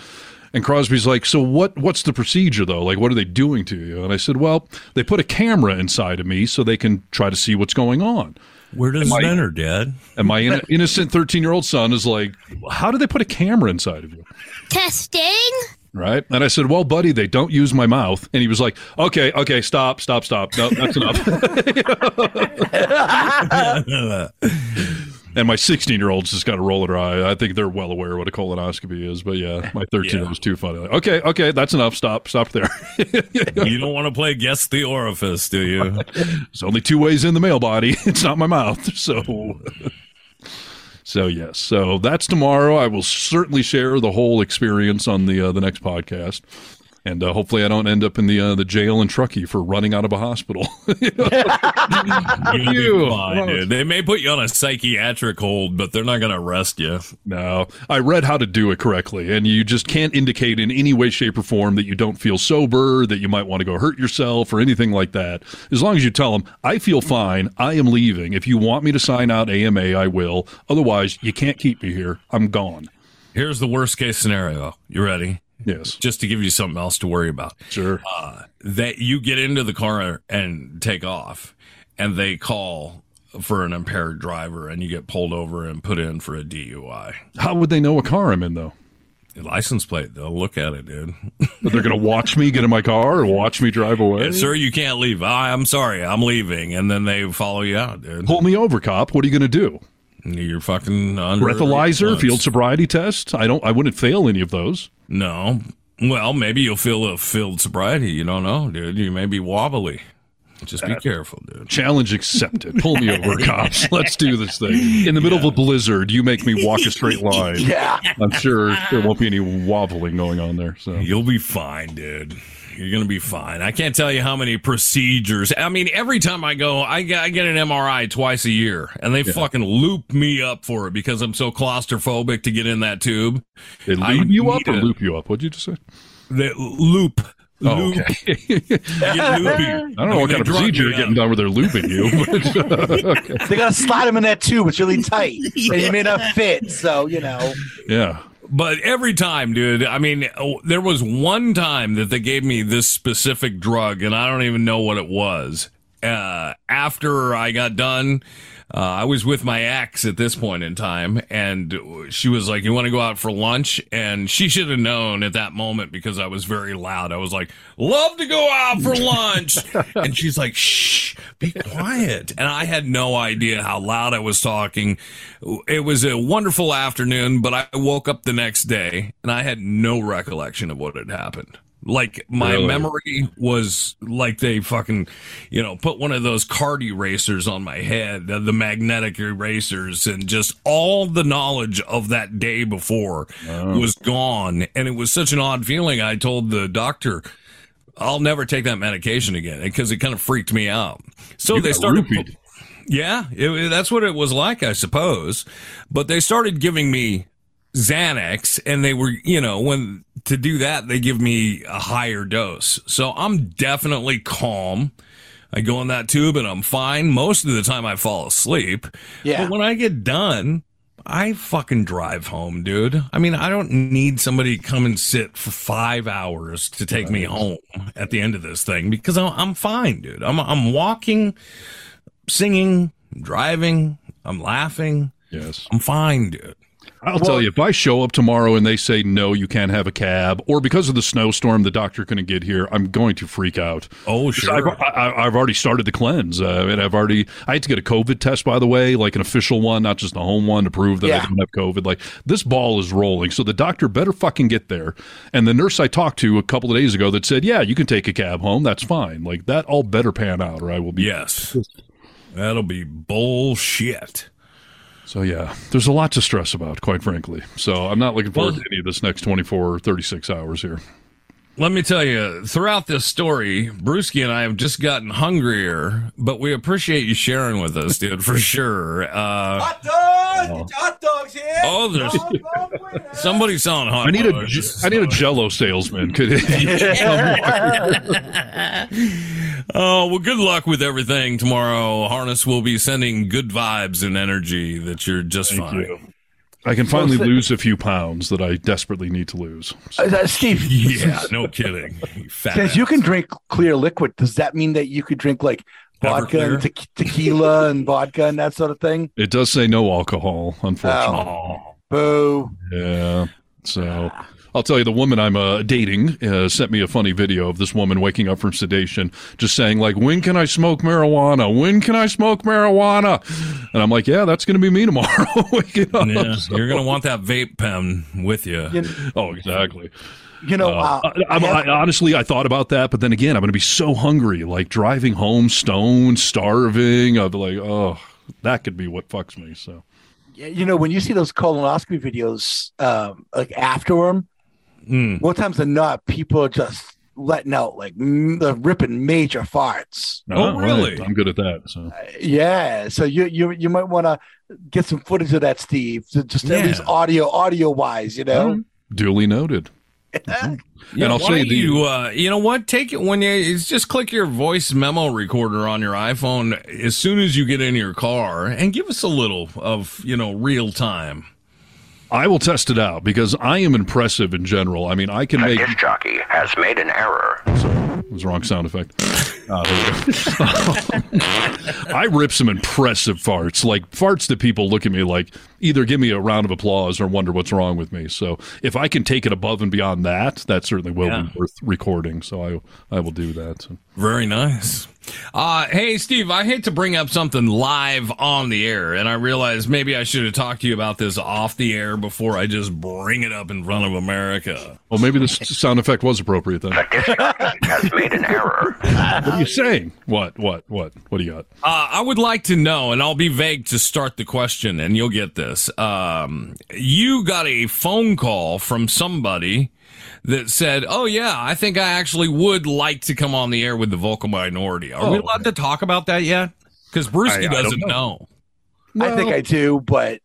And Crosby's like, so what? What's the procedure though? Like, what are they doing to you? And I said, well, they put a camera inside of me so they can try to see what's going on. Where does And it my- enter, Dad? And my in- *laughs* innocent 13 year old son is like, How do they put a camera inside of you? Testing? Right. And I said, Well, buddy, they don't use my mouth. And he was like, Okay, okay, stop, stop, stop. No, that's enough. *laughs* *laughs* and my 16 year old's just got to roll her eye. I think they're well aware what a colonoscopy is. But yeah, my 13 year old was too funny. Like, okay, okay, that's enough. Stop, stop there. *laughs* you don't want to play guess the orifice, do you? *laughs* There's only two ways in the male body. *laughs* It's not my mouth. So, so yes. So that's tomorrow. I will certainly share the whole experience on the uh, the next podcast, and uh, hopefully I don't end up in the uh, the jail in Truckee for running out of a hospital. You'll *laughs* you. *laughs* fine, dude. They may put you on a psychiatric hold, but they're not going to arrest you. No, I read how to do it correctly, and you just can't indicate in any way, shape, or form that you don't feel sober, that you might want to go hurt yourself, or anything like that. As long as you tell them, "I feel fine. I am leaving. If you want me to sign out AMA, I will. Otherwise, you can't keep me here. I'm gone." Here's the worst case scenario. You ready? Yes. Just to give you something else to worry about. Sure. Uh, that you get into the car and take off, and they call for an impaired driver, and you get pulled over and put in for a DUI. How would they know what car I'm in, though? License plate, they'll look at it, dude. *laughs* They're going to watch me get in my car or watch me drive away. Yeah, sir, you can't leave. I, I'm sorry, I'm leaving, and then they follow you out, dude. Pull me over, cop. What are you going to do? You're fucking under Breathalyzer, field sobriety test. I don't. I wouldn't fail any of those. No. Well, maybe you'll feel a filled sobriety. You don't know, dude. You may be wobbly. Just be uh, careful, dude. Challenge accepted. Pull me over, *laughs* cops. Let's do this thing. In the middle of a blizzard, you make me walk a straight *laughs* line. Yeah. I'm sure there won't be any wobbling going on there. So You'll be fine, dude. You're gonna be fine. I can't tell you how many procedures. I mean, every time I go, I get, I get an MRI twice a year, and they fucking loop me up for it because I'm so claustrophobic to get in that tube. they I loop you up or a- loop you up? What'd you just say? They loop. Oh, loop. okay. *laughs* Loopy. *laughs* I don't know what kind of procedure me you're getting up. done where they're looping you. *laughs* But, okay. They gotta slide him in that tube. It's really tight, and you may not fit. So you know. Yeah. But every time, dude, I mean, oh, there was one time that they gave me this specific drug, and I don't even know what it was. Uh, after I got done, Uh, I was with my ex at this point in time, and she was like, "You want to go out for lunch?" And she should have known at that moment because I was very loud. I was like, "Love to go out for lunch," *laughs* and she's like, "Shh, be quiet." And I had no idea how loud I was talking. It was a wonderful afternoon, but I woke up the next day and I had no recollection of what had happened. Like my Really? memory was like they fucking, you know, put one of those card erasers on my head, uh, the magnetic erasers, and just all the knowledge of that day before was gone. And it was such an odd feeling. I told the doctor, I'll never take that medication again because it kind of freaked me out. So You they started. roofied. Yeah, it, that's what it was like, I suppose. But they started giving me Xanax, and they were, you know, when to do that, they give me a higher dose. So I'm definitely calm. I go in that tube and I'm fine. Most of the time, I fall asleep. Yeah. But when I get done, I fucking drive home, dude. I mean, I don't need somebody to come and sit for five hours to take me home at the end of this thing because I'm, I'm fine, dude. I'm, I'm walking, singing, driving, I'm laughing. Yes. I'm fine, dude. I'll tell you, if I show up tomorrow and they say no, you can't have a cab, or because of the snowstorm, the doctor couldn't get here, I'm going to freak out. Oh, sure. I've, I, I've already started the cleanse, uh, and I've already. I had to get a COVID test, by the way, like an official one, not just a home one, to prove that I don't have COVID. Like this ball is rolling, so the doctor better fucking get there. And the nurse I talked to a couple of days ago that said, "Yeah, you can take a cab home. That's fine. Like that all better pan out, or I will be." Yes. That'll be bullshit. So yeah, there's a lot to stress about, quite frankly. So I'm not looking forward Well- to any of this next 24 or 36 hours here. Let me tell you, throughout this story, Brewski and I have just gotten hungrier, but we appreciate you sharing with us, dude, for sure. Uh, Hot dogs! Hot dogs here! oh, there's somebody selling hot I need a dogs. I need a Jello salesman. Could *laughs* *laughs* Oh, well, good luck with everything tomorrow. Harness will be sending good vibes and energy that you're just fine. I can finally Well, lose a few pounds that I desperately need to lose. Uh, uh, Steve, *laughs* Yeah, no kidding. You *laughs* fat since you can drink clear liquid, does that mean that you could drink like vodka and te- tequila and vodka and that sort of thing? It does say no alcohol, unfortunately. Oh, boo. Yeah. So I'll tell you, the woman I'm uh, dating uh, sent me a funny video of this woman waking up from sedation, just saying like, "When can I smoke marijuana? When can I smoke marijuana?" And I'm like, "Yeah, that's going to be me tomorrow." *laughs* waking up. Yeah, So- you're gonna want that vape pen with you. Oh, exactly. You know, Uh, uh, I, I'm, I, honestly, I thought about that, but then again, I'm going to be so hungry, like driving home stoned, starving. I'll be like, oh, that could be what fucks me. So you know, when you see those colonoscopy videos, um, like after them, Mm. more times than not, people are just letting out like m- they're ripping major farts. Oh, right, really? I'm good at that. So Yeah, so you you you might want to get some footage of that, Steve. so Just at least audio audio wise, you know. duly noted. *laughs* Yeah, and I'll say the you, uh, you know what? Take it when you it's just click your voice memo recorder on your iPhone as soon as you get in your car and give us a little of you know real time. I will test it out because I am impressive in general. I mean, I can make. Disc jockey has made an error. Sorry, it was the wrong sound effect. Ah, there we go. *laughs* I rip some impressive farts, like farts that people look at me like either give me a round of applause or wonder what's wrong with me. So if I can take it above and beyond that, that certainly will Yeah. be worth recording. So I I will do that. Very nice. Uh, hey, Steve, I hate to bring up something live on the air, and I realize maybe I should have talked to you about this off the air before I just bring it up in front of America. Well, maybe this sound effect was appropriate then. Disc jockey has made an error. What are you saying? What? What? What? What do you got? Uh, I would like to know, and I'll be vague to start the question, and you'll get this. Um, you got a phone call from somebody that said, "Oh yeah, I think I actually would like to come on the air with the vocal minority." Are we Oh. allowed to talk about that yet? Because I- Brewski I don't doesn't know. know. I think I do, but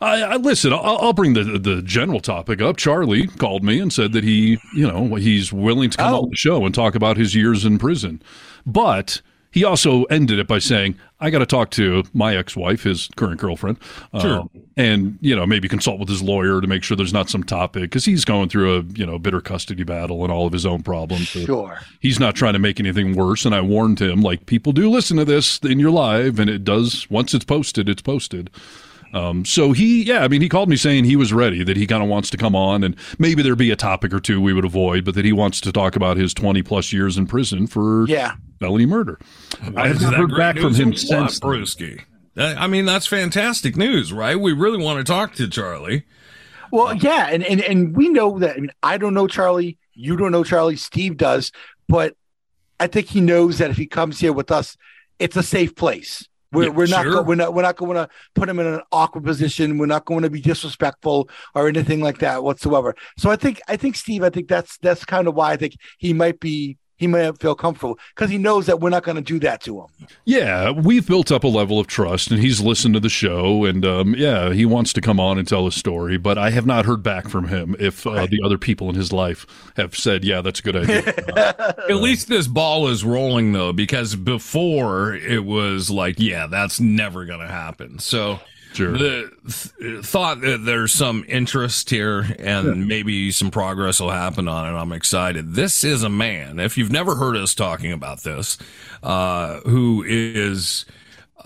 I, I listen. I'll, I'll bring the the general topic up. Charlie called me and said that he, you know, he's willing to come Oh. on the show and talk about his years in prison, but he also ended it by saying, "I got to talk to my ex-wife, his current girlfriend, Sure. um, and you know maybe consult with his lawyer to make sure there's not some topic because he's going through a you know bitter custody battle and all of his own problems. Sure. he's not trying to make anything worse. And I warned him, like people do listen to this in your live, and it does once it's posted, it's posted. Um, so he, yeah, I mean, he called me saying he was ready, that he kind of wants to come on, and maybe there'd be a topic or two we would avoid, but that he wants to talk about his 20 plus years in prison for Yeah. Felony murder. I haven't heard back from him since. then. Brewski. I mean, that's fantastic news, right? We really want to talk to Charlie. Well, yeah, and, and and we know that. I mean, I don't know Charlie. You don't know Charlie. Steve does, but I think he knows that if he comes here with us, it's a safe place. We're, Yeah, we're not sure. go, we're not we're not going to put him in an awkward position. We're not going to be disrespectful or anything like that whatsoever. So I think I think Steve. I think that's that's kind of why I think he might be he may feel comfortable because he knows that we're not going to do that to him. Yeah, we've built up a level of trust, and he's listened to the show, and um, yeah, he wants to come on and tell his story. But I have not heard back from him if uh, the other people in his life have said, "Yeah, that's a good idea." *laughs* At least this ball is rolling though, because before it was like, yeah, that's never going to happen. So the th- thought that there's some interest here and maybe some progress will happen on it. I'm excited. This is a man. If you've never heard us talking about this, uh, who is.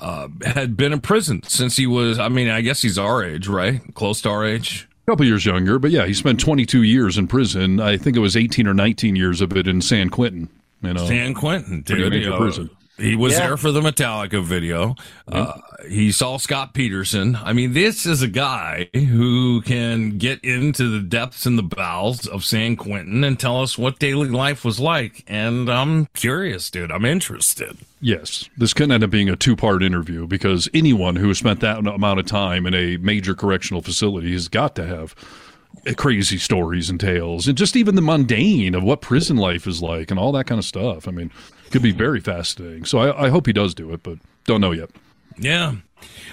Uh, had been in prison since he was, I mean, I guess he's our age, right? Close to our age. A couple years younger, but yeah, he spent 22 years in prison. I think it was 18 or 19 years of it in San Quentin. You know, San Quentin, dude. you know, prison. He was Yeah. there for the Metallica video. Uh, he saw Scott Peterson. I mean, this is a guy who can get into the depths and the bowels of San Quentin and tell us what daily life was like. And I'm curious, dude. I'm interested. Yes, this could end up being a two-part interview because anyone who has spent that amount of time in a major correctional facility has got to have crazy stories and tales, and just even the mundane of what prison life is like and all that kind of stuff. I mean, could be very fascinating. So I, I hope he does do it, but don't know yet. Yeah.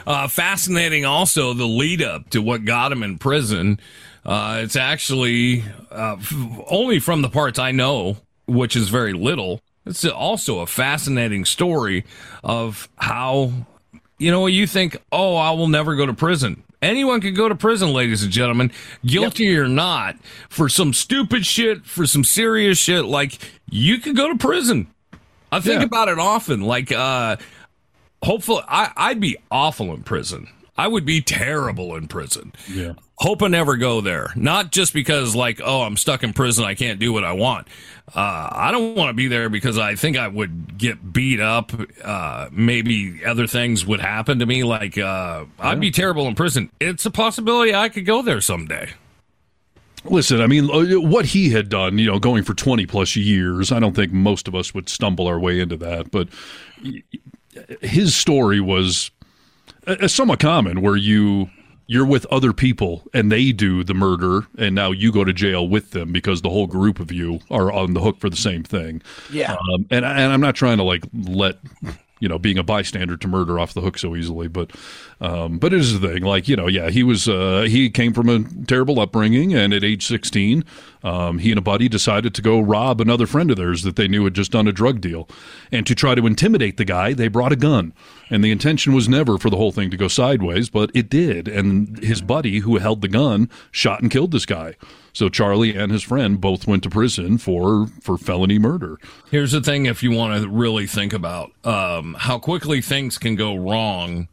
Uh, fascinating also the lead up to what got him in prison. Uh, it's actually uh, f- only from the parts I know, which is very little. It's also a fascinating story of how, you know, you think, oh, I will never go to prison. Anyone can go to prison, ladies and gentlemen, guilty or not, for some stupid shit, for some serious shit. Like, you could go to prison. I think Yeah. about it often. Like, uh, hopefully I, I'd be awful in prison. I would be terrible in prison. Yeah. Hope I never go there. Not just because like, oh, I'm stuck in prison. I can't do what I want. Uh, I don't want to be there because I think I would get beat up. Uh, maybe other things would happen to me. Like, uh, I'd be terrible in prison. It's a possibility I could go there someday. Listen, I mean, uh, what he had done, you know, going for 20 plus years, I don't think most of us would stumble our way into that. But his story was uh, somewhat common where you you're with other people and they do the murder and now you go to jail with them because the whole group of you are on the hook for the same thing Yeah. um, and, and i'm not trying to like let you know being a bystander to murder off the hook so easily but um, but it is the thing. Like you know yeah he was uh, he came from a terrible upbringing and at age 16 um, he and a buddy decided to go rob another friend of theirs that they knew had just done a drug deal. And to try to intimidate the guy they brought a gun. And the intention was never for the whole thing to go sideways but it did. And his buddy who held the gun shot and killed this guy so charlie and his friend both went to prison for for felony murder. Here's the thing if you want to really think about um, how quickly things can go wrong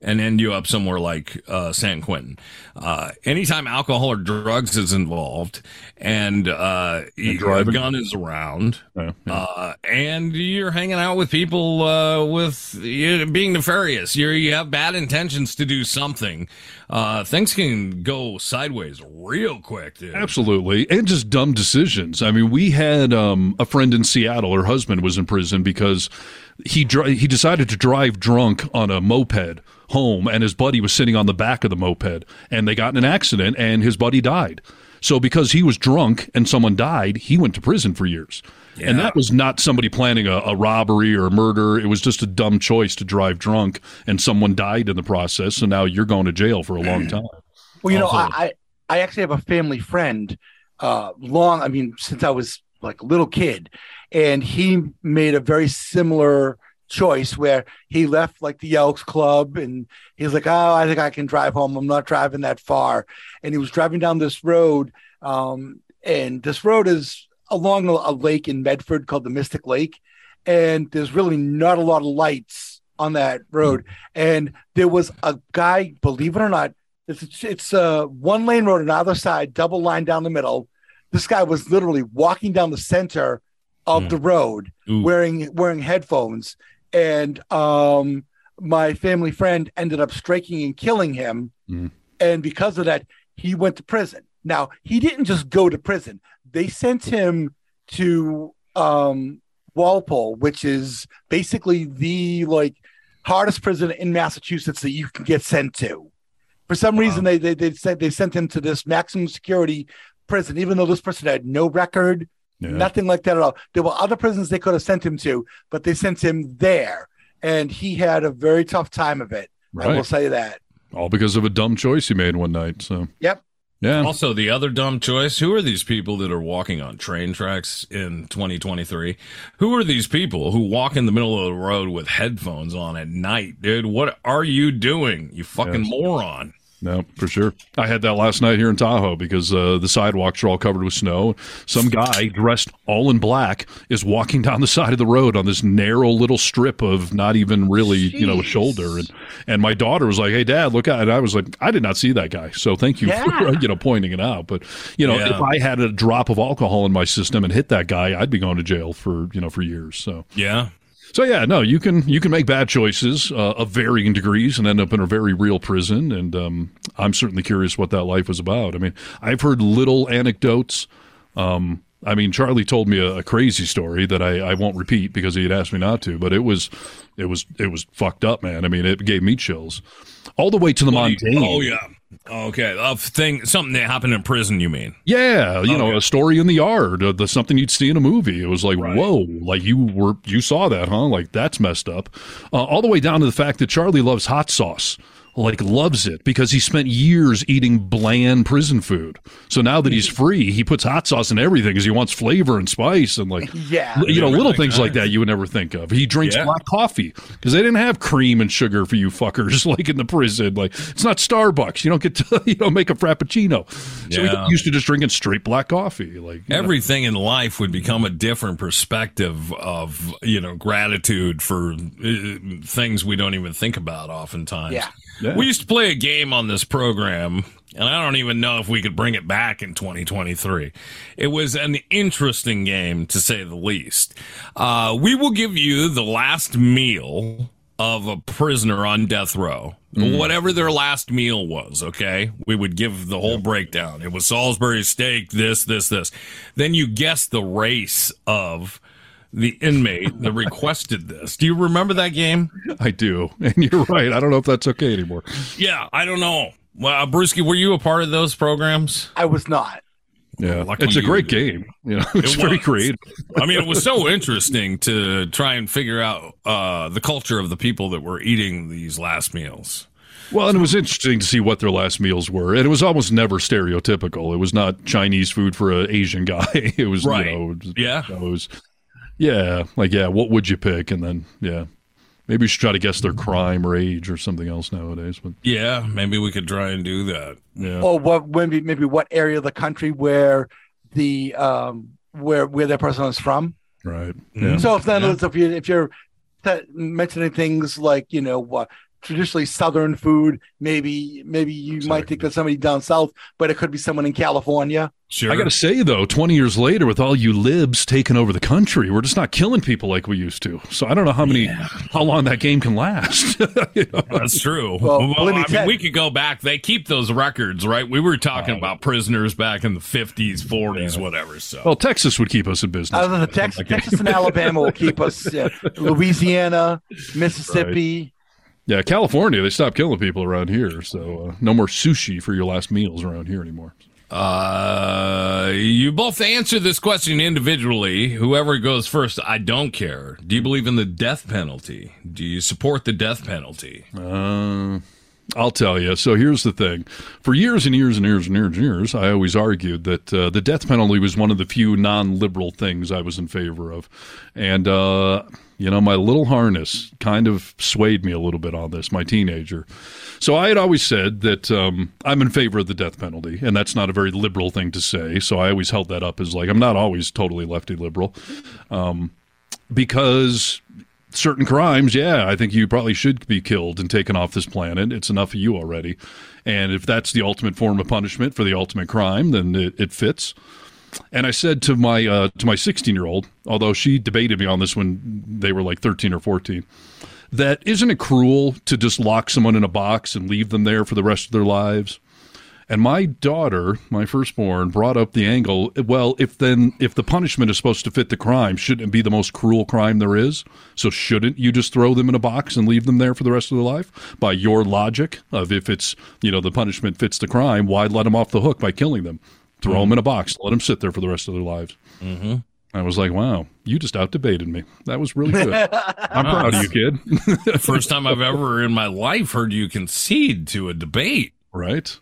and end you up somewhere like uh, San Quentin. Uh, anytime alcohol or drugs is involved and uh, a gun is around Yeah, yeah. uh, and you're hanging out with people uh, with you being nefarious, you're, you have bad intentions to do something, uh, things can go sideways real quick, dude. Absolutely, and just dumb decisions. I mean, we had um, a friend in Seattle. Her husband was in prison because he dri- he decided to drive drunk on a moped home, and his buddy was sitting on the back of the moped, and they got in an accident, and his buddy died. So because he was drunk and someone died, he went to prison for years. And that was not somebody planning a, a robbery or a murder. It was just a dumb choice to drive drunk, and someone died in the process. So now you're going to jail for a long time. Well, you know, Awful. I, I I actually have a family friend, uh, long. I mean, since I was like a little kid, and he made a very similar choice where he left like the Elks Club and he's like, oh, I think I can drive home. I'm not driving that far. And he was driving down this road. Um, and this road is along a, lake in Medford called the Mystic Lake. And there's really not a lot of lights on that road. And there was a guy, believe it or not, it's, it's a one lane road on either side, double line down the middle. This guy was literally walking down the center of the road wearing wearing headphones. And um my family friend ended up striking and killing him. Mm. and because of that he went to prison. Now he didn't just go to prison. They sent him to um walpole which is basically the like hardest prison in massachusetts that you can get sent to. For some reason they they they said they sent him to this maximum security prison even though this person had no record nothing like that at all there were other prisons they could have sent him to but they sent him there and he had a very tough time of it i will say that All because of a dumb choice he made one night. So yep yeah. Also, the other dumb choice who are these people that are walking on train tracks in 2023? Who are these people who walk in the middle of the road with headphones on at night, dude? What are you doing? You fucking Yes. moron. No, for sure. I had that last night here in Tahoe because uh, the sidewalks are all covered with snow. Some guy dressed all in black is walking down the side of the road on this narrow little strip of not even really, you know, a shoulder. And and my daughter was like, "Hey, Dad, look out!" And I was like, "I did not see that guy." So thank you Yeah. for *laughs* you know pointing it out. But you know, Yeah. if I had a drop of alcohol in my system and hit that guy, I'd be going to jail for you know for years. So Yeah. So yeah, no, you can you can make bad choices uh, of varying degrees and end up in a very real prison. And um, I'm certainly curious what that life was about. I mean, I've heard little anecdotes. Um, I mean, Charlie told me a, a crazy story that I, I won't repeat because he had asked me not to, but it was it was it was fucked up, man. I mean, it gave me chills all the way to the Montaigne. Oh, yeah. Okay. A thing, something that happened in prison, you mean? Yeah, you know, a story in the yard, uh, the something you'd see in a movie. It was like, whoa, like you were you saw that, huh? Like that's messed up. Uh, all the way down to the fact that Charlie loves hot sauce. Like loves it because he spent years eating bland prison food. So now that he's free, he puts hot sauce in everything because he wants flavor and spice and like Yeah. you know little Everything, things like that you would never think of. He drinks Yeah. black coffee because they didn't have cream and sugar for you fuckers *laughs* like in the prison. Like it's not Starbucks. You don't get to *laughs* you know make a frappuccino. So Yeah. he used to just drinking straight black coffee. Like you know. Everything in life would become a different perspective of, you know, gratitude for uh, things we don't even think about oftentimes. Yeah. Yeah. We used to play a game on this program, and I don't even know if we could bring it back in 2023. It was an interesting game, to say the least. Uh, we will give you the last meal of a prisoner on death row. Mm. Whatever their last meal was, okay? We would give the whole breakdown. It was Salisbury steak, this, this, this. Then you guess the race of the inmate that requested this. Do you remember that game? I do, and you're right. I don't know if that's okay anymore. Yeah, I don't know. Well, Brewski, were you a part of those programs? I was not. Yeah, Lucky it's a you. great game. You know, *laughs* it's It very was. creative. I mean, it was so interesting to try and figure out uh, the culture of the people that were eating these last meals. Well, and it was interesting to see what their last meals were, and it was almost never stereotypical. It was not Chinese food for an Asian guy. *laughs* It was, Right. you know, it was- Yeah. it was, yeah, like yeah, what would you pick? And then yeah, maybe we should try to guess their crime or age or something else nowadays. But Yeah, maybe we could try and do that. Yeah. or what maybe maybe what area of the country where the um where where that person is from right. Mm-hmm. so if then if you if you're mentioning things like you know what traditionally southern food maybe maybe you might think of somebody down south but it could be someone in california Sure. I got to say though, twenty years later, with all you libs taking over the country, we're just not killing people like we used to. So I don't know how many, how long that game can last. *laughs* You know? That's true. Well, Well, believe me, I mean, we could go back. They keep those records, right? We were talking about prisoners back in the 50s, 40s, whatever. So, Well, Texas would keep us in business. other than texas, texas and alabama will keep us uh, *laughs* louisiana mississippi Yeah, California, they stopped killing people around here. So uh, no more sushi for your last meals around here anymore. Uh, you both answer this question individually. Whoever goes first, I don't care. Do you believe in the death penalty? Do you support the death penalty? Uh, I'll tell you. So here's the thing. For years and years and years and years and years, I always argued that uh, the death penalty was one of the few non liberal things I was in favor of. And, uh, you know, my little harness kind of swayed me a little bit on this, my teenager. So I had always said that um, I'm in favor of the death penalty, and that's not a very liberal thing to say. So I always held that up as like, I'm not always totally lefty liberal. Um, because certain crimes, yeah, I think you probably should be killed and taken off this planet. It's enough of you already. And if that's the ultimate form of punishment for the ultimate crime, then it, it fits. And I said to my uh, to my 16 year old, although she debated me on this when they were like 13 or 14, that isn't it cruel to just lock someone in a box and leave them there for the rest of their lives? And my daughter, my firstborn, brought up the angle. Well, if then if the punishment is supposed to fit the crime, shouldn't it be the most cruel crime there is? So shouldn't you just throw them in a box and leave them there for the rest of their life? By your logic of if it's you know the punishment fits the crime, why let them off the hook by killing them? Throw Mm-hmm. them in a box, let them sit there for the rest of their lives. Mm-hmm. I was like, wow, you just out debated me. That was really good. *laughs* I'm proud of you, kid. First time I've ever in my life heard you concede to a debate. right?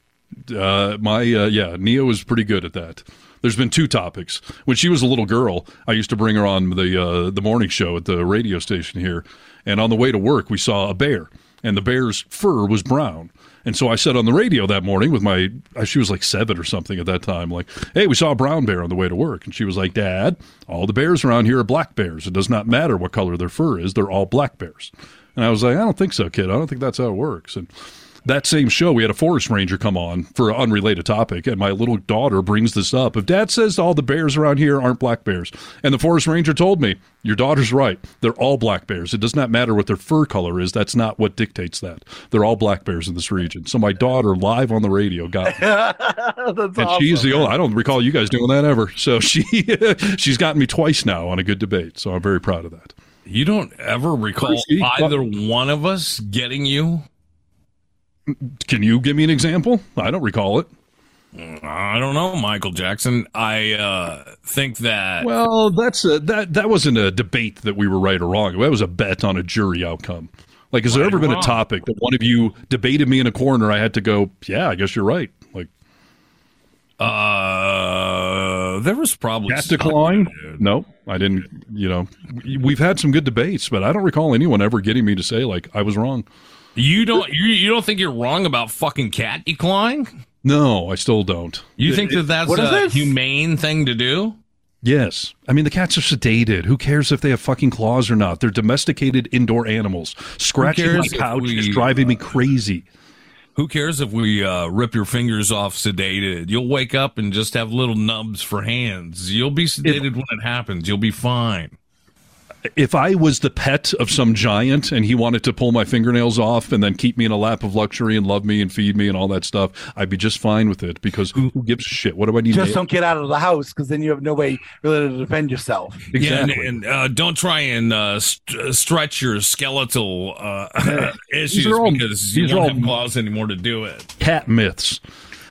Uh, my uh, yeah, Nia was pretty good at that. There's been two topics. When she was a little girl, I used to bring her on the uh, the morning show at the radio station here, and on the way to work, we saw a bear, and the bear's fur was brown. And so I said on the radio that morning with my, uh, she was like seven or something at that time, like, hey, we saw a brown bear on the way to work. And she was like, Dad, all the bears around here are black bears. It does not matter what color their fur is, they're all black bears. And I was like, I don't think so, kid. I don't think that's how it works. And that same show, we had a forest ranger come on for an unrelated topic, and my little daughter brings this up. If dad says all the bears around here aren't black bears, and the forest ranger told me, your daughter's right. They're all black bears. It does not matter what their fur color is. That's not what dictates that. They're all black bears in this region. So my daughter, live on the radio, got *laughs* me. That's and she's the only. I don't recall you guys doing that ever. So she *laughs* she's gotten me twice now on a good debate. So I'm very proud of that. You don't ever recall either one of us getting you? Can you give me an example? I don't recall it. I don't know, Michael Jackson. I uh, think that. Well, that's a, that that wasn't a debate that we were right or wrong. That was a bet on a jury outcome. Like, has there ever been a topic that one of you debated me in a corner? I had to go, yeah, I guess you're right. Like, Uh, there was probably cat decline? No, I didn't. You know, we've had some good debates, but I don't recall anyone ever getting me to say like I was wrong. You don't. You, you don't think you're wrong about fucking cat decline? No, I still don't. You think that that's What is a this? humane thing to do? Yes. I mean, the cats are sedated. Who cares if they have fucking claws or not? They're domesticated indoor animals. Scratching my cares if couch is we- driving me crazy. Who cares if we uh, rip your fingers off sedated? You'll wake up and just have little nubs for hands. You'll be sedated when it happens. You'll be fine. If I was the pet of some giant and he wanted to pull my fingernails off and then keep me in a lap of luxury and love me and feed me and all that stuff, I'd be just fine with it because who, who gives a shit? What do I need? Just to don't get out of the house because then you have no way really to defend yourself. Yeah, and, and uh, don't try and uh, st- stretch your skeletal uh, *laughs* issues are all- because you these are won't all- have claws anymore to do it. cat myths.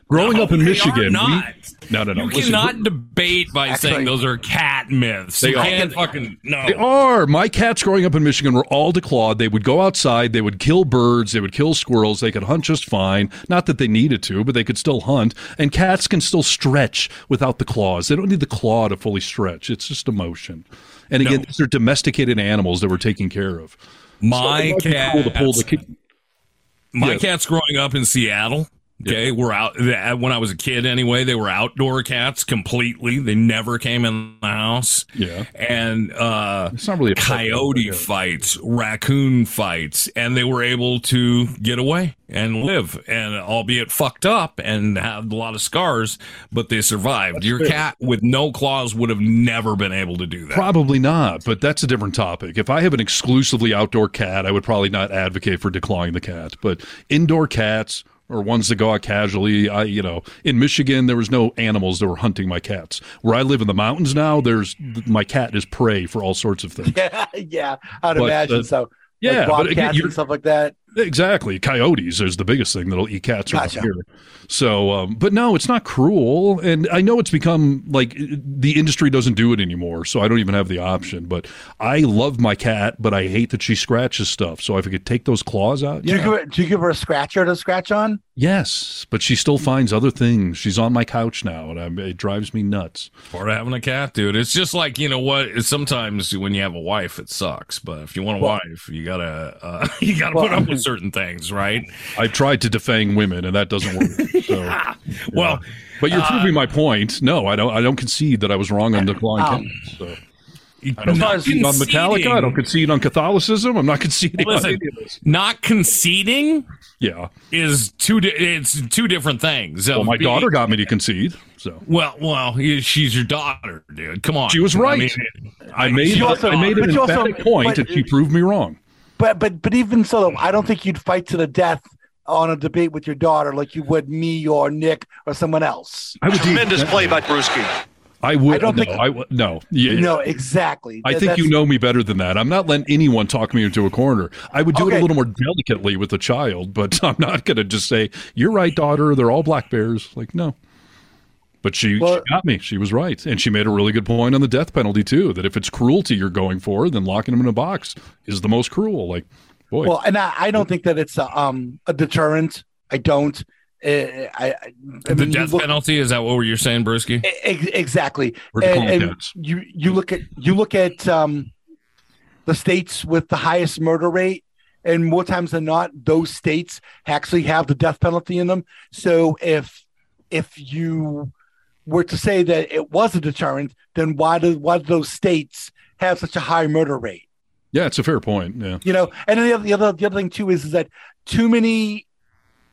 Growing No, up in they are Michigan, not. we no no no. You listen, cannot debate by saying those are cat myths. They you are. can't fucking no. They are. My cats growing up in Michigan were all declawed. They would go outside. They would kill birds. They would kill squirrels. They could hunt just fine. Not that they needed to, but they could still hunt. And cats can still stretch without the claws. They don't need the claw to fully stretch. It's just emotion. And again, No. these are domesticated animals that we're taking care of. My So it might be cat. cool to pull the ki- My Yes. cats growing up in Seattle. Okay, we're out when I was a kid. Anyway, they were outdoor cats completely. They never came in the house. Yeah, and uh, it's not really a coyote fights, raccoon fights, and they were able to get away and live, and albeit fucked up and had a lot of scars, but they survived. Your fair. cat with no claws would have never been able to do that. Probably not, but that's a different topic. If I have an exclusively outdoor cat, I would probably not advocate for declawing the cat. But indoor cats or ones that go out casually, I you know, in Michigan there was no animals that were hunting my cats. Where I live in the mountains now, there's my cat is prey for all sorts of things. Yeah, *laughs* yeah, I'd But, imagine uh, so. yeah, like bobcats and stuff like that. Exactly. Coyotes is the biggest thing that'll eat cats around here. So, um, but no, it's not cruel. And I know it's become like the industry doesn't do it anymore. So I don't even have the option. But I love my cat, but I hate that she scratches stuff. So if I could take those claws out, Do you, yeah. give her, do you give her a scratcher to scratch on? Yes, but she still finds other things. She's on my couch now, and I, it drives me nuts. Part of having a cat, dude. It's just like you know what. Sometimes when you have a wife, it sucks. But if you want a Well- wife, you gotta uh, *laughs* you gotta Well, put up with certain things, right? I've tried to defang women, and that doesn't work. *laughs* So, Well, but you're uh, proving my point. No, I don't. I don't concede that I was wrong on decline Um, cats. So. I don't not concede on Metallica. I don't concede on Catholicism. I'm not conceding Listen, any not conceding, yeah, is two. Di- it's two different things. Well, my being- daughter got me to concede. So Well, well, she's your daughter, dude. Come on, she was I right. mean, I, made. She also- I made an but also- emphatic point, but- and she proved me wrong. But but but even so, though, I don't think you'd fight to the death on a debate with your daughter like you would me or Nick or someone else. I would do- Tremendous play by Brewski. I would. I don't no, think- I would. No. Yeah, No, exactly. I That- think you know me better than that. I'm not letting anyone talk me into a corner. I would do it a little more delicately with a child, but *laughs* I'm not going to just say, "You're right, daughter. They're all black bears." Like, no. But she, she got me. She was right, and she made a really good point on the death penalty too. That if it's cruelty you're going for, then locking them in a box is the most cruel. Like, boy, Well, and I, I don't think that it's a, um a deterrent. I don't. Uh, I, I, I the mean, death look- penalty is that what you're saying, Brewski? Ex- exactly. We're declaring And, and you you look at you look at um, the states with the highest murder rate, and more times than not, those states actually have the death penalty in them. So if if you were to say that it was a deterrent, then why do why do those states have such a high murder rate? yeah, it's a fair point. Yeah, You know, and then the other, the other the other thing too is, is that too many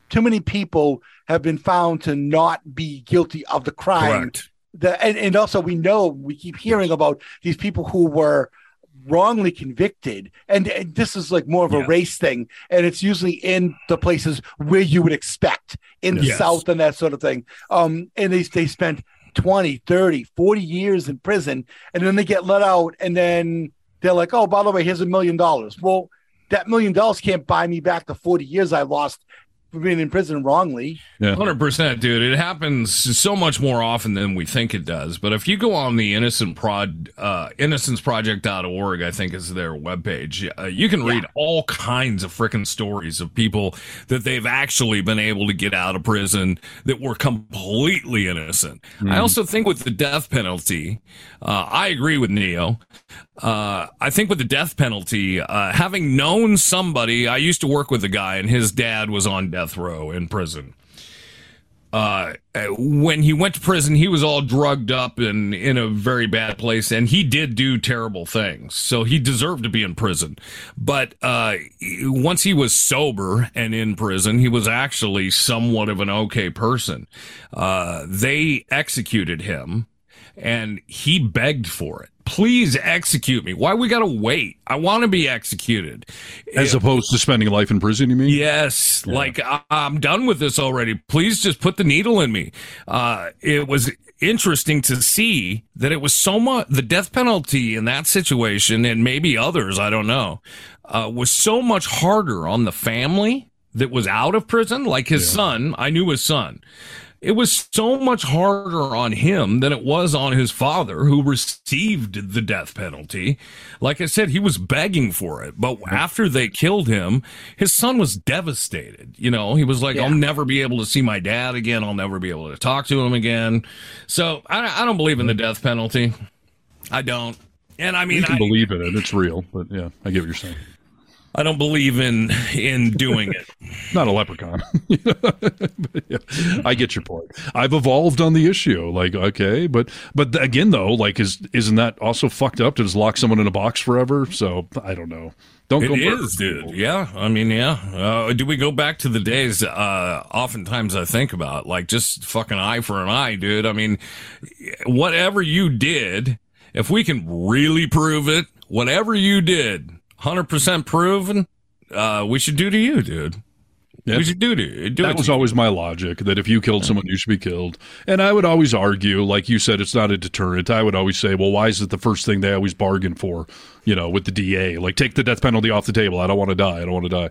too many people have been found to not be guilty of the crime. Correct. The, and, and also we know we keep hearing about these people who were wrongly convicted. And, and this is like more of a race thing. And it's usually in the places where you would expect in the Yes. south and that sort of thing. Um and they, they spent 20 30 40 years in prison. And then they get let out and then they're like oh by the way here's a million dollars. Well that million dollars can't buy me back the 40 years i lost being in prison wrongly Hundred percent, dude. It happens so much more often than we think it does. But if you go on the innocent prod, uh, innocenceproject.org, I think is their webpage, uh, you can read all kinds of freaking stories of people that they've actually been able to get out of prison that were completely innocent. I also think with the death penalty, uh, I agree with Neo. Uh, I think with the death penalty, uh, having known somebody, I used to work with a guy and his dad was on death row in prison uh, when he went to prison, he was all drugged up and in a very bad place, and he did do terrible things. So he deserved to be in prison. But uh, once he was sober and in prison, he was actually somewhat of an okay person. Uh, they executed him, and he begged for it. Please execute me. Why we gotta wait? I want to be executed. as opposed to spending life in prison. You mean? Yes, like I, I'm done with this already. Please just put the needle in me. Uh, it was interesting to see that it was so much the death penalty in that situation, and maybe others, I don't know, uh, was so much harder on the family that was out of prison. Like his son, I knew his son. It was so much harder on him than it was on his father, who received the death penalty. Like I said, he was begging for it. But mm-hmm. after they killed him, his son was devastated. You know, he was like, I'll never be able to see my dad again. I'll never be able to talk to him again. So I, I don't believe in the death penalty. I don't. And I mean, you can I, believe in it. It's real, but yeah, I get what you're saying. I don't believe in in doing it. *laughs* Not a leprechaun. *laughs* Yeah, I get your point. I've evolved on the issue. Like, okay, but but again, though, like, is isn't that also fucked up to just lock someone in a box forever? So I don't know. Don't It go murder is, dude. Yeah, I mean, yeah. Uh, do we go back to the days? Uh, oftentimes, I think about like just fucking eye for an eye, dude. I mean, whatever you did, if we can really prove it, whatever you did, hundred percent proven, uh, we should do to you, dude. Yeah. We should do to do that it. was to you. always my logic that if you killed someone, you should be killed. And I would always argue, like you said, it's not a deterrent. I would always say, well, why is it the first thing they always bargain for? You know, with the DA, like take the death penalty off the table. I don't want to die. I don't want to die.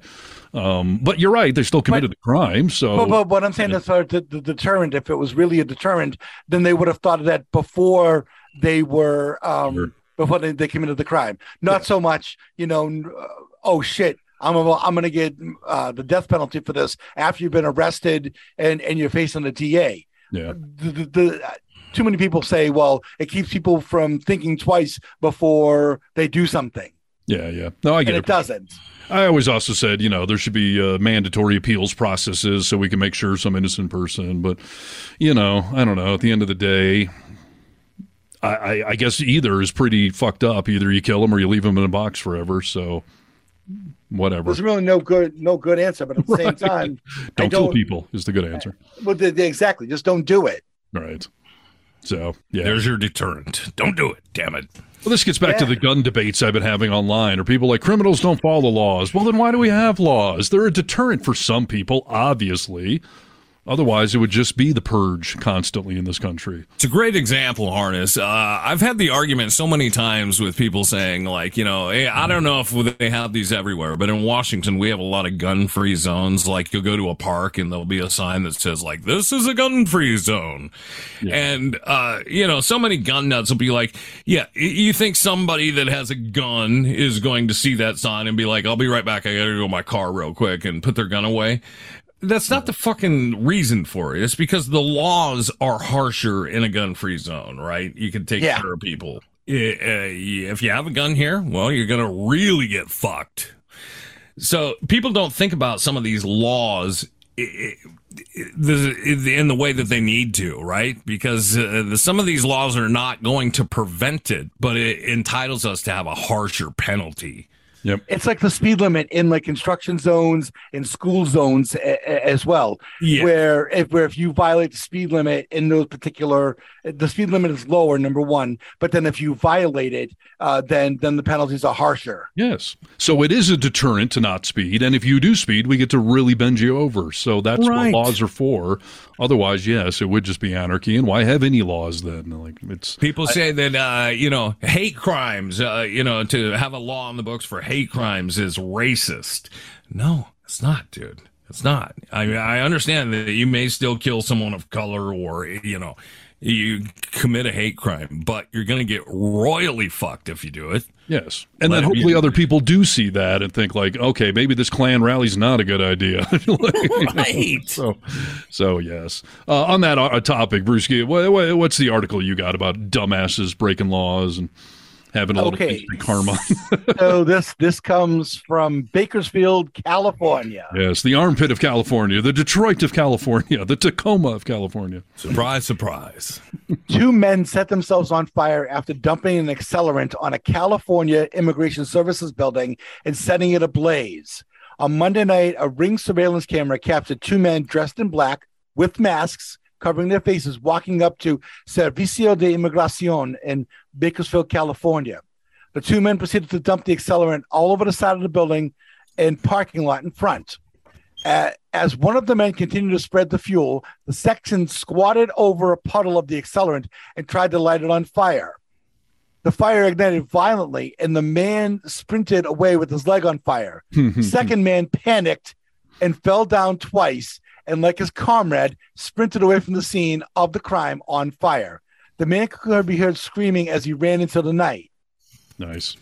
Um, but you're right; they still committed the crime. So, But, but what I'm saying is for the, the deterrent, if it was really a deterrent, then they would have thought of that before they were um, before they, they committed the crime. Not so much, you know, uh, oh shit, I'm a, I'm going to get uh, the death penalty for this after you've been arrested and and you're facing a DA. yeah, The, the, the, too many people say, well, it keeps people from thinking twice before they do something, yeah, yeah. No, I get and it. it doesn't. I always also said, you know, there should be uh, mandatory appeals processes so we can make sure some innocent person. But, you know, I don't know. At the end of the day, I, I, I guess either is pretty fucked up. Either you kill them or you leave them in a box forever. So, whatever. There's really no good no good answer, but at the same time, *laughs* I Don't kill people is the good answer. Well, the, the- exactly, just don't do it. Right. So, yeah. There's your deterrent. Don't do it. Damn it. Well, this gets back to the gun debates I've been having online. Are people like criminals don't follow the laws? Well, then why do we have laws? They're a deterrent for some people, obviously. Otherwise, it would just be the purge constantly in this country. It's a great example, Harness. Uh, I've had the argument so many times with people saying, like, you know, hey, I don't know if they have these everywhere, but in Washington, we have a lot of gun free zones. Like, you'll go to a park and there'll be a sign that says, like, this is a gun free zone. And, uh, you know, so many gun nuts will be like, yeah, you think somebody that has a gun is going to see that sign and be like, I'll be right back. I gotta go to my car real quick and put their gun away. That's not the fucking reason for it. It's because the laws are harsher in a gun free zone, right? You can take Yeah. care of people. Uh, If you have a gun here, well, you're going to really get fucked. So people don't think about some of these laws i- i- the- in the way that they need to, right? Because uh, the, some of these laws are not going to prevent it, but it entitles us to have a harsher penalty. Yep. It's like the speed limit in like construction zones in school zones a- a- as well. Yeah. Where if where if you violate the speed limit in those particular, the speed limit is lower, number one. But then if you violate it, uh, then then the penalties are harsher. Yes. So it is a deterrent to not speed. And if you do speed, we get to really bend you over. So that's Right. what laws are for. Otherwise, yes, it would just be anarchy. And why have any laws then? Like it's People say that uh, you know hate crimes, uh, you know, to have a law on the books for hate crimes is racist. No, it's not, dude. It's not. I mean, I understand that you may still kill someone of color or you know you commit a hate crime, but you're going to get royally fucked if you do it. Yes. And Let then it be- hopefully other people do see that and think like, okay, maybe this Klan rally's not a good idea. *laughs* Like, Right. So, so yes. Uh, on that uh, topic, Brewski, what, what, what's the article you got about dumbasses breaking laws and having a little Okay. instant karma? so this this comes from Bakersfield, California. yes, the armpit of California, the Detroit of California, the Tacoma of California. Surprise, surprise. Two men set themselves on fire after dumping an accelerant on a California Immigration Services building and setting it ablaze. On Monday night, a ring surveillance camera captured two men dressed in black with masks covering their faces walking up to Servicio de Inmigración in Bakersfield, California. The two men proceeded to dump the accelerant all over the side of the building and parking lot in front. Uh, as one of the men continued to spread the fuel, the section squatted over a puddle of the accelerant and tried to light it on fire. The fire ignited violently, and the man sprinted away with his leg on fire. *laughs* Second man panicked and fell down twice, and like his comrade, sprinted away from the scene of the crime on fire. The man could be heard screaming as he ran into the night. Nice.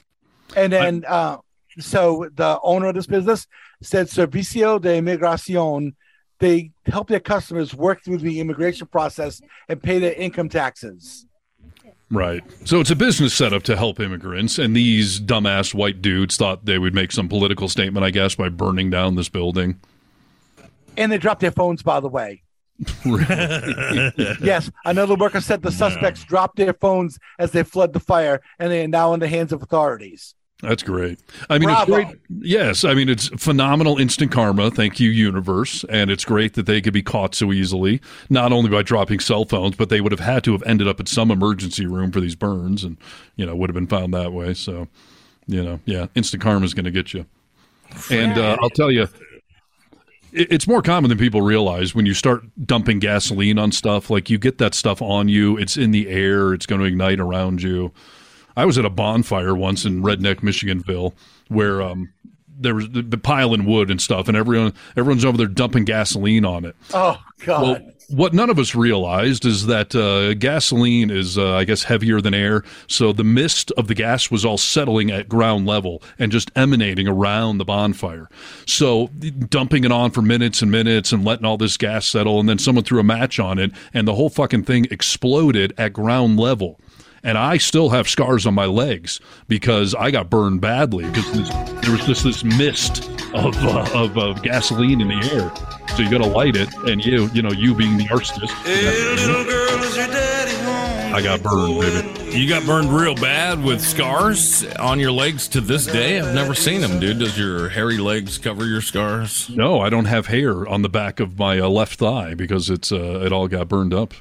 And then, uh, so the owner of this business said Servicio de Inmigración, they help their customers work through the immigration process and pay their income taxes. Right. So it's a business setup to help immigrants, and these dumbass white dudes thought they would make some political statement, I guess, by burning down this building. And they dropped their phones, by the way. Yes, another worker said the suspects dropped their phones as they fled the fire, and they are now in the hands of authorities. That's great. I mean, Bravo. it's great. Yes, I mean it's phenomenal instant karma. Thank you, universe, and it's great that they could be caught so easily. Not only by dropping cell phones, but they would have had to have ended up at some emergency room for these burns, and you know would have been found that way. So, you know, yeah, instant karma is going to get you. And uh, I'll tell you, it- it's more common than people realize when you start dumping gasoline on stuff. Like you get that stuff on you, it's in the air, it's going to ignite around you. I was at a bonfire once in Redneck, Michiganville, where um, there was the, the piling wood and stuff, and everyone everyone's over there dumping gasoline on it. Oh God. Well, what none of us realized is that uh, gasoline is, uh, I guess, heavier than air. So the mist of the gas was all settling at ground level and just emanating around the bonfire. So dumping it on for minutes and minutes and letting all this gas settle, and then someone threw a match on it, and the whole fucking thing exploded at ground level. And I still have scars on my legs because I got burned badly because there was just this mist of, uh, of, of gasoline in the air. So you got to light it, and you, you know, you being the arsonist, I got burned, baby. You got burned real bad with scars on your legs to this day. I've never seen them, dude. Does your hairy legs cover your scars? No, I don't have hair on the back of my uh, left thigh because it's uh, it all got burned up.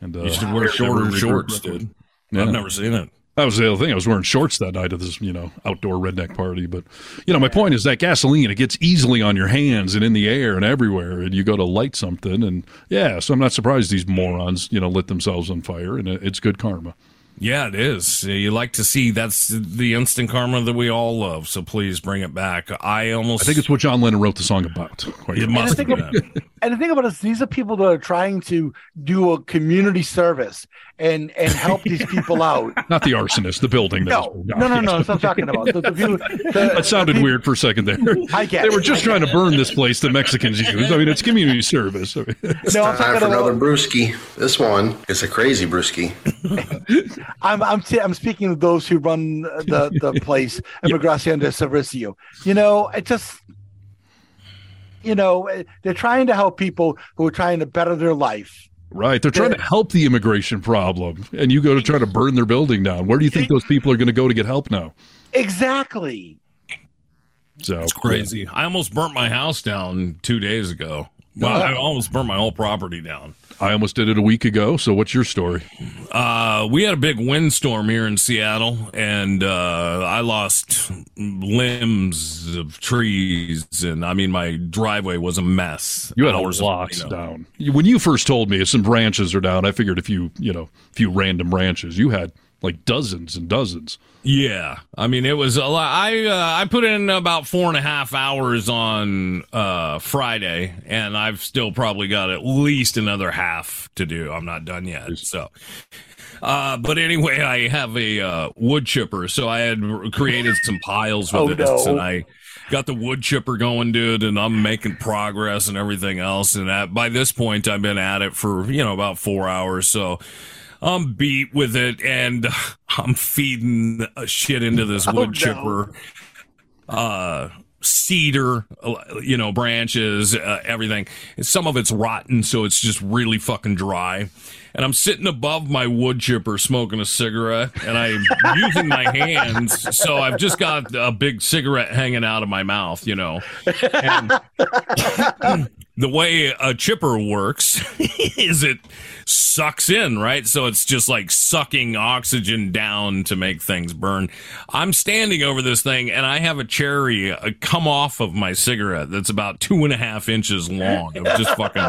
And uh, You should wear shorter shorts, dude. I've never seen it. That was the other thing. I was wearing shorts that night at this, you know, outdoor redneck party. But, you know, my point is that gasoline, it gets easily on your hands and in the air and everywhere. And you go to light something. And yeah, so I'm not surprised these morons, you know, lit themselves on fire. And it's good karma. Yeah, it is. You like to see that's the instant karma that we all love. So please bring it back. I almost I think it's what John Lennon wrote the song about. Quite It must be that. And the thing about it is, these are people that are trying to do a community service and and help these *laughs* people out. Not the arsonist, the building. that No, no, no, no. That's what I'm talking about. The- the people- *laughs* the- that sounded weird for a second there. I get they were just trying to burn this place that Mexicans use. I mean, it's community service. No, I'm Time talking for another about. brewski. This one is a crazy brewski. *laughs* I'm I'm t- I'm speaking of those who run the the place, Emigracion de Servicio. You know, it just. You know, they're trying to help people who are trying to better their life. Right. They're trying to help the immigration problem, and you go to try to burn their building down. Where do you think those people are going to go to get help now? Exactly. So It's crazy. I almost burnt my house down two days ago. Well, I almost burnt my whole property down. I almost did it a week ago. So what's your story? Uh, we had a big windstorm here in Seattle, and uh, I lost limbs of trees, and I mean my driveway was a mess. You had Hours a of- you know. down. When you first told me some branches are down, I figured a few, you know, few random branches. You had like dozens and dozens. Yeah, I mean it was a lot. I uh, I put in about four and a half hours on uh, Friday, and I've still probably got at least another half to do. I'm not done yet. So, uh, but anyway, I have a uh, wood chipper, so I had created some piles with Oh, this, no. and I got the wood chipper going, dude, and I'm making progress and everything else. And at, by this point, I've been at it for you know about four hours, so. I'm beat with it, and *laughs* I'm feeding shit into this *laughs* Oh, wood no. chipper. Uh, cedar, you know, branches, uh, everything. Some of it's rotten, so it's just really fucking dry. And I'm sitting above my wood chipper smoking a cigarette, and I'm *laughs* using my hands, so I've just got a big cigarette hanging out of my mouth, you know. And *clears throat* the way a chipper works is it sucks in, right? So it's just like sucking oxygen down to make things burn. I'm standing over this thing and I have a cherry uh, come off of my cigarette that's about two and a half inches long of just fucking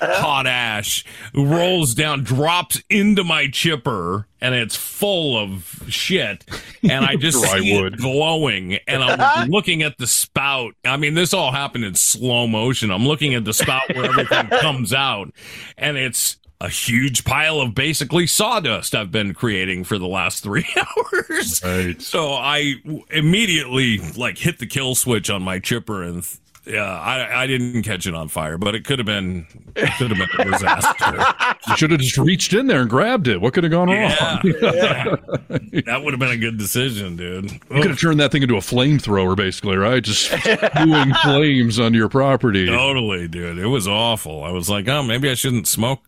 hot ash rolls down, drops into my chipper, and it's full of shit. And I just see wood. it glowing, and I'm *laughs* looking at the spout. I mean, this all happened in slow motion. I'm looking at the spout where everything comes out, and it's a huge pile of basically sawdust I've been creating for the last three *laughs* hours. Right. So I w- immediately like hit the kill switch on my chipper and. Th- yeah, I I didn't catch it on fire, but it could have been it could have been a disaster. *laughs* You should have just reached in there and grabbed it. What could have gone wrong? Yeah. *laughs* that would have been a good decision, dude. You could have turned that thing into a flamethrower, basically, right? Just *laughs* spewing flames on your property. Totally, dude. It was awful. I was like, oh, maybe I shouldn't smoke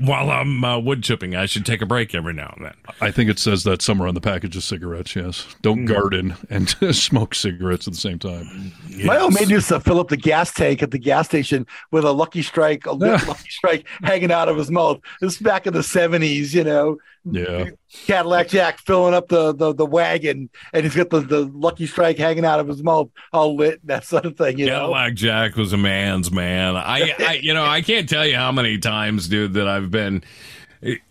while I'm uh, wood chipping. I should take a break every now and then. I think it says that somewhere on the package of cigarettes. Yes, don't garden and smoke cigarettes at the same time. My old man used to fill up the gas tank at the gas station with a Lucky Strike, a *laughs* Lucky Strike hanging out of his mouth. This is back in the seventies, you know. Yeah, Cadillac Jack filling up the, the, the wagon, and he's got the, the Lucky Strike hanging out of his mouth, all lit, that sort of thing. You know, Cadillac Jack was a man's man. I, I, you know, I can't tell you how many times, dude, that I've been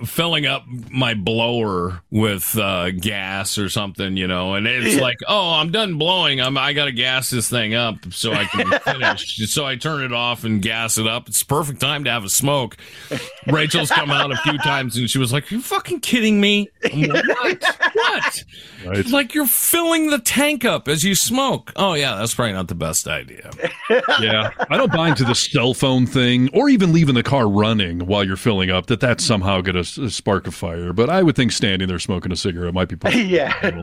filling up my blower with uh, gas or something, you know, and it's like, oh, I'm done blowing. I'm I got to gas this thing up so I can finish. *laughs* so I turn it off and gas it up. It's perfect time to have a smoke. Rachel's come out a few times and she was like, "You fucking kidding me? I'm like, what? What? Right. Like you're filling the tank up as you smoke? Oh yeah, that's probably not the best idea. *laughs* yeah, I don't buy into the cell phone thing or even leaving the car running while you're filling up. That that's somehow going to spark a fire. But I would think standing there smoking a cigarette might be. *laughs* yeah.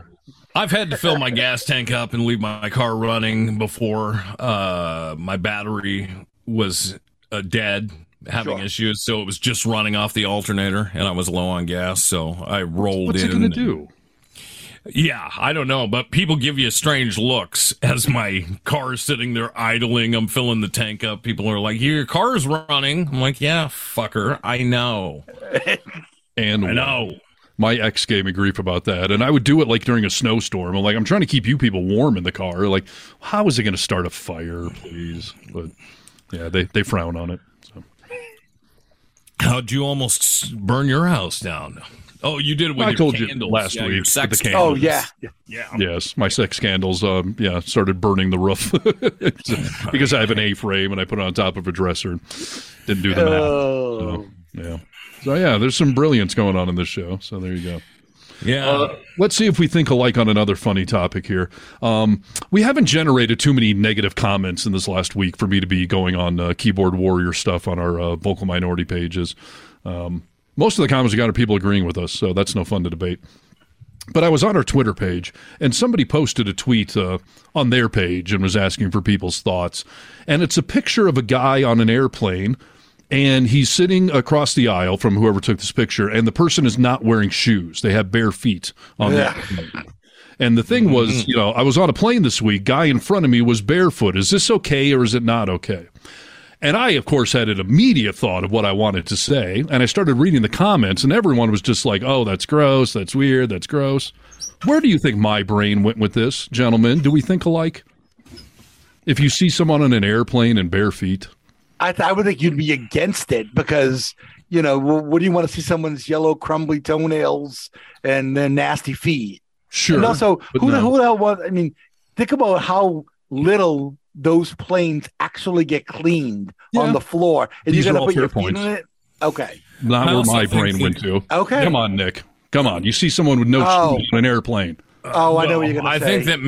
I've had to fill my gas tank up and leave my car running before uh, my battery was uh, dead, having Sure. issues. So it was just running off the alternator, and I was low on gas. So I rolled What's in. What's it going to do? Yeah, I don't know, but people give you strange looks as my car is sitting there idling. I'm filling the tank up. People are like, "Your car's running." I'm like, "Yeah, fucker, I know." *laughs* And I know. My ex gave me grief about that, and I would do it like during a snowstorm. I'm like, I'm trying to keep you people warm in the car. Like, how is it going to start a fire, please? But yeah, they they frown on it. So. How'd you almost burn your house down? Oh, you did it with I your told candles. you last yeah, week. Your with sex the candles. Oh yeah. yeah. Yes, my sex candles, um, yeah, started burning the roof *laughs* *laughs* because I have an A-frame and I put it on top of a dresser. and Didn't do the math. Oh. So, yeah. So yeah, there's some brilliance going on in this show. So there you go. Yeah. Uh, let's see if we think alike on another funny topic here. Um, we haven't generated too many negative comments in this last week for me to be going on uh, keyboard warrior stuff on our uh, vocal minority pages. Um, most of the comments we got are people agreeing with us, so that's no fun to debate. But I was on our Twitter page, and somebody posted a tweet uh, on their page and was asking for people's thoughts. And it's a picture of a guy on an airplane, and he's sitting across the aisle from whoever took this picture, and the person is not wearing shoes; they have bare feet on Yeah. airplane. And the thing was, you know, I was on a plane this week. Guy in front of me was barefoot. Is this okay or is it not okay? And I, of course, had an immediate thought of what I wanted to say. And I started reading the comments, and everyone was just like, oh, that's gross. That's weird. That's gross. Where do you think my brain went with this, gentlemen? Do we think alike? If you see someone on an airplane in bare feet, I, th- I would think you'd be against it because you know wh- what do you want to see someone's yellow crumbly toenails and their nasty feet? Sure, And also, who the who the hell was? I mean, think about how little those planes actually get cleaned Yeah. on the floor, and These you're are gonna all put your fair points. in it. Okay. not I where my brain that- went to. Okay. Come on, Nick. Come on. You see someone with no Oh. shoes on an airplane. Oh, I know what you're gonna say. I think that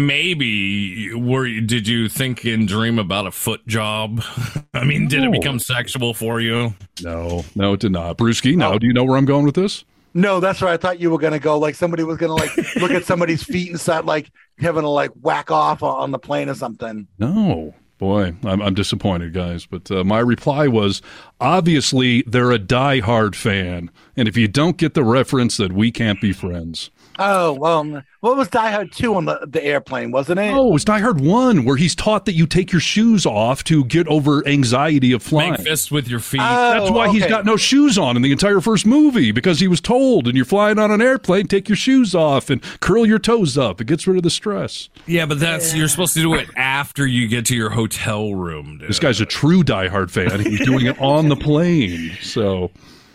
maybe were you, did you think and dream about a foot job? *laughs* I mean, did it become sexual for you? No, no, it did not. Brewski, Oh. Do you know where I'm going with this? No, that's where I thought you were gonna go. Like somebody was gonna like look at somebody's feet and start like having to like whack off on the plane or something. No. Boy, I'm, I'm disappointed, guys. But uh, my reply was obviously they're a diehard fan. And if you don't get the reference, then we can't be friends. Oh well, um, what was Die Hard two on the, the airplane, wasn't it? Oh, it was Die Hard 1, where he's taught that you take your shoes off to get over anxiety of flying. Make fists with your feet. Oh, that's why he's got no shoes on in the entire first movie because he was told, and you're flying on an airplane, take your shoes off and curl your toes up. It gets rid of the stress. yeah, but that's you're supposed to do it after you get to your hotel room. Dude. This guy's a true diehard fan. He's doing it on the plane. So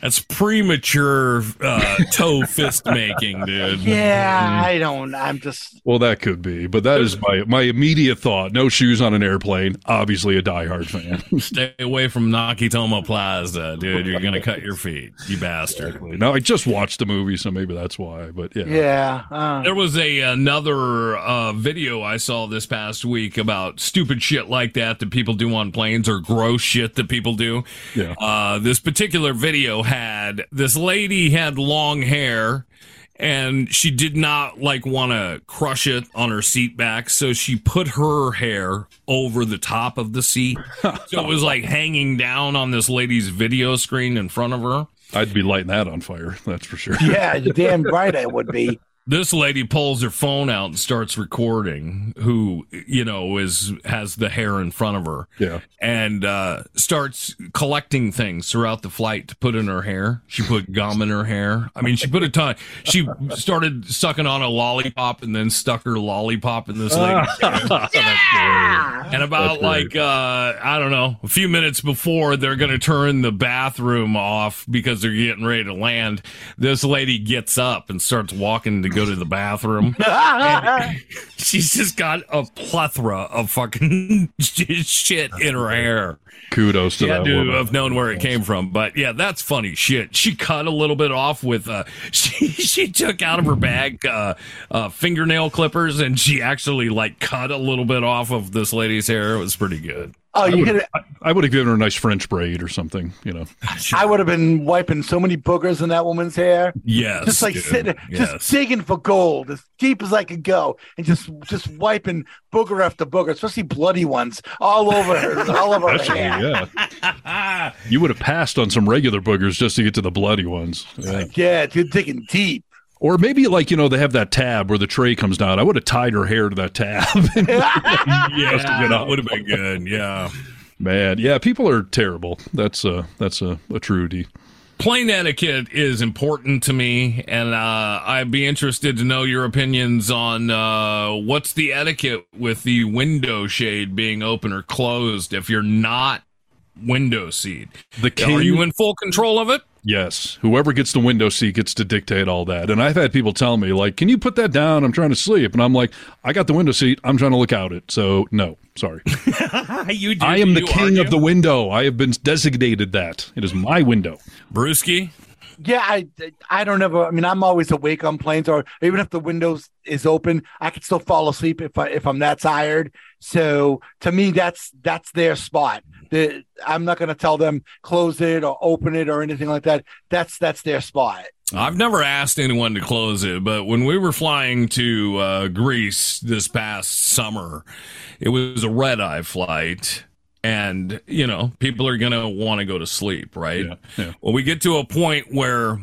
That's premature uh, *laughs* toe fist making, dude. Yeah, I don't. I'm just. Well, that could be, but that is my my immediate thought. No shoes on an airplane. Obviously, a diehard fan. *laughs* Stay away from Nakatomi Plaza, dude. You're gonna cut your feet, you bastard. no, I just watched the movie, so maybe that's why. But yeah, Yeah. Uh, There was a another uh, video I saw this past week about stupid shit like that that people do on planes or gross shit that people do. Yeah. Uh, this particular video had this lady had long hair and she did not like want to crush it on her seat back, so she put her hair over the top of the seat, *laughs* so it was like hanging down on this lady's video screen in front of her. I'd be lighting that on fire. That's for sure. yeah, you're damn right. I would be. *laughs* this lady pulls her phone out and starts recording who you know is has the hair in front of her. Yeah. and uh starts collecting things throughout the flight to put in her hair. She put gum in her hair. I mean she put a ton. She started sucking on a lollipop and then stuck her lollipop in this lady's *laughs* hair. and about That's like uh i don't know a few minutes before they're gonna turn the bathroom off because they're getting ready to land. This lady gets up and starts walking to go to the bathroom. *laughs* She's just got a plethora of fucking *laughs* shit in her hair. Kudos to had that woman. have known where it came from. But yeah that's funny shit. She cut a little bit off with uh *laughs* she she took out of her bag uh, uh fingernail clippers and she actually like cut a little bit off of this lady's hair. It was pretty good Oh, I you would, hit. I would have given her a nice French braid or something, you know. *laughs* Ah, I would have been wiping so many boogers in that woman's hair. Yes, just like dude. sitting, Yes. just digging for gold as deep as I could go, and just just wiping booger after booger, especially bloody ones, all over her, *laughs* all over her Especially, hair. yeah. *laughs* You would have passed on some regular boogers just to get to the bloody ones. Yeah. Yeah, dude, digging deep. Or maybe like, you know, they have that tab where the tray comes down. I would have tied her hair to that tab. *laughs* *laughs* yeah that would have been good yeah Man, yeah, people are terrible. That's uh that's a, a truity. Plane etiquette is important to me and uh, i'd be interested to know your opinions on uh, what's the etiquette with the window shade being open or closed if you're not window seat The are you in full control of it Yes, whoever gets the window seat gets to dictate all that. And I've had people tell me, like, "Can you put that down? I'm trying to sleep." And I'm like, "I got the window seat. I'm trying to look out it." So no, sorry. *laughs* you do I am the you, king aren't of the window. I have been designated that. It is my window. brewski Yeah, I I don't ever. I mean, I'm always awake on planes, or even if the windows is open, I can still fall asleep if I if I'm that tired. So to me, that's that's their spot. The, I'm not going to tell them close it or open it or anything like that. That's that's their spot. I've never asked anyone to close it, but when we were flying to uh, Greece this past summer, it was a red eye flight. And, you know, people are going to want to go to sleep, right? yeah. Well, we get to a point where,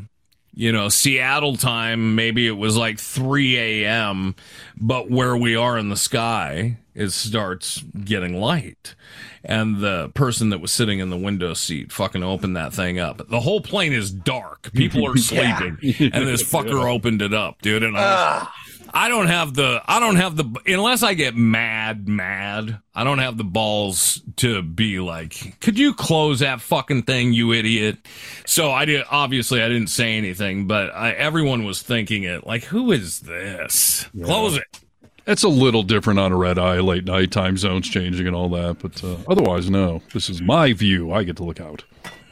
you know, Seattle time, maybe it was like 3 a.m., but where we are in the sky, it starts getting light. And the person that was sitting in the window seat fucking opened that thing up. The whole plane is dark. People are *laughs* Yeah. sleeping. And this *laughs* fucker opened it up, dude. And I, was- ah. I don't have the, I don't have the, unless I get mad, mad, I don't have the balls to be like, could you close that fucking thing, you idiot? So I did, obviously I didn't say anything, but I, everyone was thinking it like, who is this? Close it. It's a little different on a red eye, late night, time zones changing and all that. But uh, otherwise, no. This is my view. I get to look out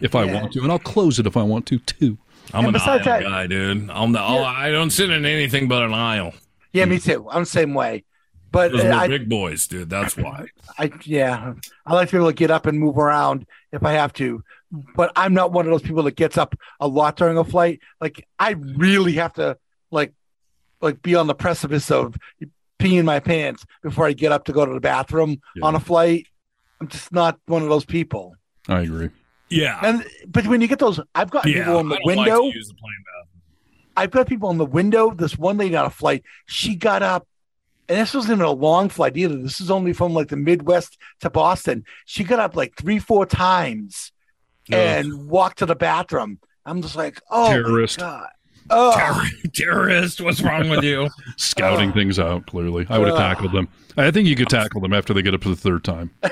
if I want to, and I'll close it if I want to too. I'm And an aisle besides that- guy, dude. I'm the, I don't sit in anything but an aisle. Yeah, me too. I'm the same way. But Because we're uh, I, big boys, dude. That's why. I yeah, I like to be able to get up and move around if I have to. But I'm not one of those people that gets up a lot during a flight. Like I really have to like like be on the precipice of peeing my pants before I get up to go to the bathroom Yeah. on a flight. I'm just not one of those people. I agree. Yeah. And but when you get those, I've got Yeah. people in I the don't like window. to use the plane bathroom. I've got people in the window. This one lady on a flight, she got up, and this wasn't even a long flight either. This is only from like the Midwest to Boston. She got up like three, four times and walked to the bathroom. I'm just like, oh, my Terrorist. God. Oh, Terror- *laughs* terrorist, what's wrong with you? *laughs* Scouting Oh. things out, clearly. I would have tackled them. I think you could tackle them after they get up to the third time. *laughs*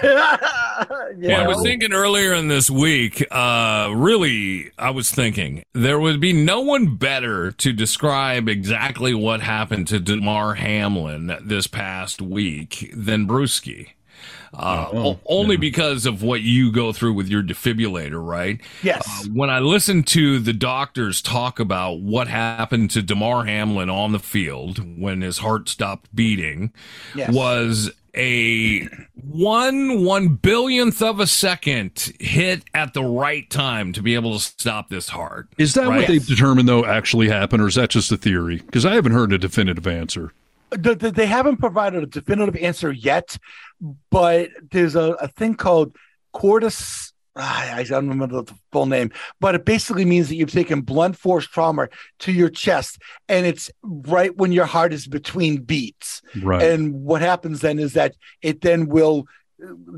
Well, I was thinking earlier in this week, uh, really, I was thinking there would be no one better to describe exactly what happened to Damar Hamlin this past week than Brewski. Uh, o- only because of what you go through with your defibrillator, right? Yes. Uh, when I listened to the doctors talk about what happened to Damar Hamlin on the field when his heart stopped beating, Yes. was a one one billionth of a second hit at the right time to be able to stop this heart. Is that right? what they've determined, though, actually happened, or is that just a theory? Because I haven't heard a definitive answer. The- the- they haven't provided a definitive answer yet, but there's a, a thing called cordis ah, I don't remember the full name, but it basically means that you've taken blunt force trauma to your chest, and it's right when your heart is between beats. Right. And what happens then is that it then will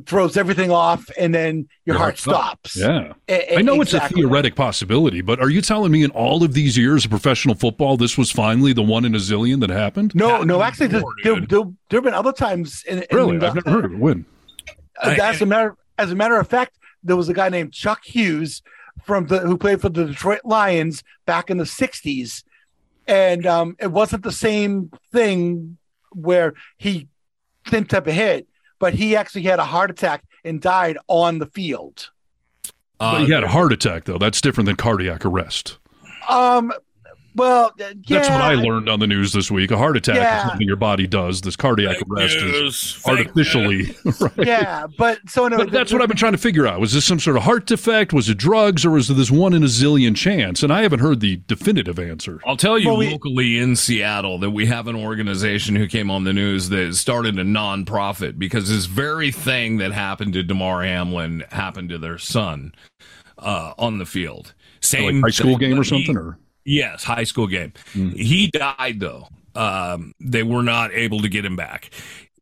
throws everything off, and then your, heart, stops. Yeah. E- I know exactly. it's a theoretic possibility, but are you telling me in all of these years of professional football, this was finally the one in a zillion that happened? No, no, actually, there, there, there, there have been other times. In, in Really? the- I've never heard of it. When? Uh, as a matter as a matter of fact, there was a guy named Chuck Hughes from the who played for the Detroit Lions back in the '60s, and um, it wasn't the same thing where he didn't type a hit, but he actually had a heart attack and died on the field. but he had a heart attack, though. That's different than cardiac arrest. Um, well, uh, yeah, That's what I learned on the news this week. A heart attack Yeah. is something your body does. This cardiac arrest news, is artificially. *laughs* right. yeah, but so anyway, But that's what I've been trying to figure out. Was this some sort of heart defect? Was it drugs, or was it this one in a zillion chance? And I haven't heard the definitive answer. I'll tell you Well, we- locally in Seattle that we have an organization who came on the news that started a nonprofit because this very thing that happened to Damar Hamlin happened to their son uh, on the field. Same Like high school thing, game or but he- something, or Yes, high school game. He died though. Um, they were not able to get him back,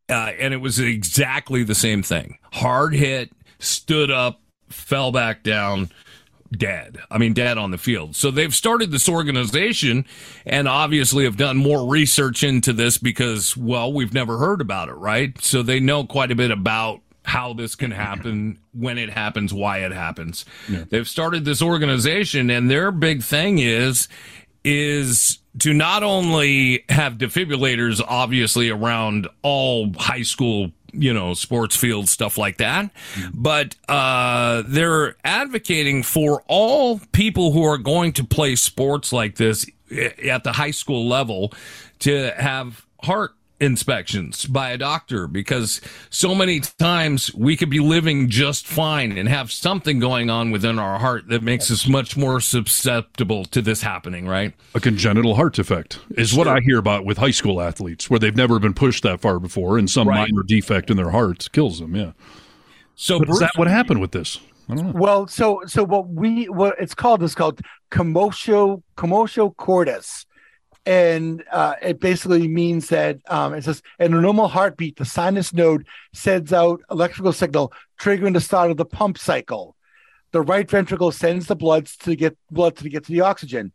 uh, and it was exactly the same thing. Hard hit, stood up, fell back down, dead. I mean, dead on the field. So they've started this organization, and obviously have done more research into this because, well, we've never heard about it, right? So they know quite a bit about how this can happen, when it happens, why it happens. They've started this organization and their big thing is is to not only have defibrillators obviously around all high school you know sports fields stuff like that but uh they're advocating for all people who are going to play sports like this at the high school level to have heart inspections by a doctor because so many times we could be living just fine and have something going on within our heart that makes us much more susceptible to this happening, right? a congenital heart defect is what I hear about with high school athletes, where they've never been pushed that far before, and some Right. minor defect in their heart kills them. Yeah. So But is that what happened with this? I don't know. Well, so so what we what it's called is called commotio commotio cordis, and uh, it basically means that um, it says in a normal heartbeat, the sinus node sends out electrical signal, triggering the start of the pump cycle. The right ventricle sends the blood to get blood to get to the oxygen.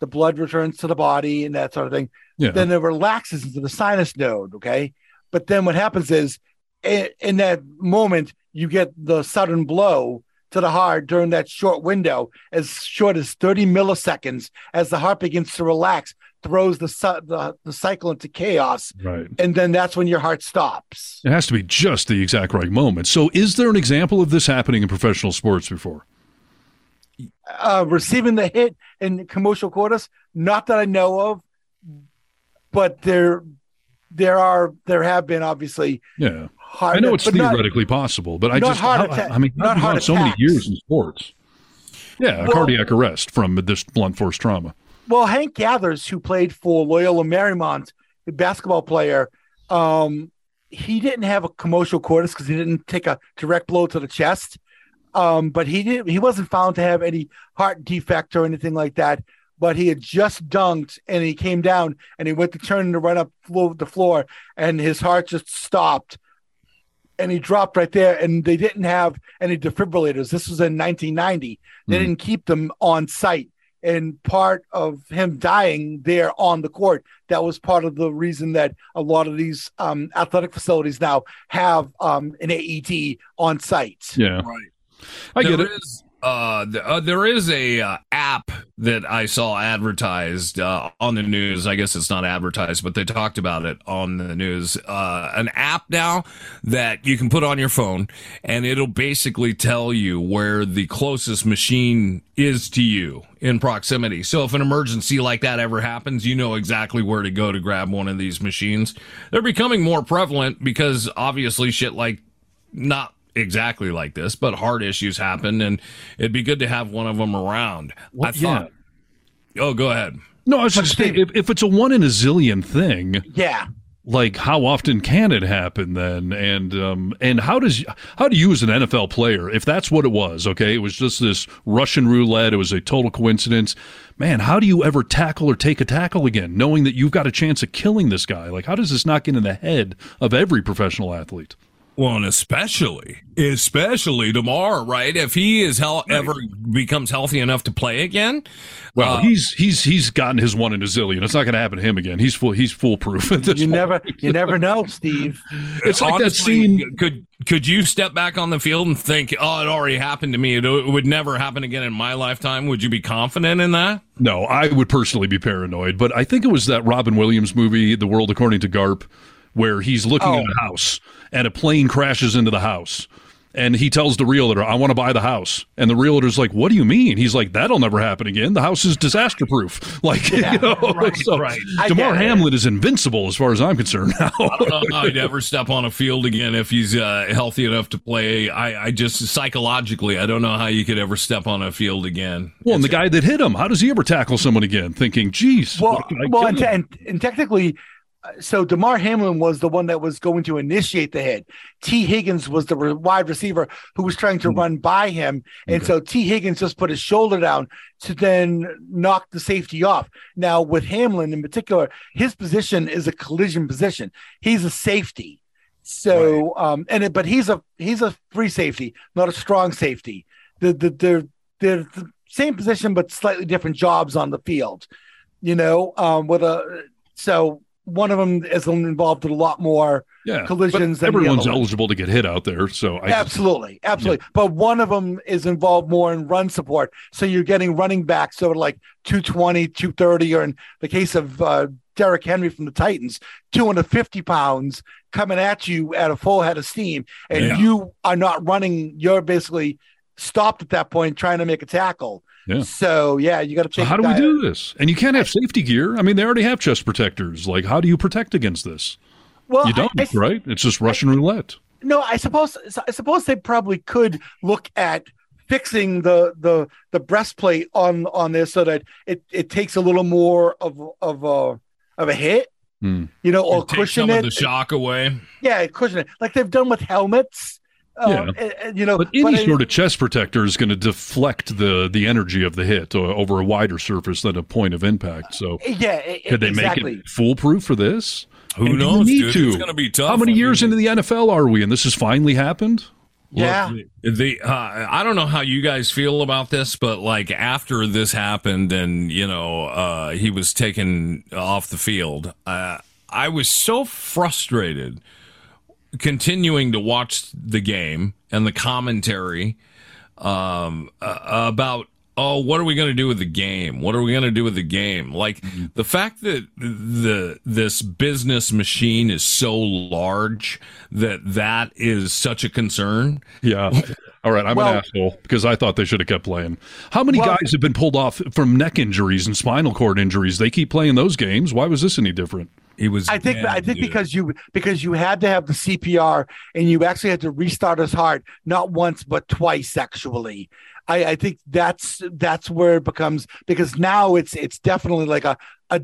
The blood returns to the body and that sort of thing. Yeah. Then it relaxes into the sinus node. Okay, but then what happens is in, in that moment you get the sudden blow to the heart during that short window, as short as 30 milliseconds, as the heart begins to relax, throws the the, the cycle into chaos, Right. and then that's when your heart stops. It has to be just the exact right moment. So, is there an example of this happening in professional sports before? Uh, receiving the hit in commercial quarters, not that I know of, but there there are there have been obviously Yeah. heart. I know it's but not- theoretically possible, but I just, heart attack- I mean, not heart so many years in sports. Yeah, a Well- cardiac arrest from this blunt force trauma. Well, Hank Gathers, who played for Loyola Marymount, the basketball player, um, he didn't have a commotional cordis because he didn't take a direct blow to the chest. Um, but he didn't. he wasn't found to have any heart defect or anything like that. But he had just dunked and he came down and he went to turn to run up the floor and his heart just stopped and he dropped right there and they didn't have any defibrillators. This was in 1990. They Mhm. didn't keep them on site and part of him dying there on the court that was part of the reason that a lot of these um, athletic facilities now have um, an aed on site Yeah. Right. I get There it. is, uh, th- uh, there is a uh, app that I saw advertised uh, on the news. I guess it's not advertised, but they talked about it on the news. Uh, an app now that you can put on your phone, and it'll basically tell you where the closest machine is to you in proximity. So if an emergency like that ever happens, you know exactly where to go to grab one of these machines. They're becoming more prevalent because obviously shit like not exactly like this, but heart issues happen, and it'd be good to have one of them around. I thought. Oh, go ahead. No, I was just saying, if, if it's a one in a zillion thing, yeah like how often can it happen then and um and how does how do you as an NFL player if that's what it was okay it was just this Russian roulette it was a total coincidence man how do you ever tackle or take a tackle again knowing that you've got a chance of killing this guy like how does this not get in the head of every professional athlete Well, and especially, especially tomorrow, right? If he is hel- ever becomes healthy enough to play again, well uh, he's he's he's gotten his one in a zillion it's not going to happen to him again he's full he's foolproof You point. never, you never know, *laughs* Steve. It's like that scene- Could could you step back on the field and think, "Oh, it already happened to me. It, it would never happen again in my lifetime"? Would you be confident in that? No, I would personally be paranoid, but I think it was that Robin Williams movie, The World According to Garp, where he's looking Oh. at a house and a plane crashes into the house. And he tells the realtor, I want to buy the house. And the realtor's like, What do you mean? He's like, That'll never happen again. The house is disaster proof. *laughs* Like, Yeah, you know, *laughs* right, so right. I Damar. Hamlin is invincible as far as I'm concerned *laughs* now. I don't know how he'd ever step on a field again if he's uh, healthy enough to play. I, I just psychologically, I don't know how you could ever step on a field again. well, and the guy that hit him, how does he ever tackle someone again? Thinking, geez, Well, what can I well, and, him?" and, and technically, so Damar Hamlin was the one that was going to initiate the hit. Tee Higgins was the re- wide receiver who was trying to run by him, and so Tee Higgins just put his shoulder down to then knock the safety off. Now, with Hamlin in particular, his position is a collision position. He's a safety. So, um, and it, but he's a he's a free safety, not a strong safety. The the they're they're the same position but slightly different jobs on the field. You know, um, with a so one of them is involved in a lot more yeah, collisions. but than the everyone's eligible to get hit out there. So I, absolutely, absolutely. But one of them is involved more in run support. So you're getting running backs sort of like 220, 230, or in the case of uh, Derrick Henry from the Titans, 250 pounds coming at you at a full head of steam, and Yeah. you are not running. You're basically stopped at that point trying to make a tackle. Yeah. So yeah, you got to So how do we do this? And you can't have safety gear. I mean, they already have chest protectors. Like, how do you protect against this? Well, you don't, I- right? It's just Russian roulette. No, I suppose I suppose they probably could look at fixing the the the breastplate on on this so that it it takes a little more of of a of a hit, Hmm. you know, or Take cushion some it. of the shock away. Yeah, cushion it like they've done with helmets. Um, Yeah. and- and, you know, But any I- sort of chest protector is going to deflect the the energy of the hit over a wider surface than a point of impact. So, yeah, e- could they exactly. make it foolproof for this? Who And knows, need dude? to? It's gonna be tough. How many I years mean- into the NFL are we? And this has finally happened. Yeah. The, the uh, I don't know how you guys feel about this, but like after this happened and you know uh, he was taken off the field, uh, I was so frustrated continuing to watch the game and the commentary um, uh, about oh what are we going to do with the game what are we going to do with the game like the fact that the this business machine is so large that that is such a concern Yeah. All right, I'm Well- an asshole because I thought they should have kept playing. How many Well- guys have been pulled off from neck injuries and spinal cord injuries? They keep playing those games. Why was this any different? He was I think I think dude. because you because you had to have the CPR and you actually had to restart his heart not once but twice actually. I, I think that's that's where it becomes because now it's it's definitely like a a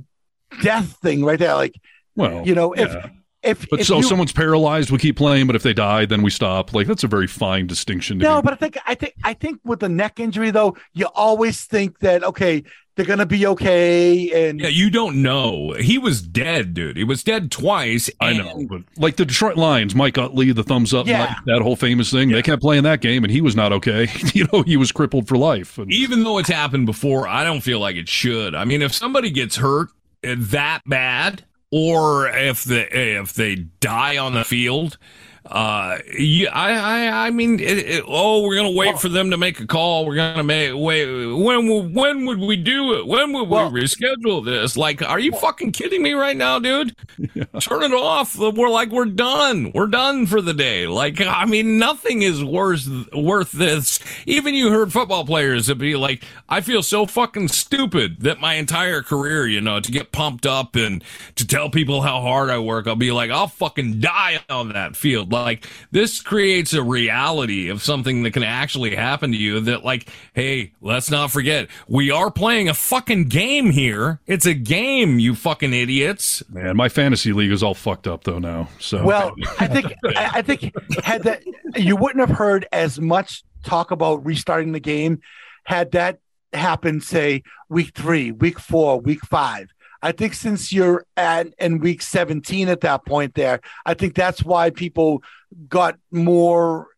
death thing right there. Like Well, you know yeah. if But if so you, someone's paralyzed, we keep playing, but if they die, then we stop. Like that's a very fine distinction. To no, be- but I think I think I think with the neck injury though, you always think that okay they're gonna be okay and yeah you don't know he was dead dude he was dead twice I know, but like the Detroit Lions, Mike Utley, the thumbs up, Yeah. Mike, that whole famous thing. They kept playing that game, and he was not okay. *laughs* you know, he was crippled for life. And, even though it's happened before, I don't feel like it should. I mean, if somebody gets hurt uh, that bad, or if the if they die on the field, uh, yeah, I I I mean, it, it, oh, we're gonna wait for them to make a call. We're gonna make wait. When will- when would we do it? When would Well- we reschedule this? Like, are you fucking kidding me right now, dude? *laughs* Turn it off. We're like we're done. We're done for the day. Like, I mean, nothing is worth worth this. Even you heard football players that be like, I feel so fucking stupid that my entire career, you know, to get pumped up and to tell people how hard I work, I'll be like, I'll fucking die on that field. Field. Like this creates a reality of something that can actually happen to you that like, hey, let's not forget, we are playing a fucking game here. It's a game, you fucking idiots. Man, my fantasy league is all fucked up though now. So Well, I think I, I think had that you wouldn't have heard as much talk about restarting the game had that happened, say week three, week four, week five. I think since you're at in week 17 at that point there, I think that's why people got more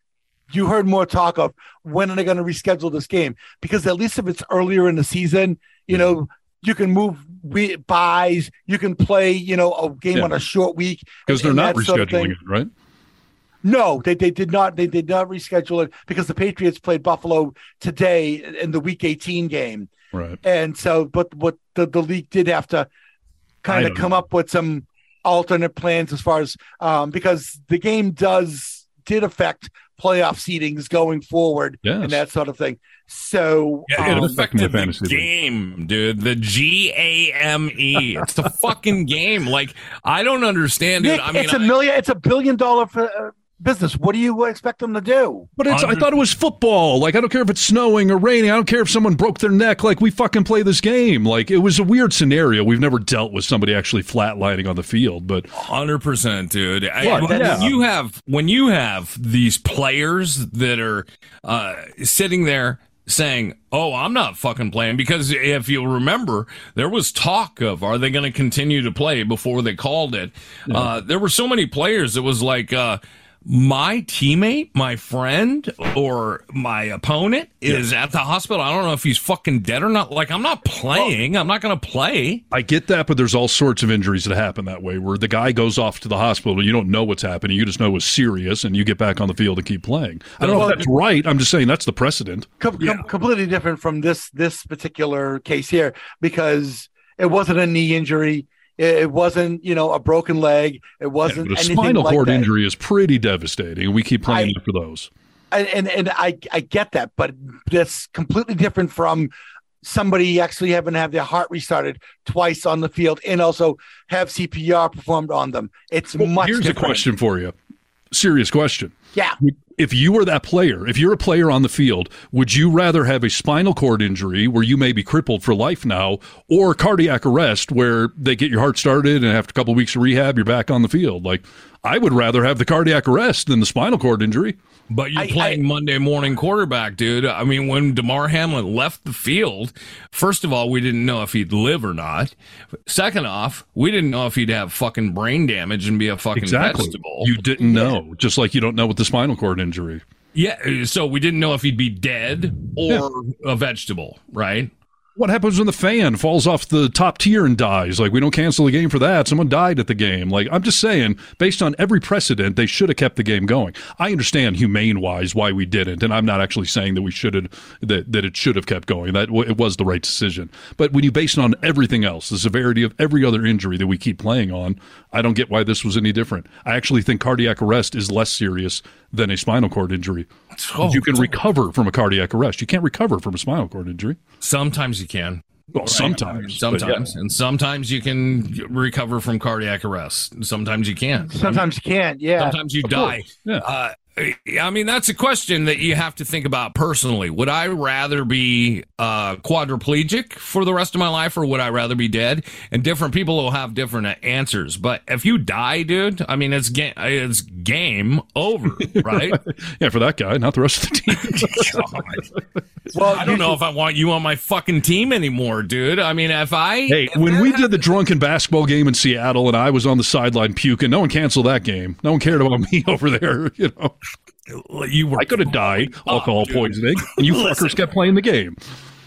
you heard more talk of when are they going to reschedule this game? Because at least if it's earlier in the season, you know, mm-hmm. you can move we- buys, you can play, you know, a game Yeah. on a short week because they're not that sort of rescheduling it, right? No, they, they did not. They did not reschedule it because the Patriots played Buffalo today in the Week 18 game, Right. and so but what the, the league did have to kind of don't come up with some alternate plans as far as um, because the game does did affect playoff seedings going forward Yes. and that sort of thing. So Yeah, it um, affected the game, dude. The G A M E. It's the fucking game. Like I don't understand Nick, it. I mean, it's a million. It's a billion dollar uh, business. What do you expect them to do? But it's, I thought it was football. Like, I don't care if it's snowing or raining. I don't care if someone broke their neck. Like, we fucking play this game. Like, it was a weird scenario. We've never dealt with somebody actually flatlining on the field, but. Hundred percent, dude. I- What? when Yeah. you have when you have these players that are uh, sitting there saying, "Oh, I'm not fucking playing," because if you remember, there was talk of are they going to continue to play before they called it. Uh, there were so many players. It was like. Uh, my teammate, my friend, or my opponent is at the hospital. I don't know if he's fucking dead or not. Like, I'm not playing. I'm not going to play. I get that, but there's all sorts of injuries that happen that way where the guy goes off to the hospital. You don't know what's happening. You just know it's serious, and you get back on the field and keep playing. I don't know if that's right. I'm just saying that's the precedent. com- com- completely different from this this particular case here because it wasn't a knee injury. It, it wasn't you know a broken leg. It wasn't But a spinal like cord that. injury is pretty devastating, and we keep playing for those. And, and and I I get that, but that's completely different from somebody actually having to have their heart restarted twice on the field and also have CPR performed on them. It's much. Here's a question for you. Serious question. Yeah. If you were that player, if you're a player on the field, would you rather have a spinal cord injury where you may be crippled for life now, or cardiac arrest where they get your heart started and after a couple of weeks of rehab, you're back on the field? Like, I would rather have the cardiac arrest than the spinal cord injury. But you're playing Monday morning quarterback, dude. I mean, when Damar Hamlin left the field, first of all, we didn't know if he'd live or not. Second off, we didn't know if he'd have fucking brain damage and be a fucking Exactly. vegetable. You didn't know, just like you don't know with the spinal cord injury. yeah, so we didn't know if he'd be dead or a vegetable, right? What happens when the fan falls off the top tier and dies? Like, we don't cancel the game for that. Someone died at the game. Like, I'm just saying, based on every precedent, they should have kept the game going. I understand humane wise why we didn't, and I'm not actually saying that we should have that that it should have kept going. That it was the right decision. But when you base it on everything else, the severity of every other injury that we keep playing on, I don't get why this was any different. I actually think cardiac arrest is less serious than a spinal cord injury. Oh, you can recover from a cardiac arrest. You can't recover from a spinal cord injury. Sometimes you can. Well, Right? sometimes, sometimes, and sometimes you can recover from cardiac arrest. Sometimes you can't. Sometimes you can't. Yeah. Sometimes you Of die. Yeah. Uh, I mean, that's a question that you have to think about personally. Would I rather be uh, quadriplegic for the rest of my life, or would I rather be dead? And different people will have different answers. But if you die, dude, I mean, it's game, it's game over, *laughs* right? yeah, for that guy, not the rest of the team. *laughs* well, I don't know if I want you on my fucking team anymore, dude. I mean, if I Hey, when we did the drunken basketball game in Seattle and I was on the sideline puking, no one canceled that game. No one cared about me *laughs* over there. You know, you were. I could have died alcohol poisoning, *laughs* and you fuckers kept playing the game.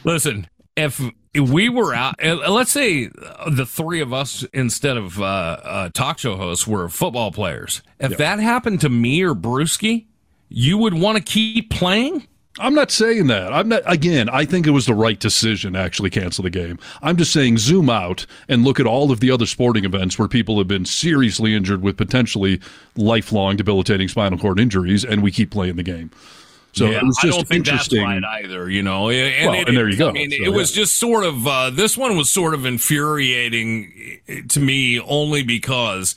Listen, if, if we were out, uh, let's say uh, the three of us instead of uh, uh, talk show hosts were football players. If that happened to me or Brewski, you would want to keep playing. I'm not saying that. I'm not. Again, I think it was the right decision to actually cancel the game. I'm just saying, zoom out and look at all of the other sporting events where people have been seriously injured with potentially lifelong debilitating spinal cord injuries, and we keep playing the game. So Yeah, it was I just don't think that's interesting. right either. You know, and, Well, it- and there you go. I mean, So, it was yeah. just sort of uh, this one was sort of infuriating to me only because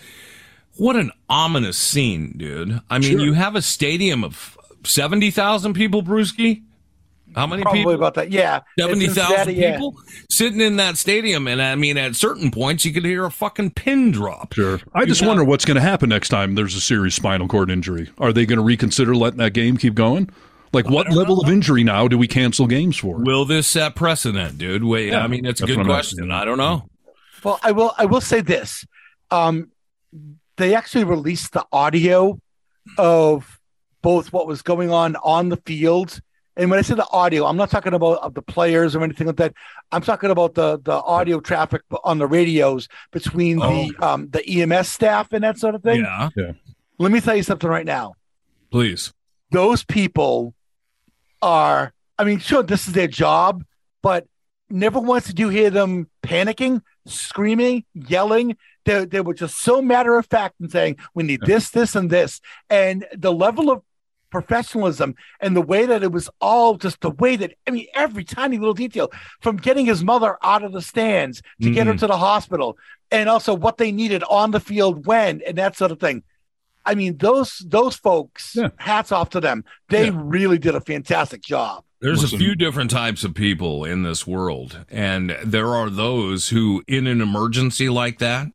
What an ominous scene, dude. I mean, Sure. you have a stadium of 70,000 people, Brewski? How many Probably people? about that. Yeah. It's 70,000 Cincinnati, yeah. people sitting in that stadium. And I mean, at certain points, you could hear a fucking pin drop. Sure. I just You wonder what's going to happen next time there's a serious spinal cord injury. Are they going to reconsider letting that game keep going? Like, what level of injury now do we cancel games for? Will this set precedent, dude? Wait, Yeah, I mean, it's a that's good question. I don't know. Well, I will. I will say this: um, they actually released the audio of both what was going on on the field, and when I say the audio, I'm not talking about of the players or anything like that. I'm talking about the the audio traffic on the radios between the um, the EMS staff and that sort of thing. Yeah. Yeah. Let me tell you something right now. Please. Those people are. I mean, sure, this is their job, but never once did you hear them panicking, screaming, yelling. They, they were just so matter of fact and saying, we need this, this, and this. And the level of professionalism and the way that it was all just the way that, I mean, every tiny little detail from getting his mother out of the stands to get her Mhm. to the hospital and also what they needed on the field when and that sort of thing. I mean, those those folks, hats off to them. They really did a fantastic job. There's Listen. a few different types of people in this world, and there are those who, in an emergency like that,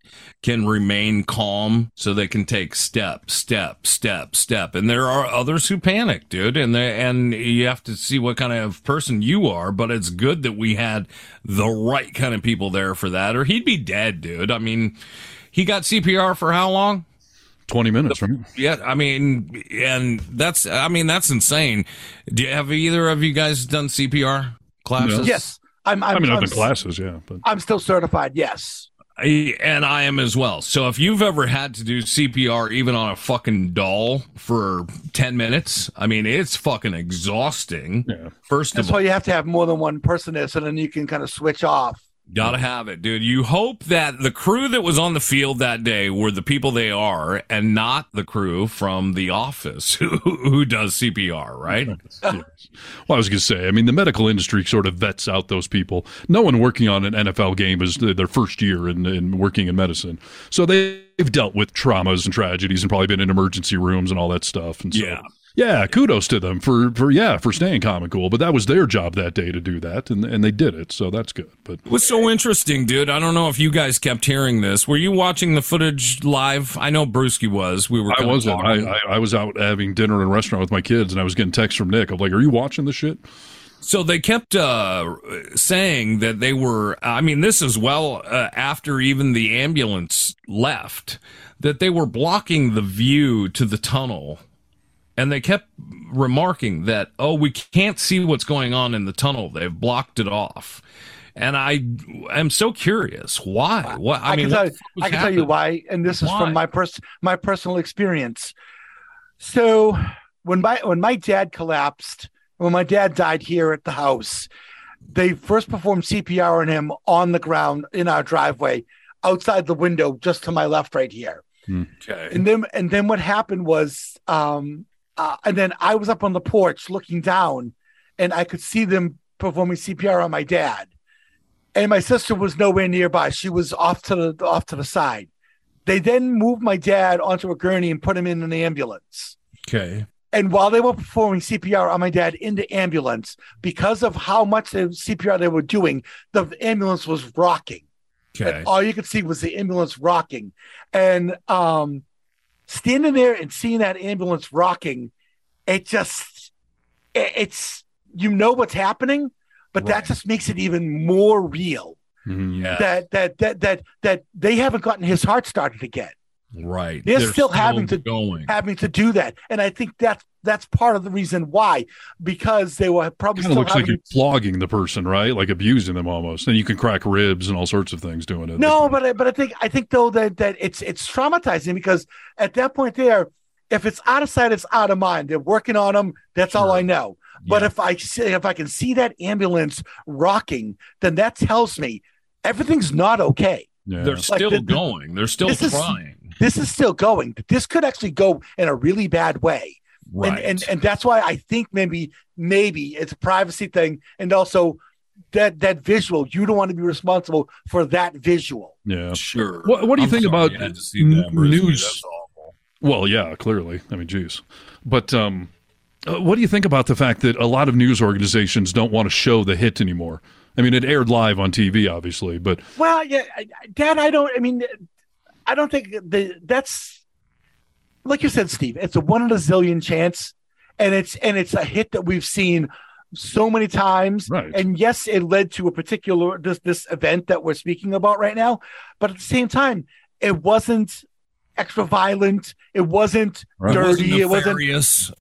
can remain calm so they can take step, step, step, step. And there are others who panic, dude. And they, and you have to see what kind of person you are. But it's good that we had the right kind of people there for that, or he'd be dead, dude. I mean, he got CPR for how long? 20 minutes, right? Yeah, I mean, and that's, I mean, that's insane. Do you, have either of you guys done CPR classes? Yes, I'm. I'm I mean, I've done classes, yeah. But I'm still certified. Yes. I, and I am as well. So if you've ever had to do CPR even on a fucking doll for 10 minutes, I mean, it's fucking exhausting. Yeah. First That's of all, you have to have more than one person there, so then you can kind of switch off. Gotta have it, dude. You hope that the crew that was on the field that day were the people they are and not the crew from the office *laughs* who, who does CPR, right? *laughs* Well, I was going to say, I mean, the medical industry sort of vets out those people. No one working on an NFL game is their first year in, in working in medicine. So they've dealt with traumas and tragedies and probably been in emergency rooms and all that stuff. And so, Yeah. Yeah, kudos to them for, for, yeah, for staying calm and cool. But that was their job that day to do that. And, and they did it. So that's good. But What's so interesting, dude? I don't know if you guys kept hearing this. Were you watching the footage live? I know Brewski was. We were. I wasn't. I, I, I was out having dinner in a restaurant with my kids and I was getting texts from Nick of like, are you watching this shit? So they kept uh, saying that they were. I mean, this is well uh, after even the ambulance left. That they were blocking the view to the tunnel, and they kept remarking that, "Oh, we can't see what's going on in the tunnel. They've blocked it off." And I am so curious why. What I, I, mean, can tell what you, the fuck was I can tell you why, and this is Why? from my pers- my personal experience. So when my when my dad collapsed, when my dad died here at the house, they first performed CPR on him on the ground in our driveway, outside the window, just to my left, right here. Okay. And then and then what happened was, um, uh, and then I was up on the porch looking down, and I could see them performing CPR on my dad. And my sister was nowhere nearby; she was off to the off to the side. They then moved my dad onto a gurney and put him in an ambulance. Okay. And while they were performing CPR on my dad in the ambulance, because of how much the CPR they were doing, the ambulance was rocking. Okay. And all you could see was the ambulance rocking. And um, standing there and seeing that ambulance rocking, it just, it- it's, you know what's happening, but that just makes it even more real mm-hmm. Yeah. that, that, that, that, that they haven't gotten his heart started again. Right. They're, still, having to going. having to do that, and I think that's that's part of the reason why, because they were probably Kind of looks like you're flogging the person, right? Like abusing them almost. And you can crack ribs and all sorts of things doing it. No, but I, but I think I think though that that it's it's traumatizing because at that point there, if it's out of sight, it's out of mind. They're working on them. That's all I know. But if I see, if I can see that ambulance rocking, then that tells me everything's not okay. They're Like, still the- the- going. They're still this is- trying. This is still going. This could actually go in a really bad way. Right. And, and and that's why I think maybe maybe it's a privacy thing, and also that that visual. You don't want to be responsible for that visual. Yeah, sure. What, what do you I'm think sorry about you see n- news? That's all. Well, yeah, clearly. I mean, geez. But um, uh, what do you think about the fact that a lot of news organizations don't want to show the hit anymore? I mean, it aired live on TV, obviously, but Well, yeah, I- I- Dad, I don't. I mean, I don't think the that's like you said, Steve. It's a one in a zillion chance, and it's and it's a hit that we've seen so many times. Right. And yes, it led to a particular this this event that we're speaking about right now. But at the same time, it wasn't extra violent. It wasn't Right. dirty. It wasn't. nefarious.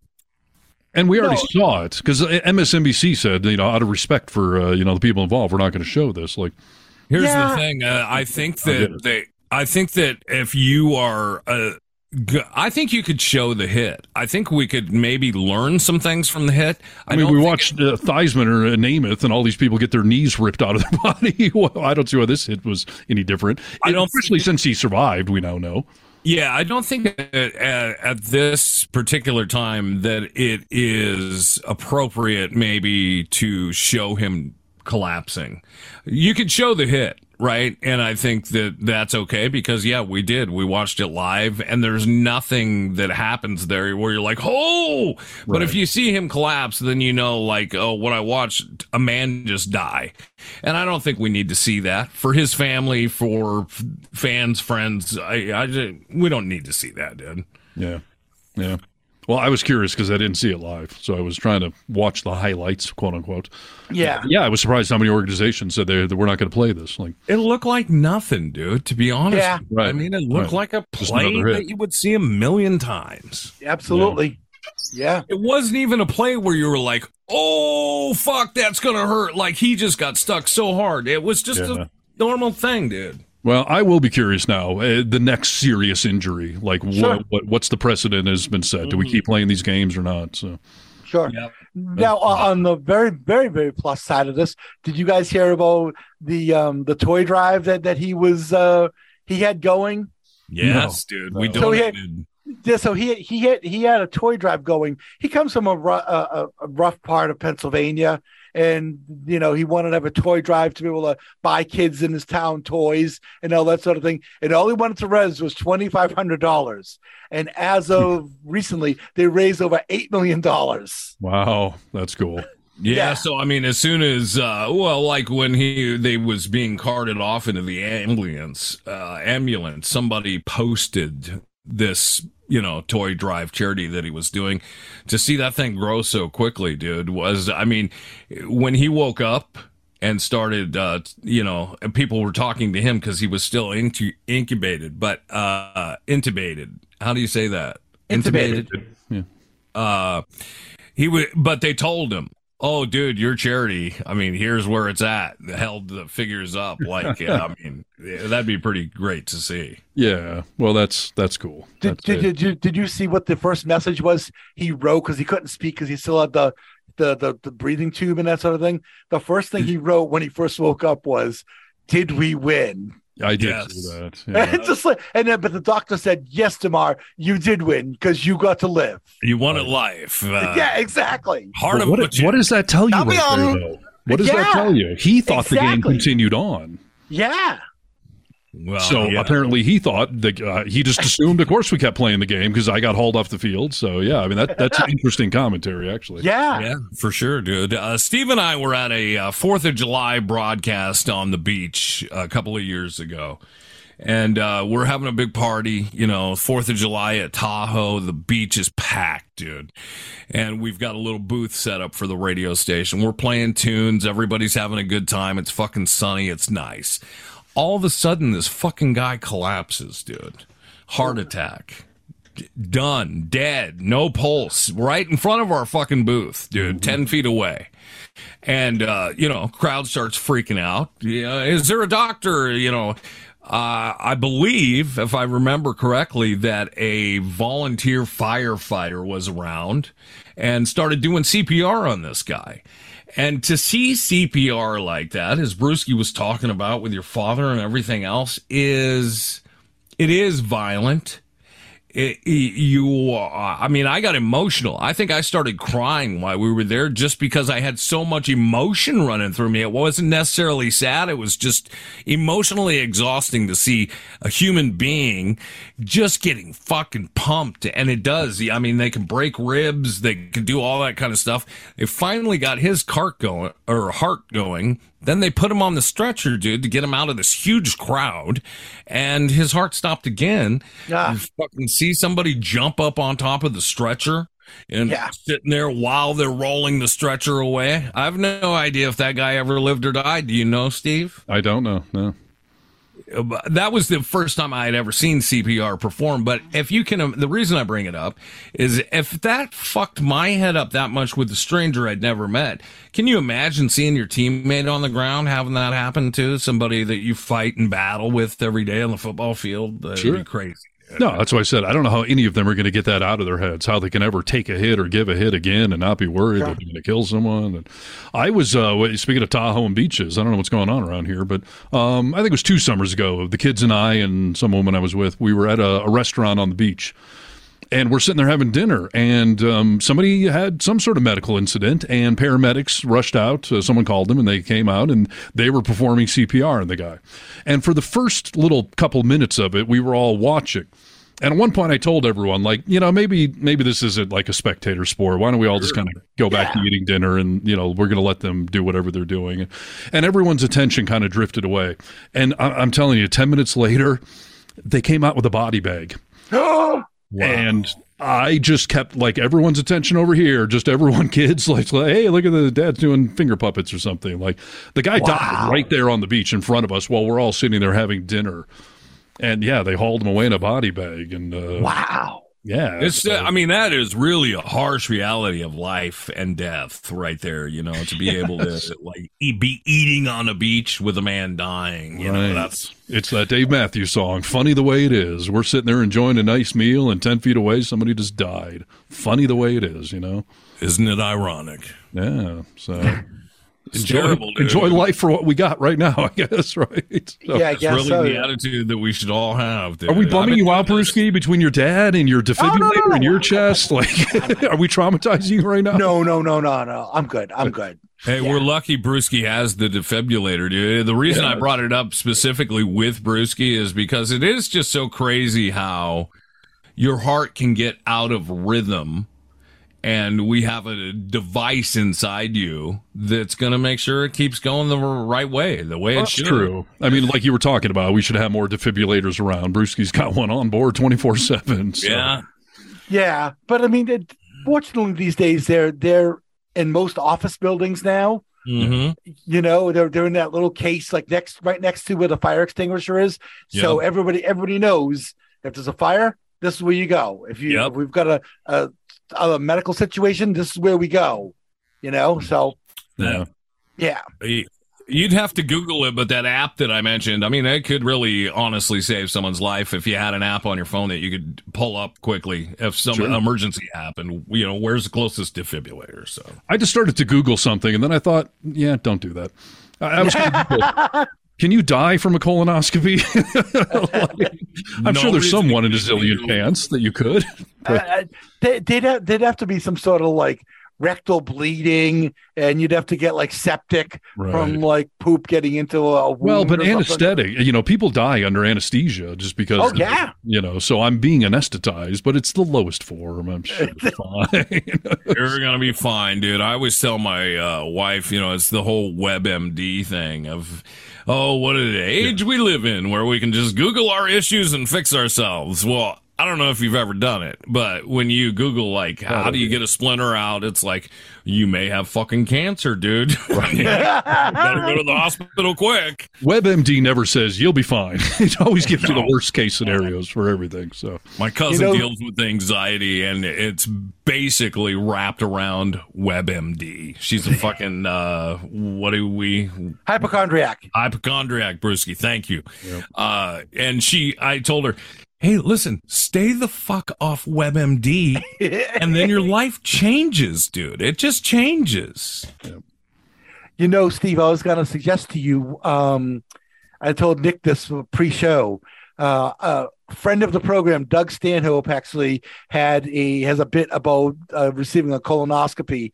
and we already No. saw it because MSNBC said, you know, out of respect for uh, you know the people involved, we're not going to show this. Like, Here's Yeah. the thing. Uh, I think that it. they. I think that if you are, uh, g- I think you could show the hit. I think we could maybe learn some things from the hit. I, mean, we think watched uh, Theismann or uh, Namath, and all these people get their knees ripped out of their *laughs* body. well, I don't see why this hit was any different. I don't especially since he survived. We now know. Yeah, I don't think at, at, at this particular time that it is appropriate maybe to show him collapsing. You could show the hit, right? And I think that that's okay because yeah, we did. We watched it live and there's nothing that happens there where you're like, "Oh!" But if you see him collapse, then you know like, "Oh, what I watched a man just die." And I don't think we need to see that for his family, for f- fans, friends. I, I just, we don't need to see that, dude. Yeah, yeah. Well, I was curious because I didn't see it live, so I was trying to watch the highlights, quote unquote. Yeah. Yeah, I was surprised how many organizations said they that we're not going to play this. Like, It looked like nothing, dude. To be honest, Yeah. Right. I mean, it looked Right. like a play that you would see a million times. Absolutely. Yeah. It wasn't even a play where you were like, "Oh fuck, that's gonna hurt." Like he just got stuck so hard. It was just Yeah. a normal thing, dude. Well, I will be curious now. Uh, the next serious injury, like Sure. what, what what's the precedent has been set? Do we keep playing these games or not? So Sure. Now, uh, on the very, very, very plus side of this, did you guys hear about the um the toy drive that that he was uh he had going? Yes, dude. We So he had- donated. Yeah, so he he had he had a toy drive going. He comes from a, ru- a, a- a rough part of Pennsylvania, and you know he wanted to have a toy drive to be able to buy kids in his town toys and all that sort of thing. And all he wanted to raise was twenty five hundred dollars. And as of *laughs* recently, they raised over eight million dollars. wow, that's cool. Yeah, Yeah. so I mean, as soon as uh, well, like when he they was being carted off into the ambulance, uh, ambulance, somebody posted this, you know, toy drive charity that he was doing. To see that thing grow so quickly, dude, was I mean, when he woke up and started, uh, you know, people were talking to him because he was still incu- incubated, but uh, intubated. How do you say that? Intubated. Yeah. uh he would but they told him oh dude your charity i mean here's where it's at held the figures up like i mean that'd be pretty great to see Yeah, well, that's that's cool. Did, That's did, did, you, did you see what the first message was he wrote because he couldn't speak because he still had the, the the the breathing tube and that sort of thing? The first thing he wrote when he first woke up was, "Did we win?" I did Yes. see that. *laughs* Yeah. And just like, and then, but the doctor said, "Yes, Damar, you did win because you got to live." you wanted life uh, *laughs* yeah, exactly. heart But of what, what what does that tell you right there. What does that tell you? He thought the game continued on. Yeah, well, so yeah. apparently he thought that uh, he just *laughs* assumed, of course, we kept playing the game because I got hauled off the field. So yeah, I mean that that's an interesting commentary, actually. yeah, Yeah, for sure, dude. Uh, Steve and I were at a uh, Fourth of July broadcast on the beach a couple of years ago, and uh, we're having a big party. You know, Fourth of July at Tahoe. The beach is packed, dude, and we've got a little booth set up for the radio station. We're playing tunes. Everybody's having a good time. It's fucking sunny. It's nice. All of a sudden, this fucking guy collapses, dude. Heart attack done, dead, no pulse, right in front of our fucking booth, dude, 10 feet away. And, uh, you know, crowd starts freaking out. Yeah, is there a doctor? You know, uh, I believe, if I remember correctly, that a volunteer firefighter was around and started doing CPR on this guy. And to see CPR like that, as Brewski was talking about with your father and everything else, is it is violent you, uh, I mean, I got emotional. I think I started crying while we were there just because I had so much emotion running through me. It wasn't necessarily sad. It was just emotionally exhausting to see a human being just getting fucking pumped. And it does. I mean, they can break ribs. They can do all that kind of stuff. They finally got his cart going or heart going. Then they put him on the stretcher, dude, to get him out of this huge crowd. And his heart stopped again. Ah. You fucking see somebody jump up on top of the stretcher and sitting there while they're rolling the stretcher away. I have no idea if that guy ever lived or died. Do you know, Steve? I don't know. No. That was the first time I had ever seen CPR perform. But if you can, the reason I bring it up is if that fucked my head up that much with a stranger I'd never met, can you imagine seeing your teammate on the ground having that happen to somebody that you fight and battle with every day on the football field? That'd Sure. be crazy. No, that's why I said I don't know how any of them are going to get that out of their heads. How they can ever take a hit or give a hit again and not be worried that they're going to kill someone. And I was uh, speaking of Tahoe and beaches. I don't know what's going on around here, but um, I think it was two summers ago. The kids and I and some woman I was with, we were at a, a restaurant on the beach. And we're sitting there having dinner, and um, somebody had some sort of medical incident, and paramedics rushed out. Uh, someone called them, and they came out, and they were performing CPR on the guy. And for the first little couple minutes of it, we were all watching. And at one point, I told everyone, like, you know, maybe maybe this isn't like a spectator sport. Why don't we all just kind of go back to eating dinner, and you know, we're going to let them do whatever they're doing. And everyone's attention kind of drifted away. And I- I'm telling you, ten minutes later, they came out with a body bag. *gasps* *gasps* And I just kept like everyone's attention over here, just everyone, *laughs* kids, like, like, hey, look at the dad's doing finger puppets or something. Like the guy died right there on the beach in front of us while we're all sitting there having dinner. And yeah, they hauled him away in a body bag. And uh, wow, yeah, It's, uh, I mean, that is really a harsh reality of life and death right there, you know, to be *laughs* able to like eat, be eating on a beach with a man dying, you know, that's, it's that Dave Matthews song. Funny the way it is. We're sitting there enjoying a nice meal, and ten feet away, somebody just died. Funny the way it is, you know. Isn't it ironic? Yeah. So enjoy, terrible, enjoy life for what we got right now. I guess. *laughs* Right. Yeah, I guess so- It's really the attitude that we should all have. Dude. Are we I've bumming you out, Brewski, between your dad and your defibrillator in your chest? *laughs* Like, *laughs* are we traumatizing you right now? No, no, no, no, no. I'm good. I'm good. Hey, we're lucky Brewski has the defibrillator, dude. The reason I brought it up specifically with Brewski is because it is just so crazy how your heart can get out of rhythm and we have a device inside you that's going to make sure it keeps going the right way, the way it That's should. true. I mean, like you were talking about, we should have more defibrillators around. Brewski's got one on board 24 7. Yeah. Yeah, but I mean, it, fortunately these days they're they're in most office buildings now. Mm-hmm. You know, they're they're in that little case like next right next to where the fire extinguisher is. So everybody everybody knows if there's a fire, this is where you go. If you if we've got a, a a medical situation, this is where we go. You know, so Yeah. yeah. You'd have to Google it, but that app that I mentioned, I mean, it could really honestly save someone's life if you had an app on your phone that you could pull up quickly if some Sure. emergency happened. You know, where's the closest defibrillator? So I just started to Google something, and then I thought, yeah, don't do that. I, I was gonna *laughs* Google, Can you die from a colonoscopy? *laughs* Like, I'm No sure there's someone in a zillion chance that you could. *laughs* But Uh, they, they'd have, they'd have to be some sort of like rectal bleeding, and you'd have to get like septic from like poop getting into a wound well, but or something. anesthetic, you know, people die under anesthesia just because. Oh, yeah. You know, so I'm being anesthetized, but it's the lowest form. I'm sure. *laughs* fine. you're gonna be fine, dude. I always tell my uh, wife, you know, it's the whole WebMD thing of, oh, what an age we live in where we can just Google our issues and fix ourselves. Well. I don't know if you've ever done it, but when you Google like how do you get a splinter out, it's like you may have fucking cancer, dude. *laughs* Better go to the hospital quick. WebMD never says you'll be fine. *laughs* It always gives you the worst case scenarios for everything. So My cousin You know- deals with anxiety, and it's basically wrapped around WebMD. She's a *laughs* fucking uh, what do we hypochondriac? Hypochondriac, Brewski. Thank you. Uh, and she, I told her, hey, listen, stay the fuck off WebMD, *laughs* and then your life changes, dude. It just changes. You know, Steve, I was going to suggest to you. Um, I told Nick this pre-show uh, a friend of the program, Doug Stanhope, actually had a has a bit about uh, receiving a colonoscopy,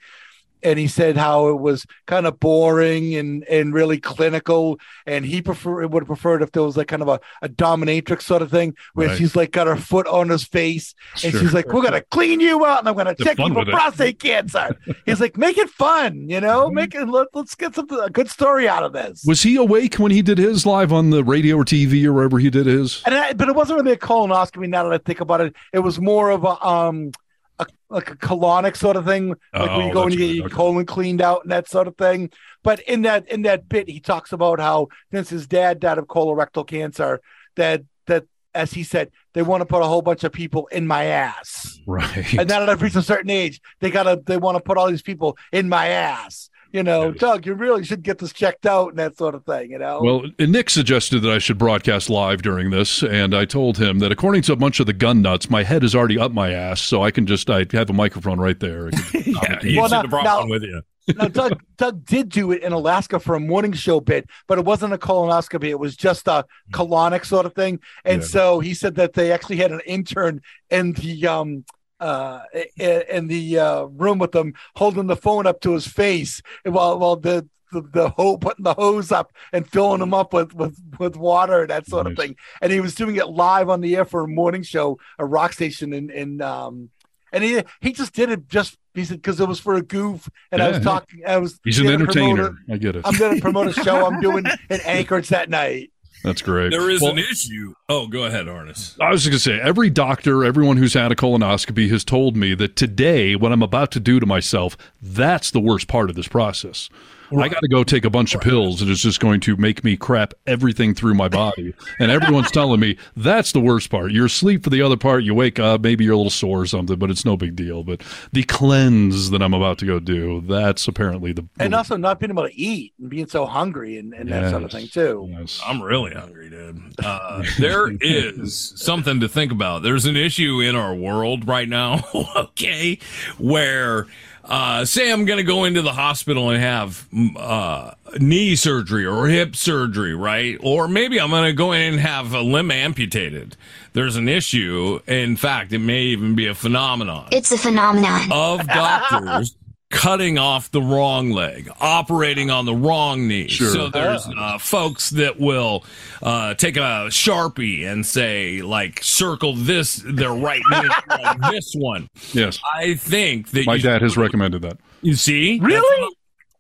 and he said how it was kind of boring and and really clinical, and he prefer would have preferred if there was like kind of a, a dominatrix sort of thing where Right. she's like got her foot on his face and Sure. she's like, "We're gonna clean you out, and I'm gonna check you for with it. prostate cancer." He's like, "Make it fun, you know, Mm-hmm. make it let, let's get something a good story out of this." Was he awake when he did his live on the radio or TV or wherever he did his? And I, but it wasn't really a colonoscopy. Now that I think about it, it was more of a um, a, like a colonic sort of thing, like when Oh, you go and you get your okay. colon cleaned out and that sort of thing. But in that in that bit, he talks about how since his dad died of colorectal cancer, that that as he said, they want to put a whole bunch of people in my ass. Right. And now that I've reached a certain age, they gotta they want to put all these people in my ass. You know, Doug, you really should get this checked out and that sort of thing. You know. Well, Nick suggested that I should broadcast live during this, and I told him that according to a bunch of the gun nuts, my head is already up my ass, so I can just I have a microphone right there. *laughs* yeah, you Well, should have brought now- one with you. now Doug *laughs* Doug did do it in Alaska for a morning show bit, but it wasn't a colonoscopy. It was just a colonic sort of thing. And Yeah. so he said that they actually had an intern in the um uh in the uh room with them holding the phone up to his face while while the the, the putting the hose up and filling him up with, with, with water and that sort of thing. And he was doing it live on the air for a morning show, a rock station in, in um and he he just did it just he said because it was for a goof and I was talking I was He's an gonna entertainer. I get it. I'm going to promote a show I'm doing *laughs* in Anchorage that night. That's great. There is Well, an issue. Oh, go ahead, Arnis. I was going to say, every doctor, everyone who's had a colonoscopy has told me that today, what I'm about to do to myself, that's the worst part of this process. I got to go take a bunch of pills and it's just going to make me crap everything through my body. and everyone's telling me that's the worst part. You're asleep for the other part. You wake up, maybe you're a little sore or something, but it's no big deal. But the cleanse that I'm about to go do, that's apparently the. And also not being able to eat and being so hungry and, and that sort of thing too. I'm really hungry, dude. Uh, there is something to think about. There's an issue in our world right now, *laughs* okay, where uh, say I'm going to go into the hospital and have mm, uh, knee surgery or hip surgery, right? Or maybe I'm going to go in and have a limb amputated. There's an issue. In fact, it may even be a phenomenon It's a phenomenon. of *laughs* doctors cutting off the wrong leg, operating on the wrong knee. Sure. So there's uh, folks that will uh, take a sharpie and say, like, circle this their right knee *laughs* like this one. Yes. I think that My you, dad has recommended that. you see, Really?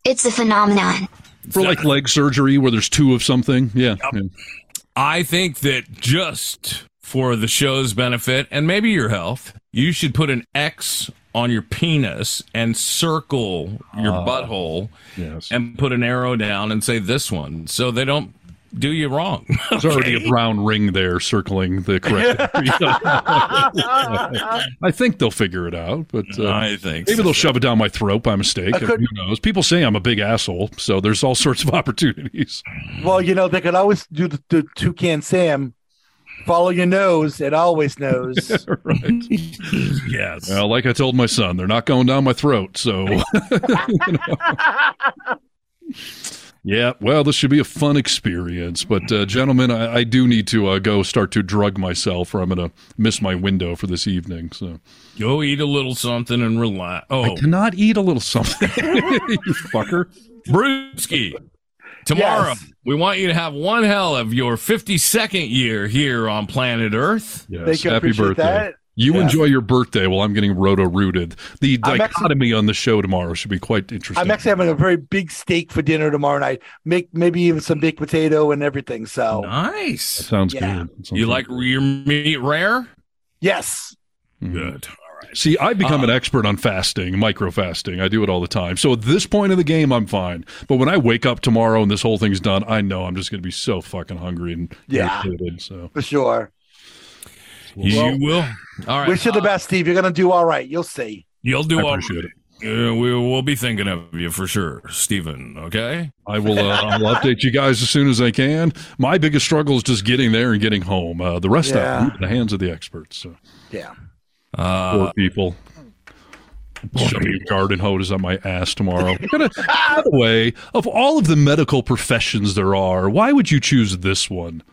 It's a phenomenon. For like leg surgery where there's two of something. Yeah. yeah. I think that just for the show's benefit and maybe your health, you should put an X on your penis and circle your Ah. butthole Yes. and put an arrow down and say this one so they don't do you wrong. *laughs* There's already a brown ring there circling the correct. *laughs* *laughs* I think they'll figure it out, but uh, I think maybe so. they'll shove it down my throat by mistake. Could- Who knows? People say I'm a big asshole, so there's all sorts of opportunities. Well, you know, they could always do the, the toucan Sam. Follow your nose, it always knows. *laughs* right. *laughs* yes. Well, like I told my son, they're not going down my throat. So, *laughs* you know. yeah. Well, this should be a fun experience. But, uh, gentlemen, I, I do need to uh, go start to drug myself, or I'm going to miss my window for this evening. So, Go eat a little something and relax. I Oh, cannot eat a little something. you fucker. Brewski. Tomorrow, Yes. we want you to have one hell of your 52nd year here on planet Earth. Yes. Thank you, Happy birthday. that. You Yeah. enjoy your birthday while I'm getting roto rooted. The I'm actually- dichotomy on the show tomorrow should be quite interesting. I'm actually having a very big steak for dinner tomorrow night. Make maybe even some baked potato and everything. So Nice. That sounds Yeah. good. Sounds You good. like your meat rare? yes, mm-hmm. Good. All right. See, I've become Uh, an expert on fasting, micro fasting. I do it all the time. So at this point of the game, I'm fine. But when I wake up tomorrow and this whole thing's done, I know I'm just going to be so fucking hungry and Yeah. irritated. So for sure. You will. All right. Wish you the best, Steve. You're gonna do all right. You'll see. You'll do I all appreciate it. Uh, we will be thinking of you for sure, Stephen. Okay. I will. Uh, I'll update you guys as soon as I can. My biggest struggle is just getting there and getting home. Uh, the rest Yeah. of it in the hands of the experts. So Yeah. Uh, poor people. Shoving a garden hose on my ass tomorrow. *laughs* Gotta- By the way, of all of the medical professions there are, why would you choose this one?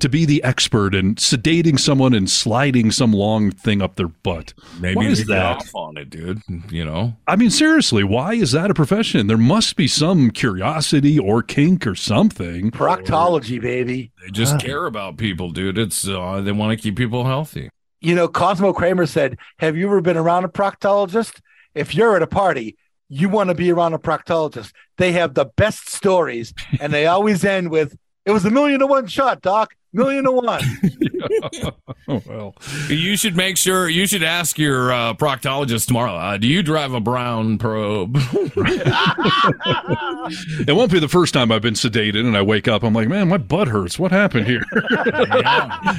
to be the expert in sedating someone and sliding some long thing up their butt. Maybe Why is that? off on it, dude. You know, I mean, seriously, why is that a profession? There must be some curiosity or kink or something. Proctology, baby. they just Ah. care about people, dude. It's uh, they want to keep people healthy. You know, Cosmo Kramer said, Have you ever been around a proctologist? If you're at a party, you want to be around a proctologist. They have the best stories, and they always end with, It was a million to one shot, Doc. Million to one. oh, *laughs* well. You should make sure you should ask your uh, proctologist tomorrow. Uh, do you drive a brown probe? *laughs* It won't be the first time I've been sedated and I wake up. I'm like, man, my butt hurts. What happened here? *laughs* what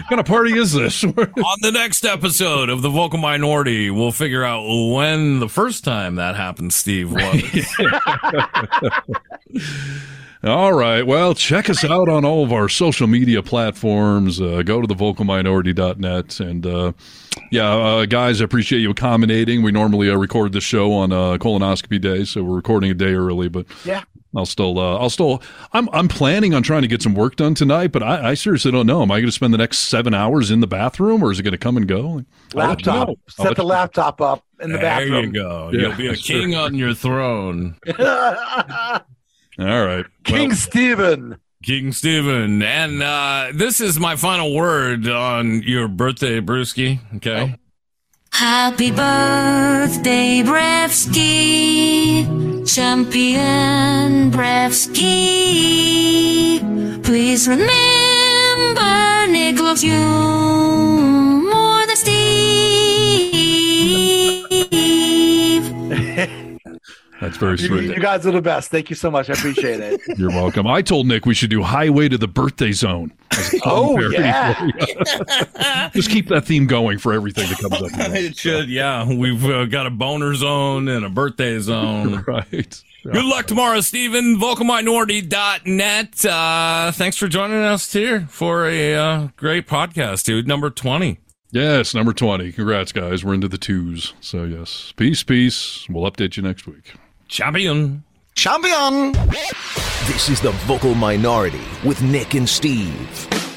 kind of party is this? On the next episode of the Vocal Minority, we'll figure out when the first time that happened, Steve was. All right. Well, check us out on all of our social media platforms. Uh, go to thevocalminority.net. And uh, yeah, uh, guys, I appreciate you accommodating. We normally uh, record the show on uh, colonoscopy day, so we're recording a day early. But Yeah. I'll still, uh, I'll still, I'm, I'm planning on trying to get some work done tonight. But I, I seriously don't know. Am I going to spend the next seven hours in the bathroom, or is it going to come and go? I'll let you laptop. know. Set the you- laptop up in the there bathroom. There you go. Yeah, You'll be a that's true. king on your throne. *laughs* All right. King Stephen. King Stephen. And uh, this is my final word on your birthday, Brewski. Okay. Happy birthday, Brevsky, champion Brevsky. Please remember Nick loves you That's very sweet. you guys are the best. Thank you so much. I appreciate it. *laughs* You're welcome. I told Nick we should do Highway to the Birthday Zone. *laughs* Oh, yeah. *laughs* Just keep that theme going for everything that comes up. it should, yeah. We've uh, got a boner zone and a birthday zone. right. Good luck tomorrow, Stephen. VocalMinority.net. Uh, thanks for joining us here for a uh, great podcast, dude. Number 20. Yes, number 20. Congrats, guys. We're into the twos. So, yes. Peace, peace. We'll update you next week. Champion. Champion! This is the Vocal Minority with Nick and Steve.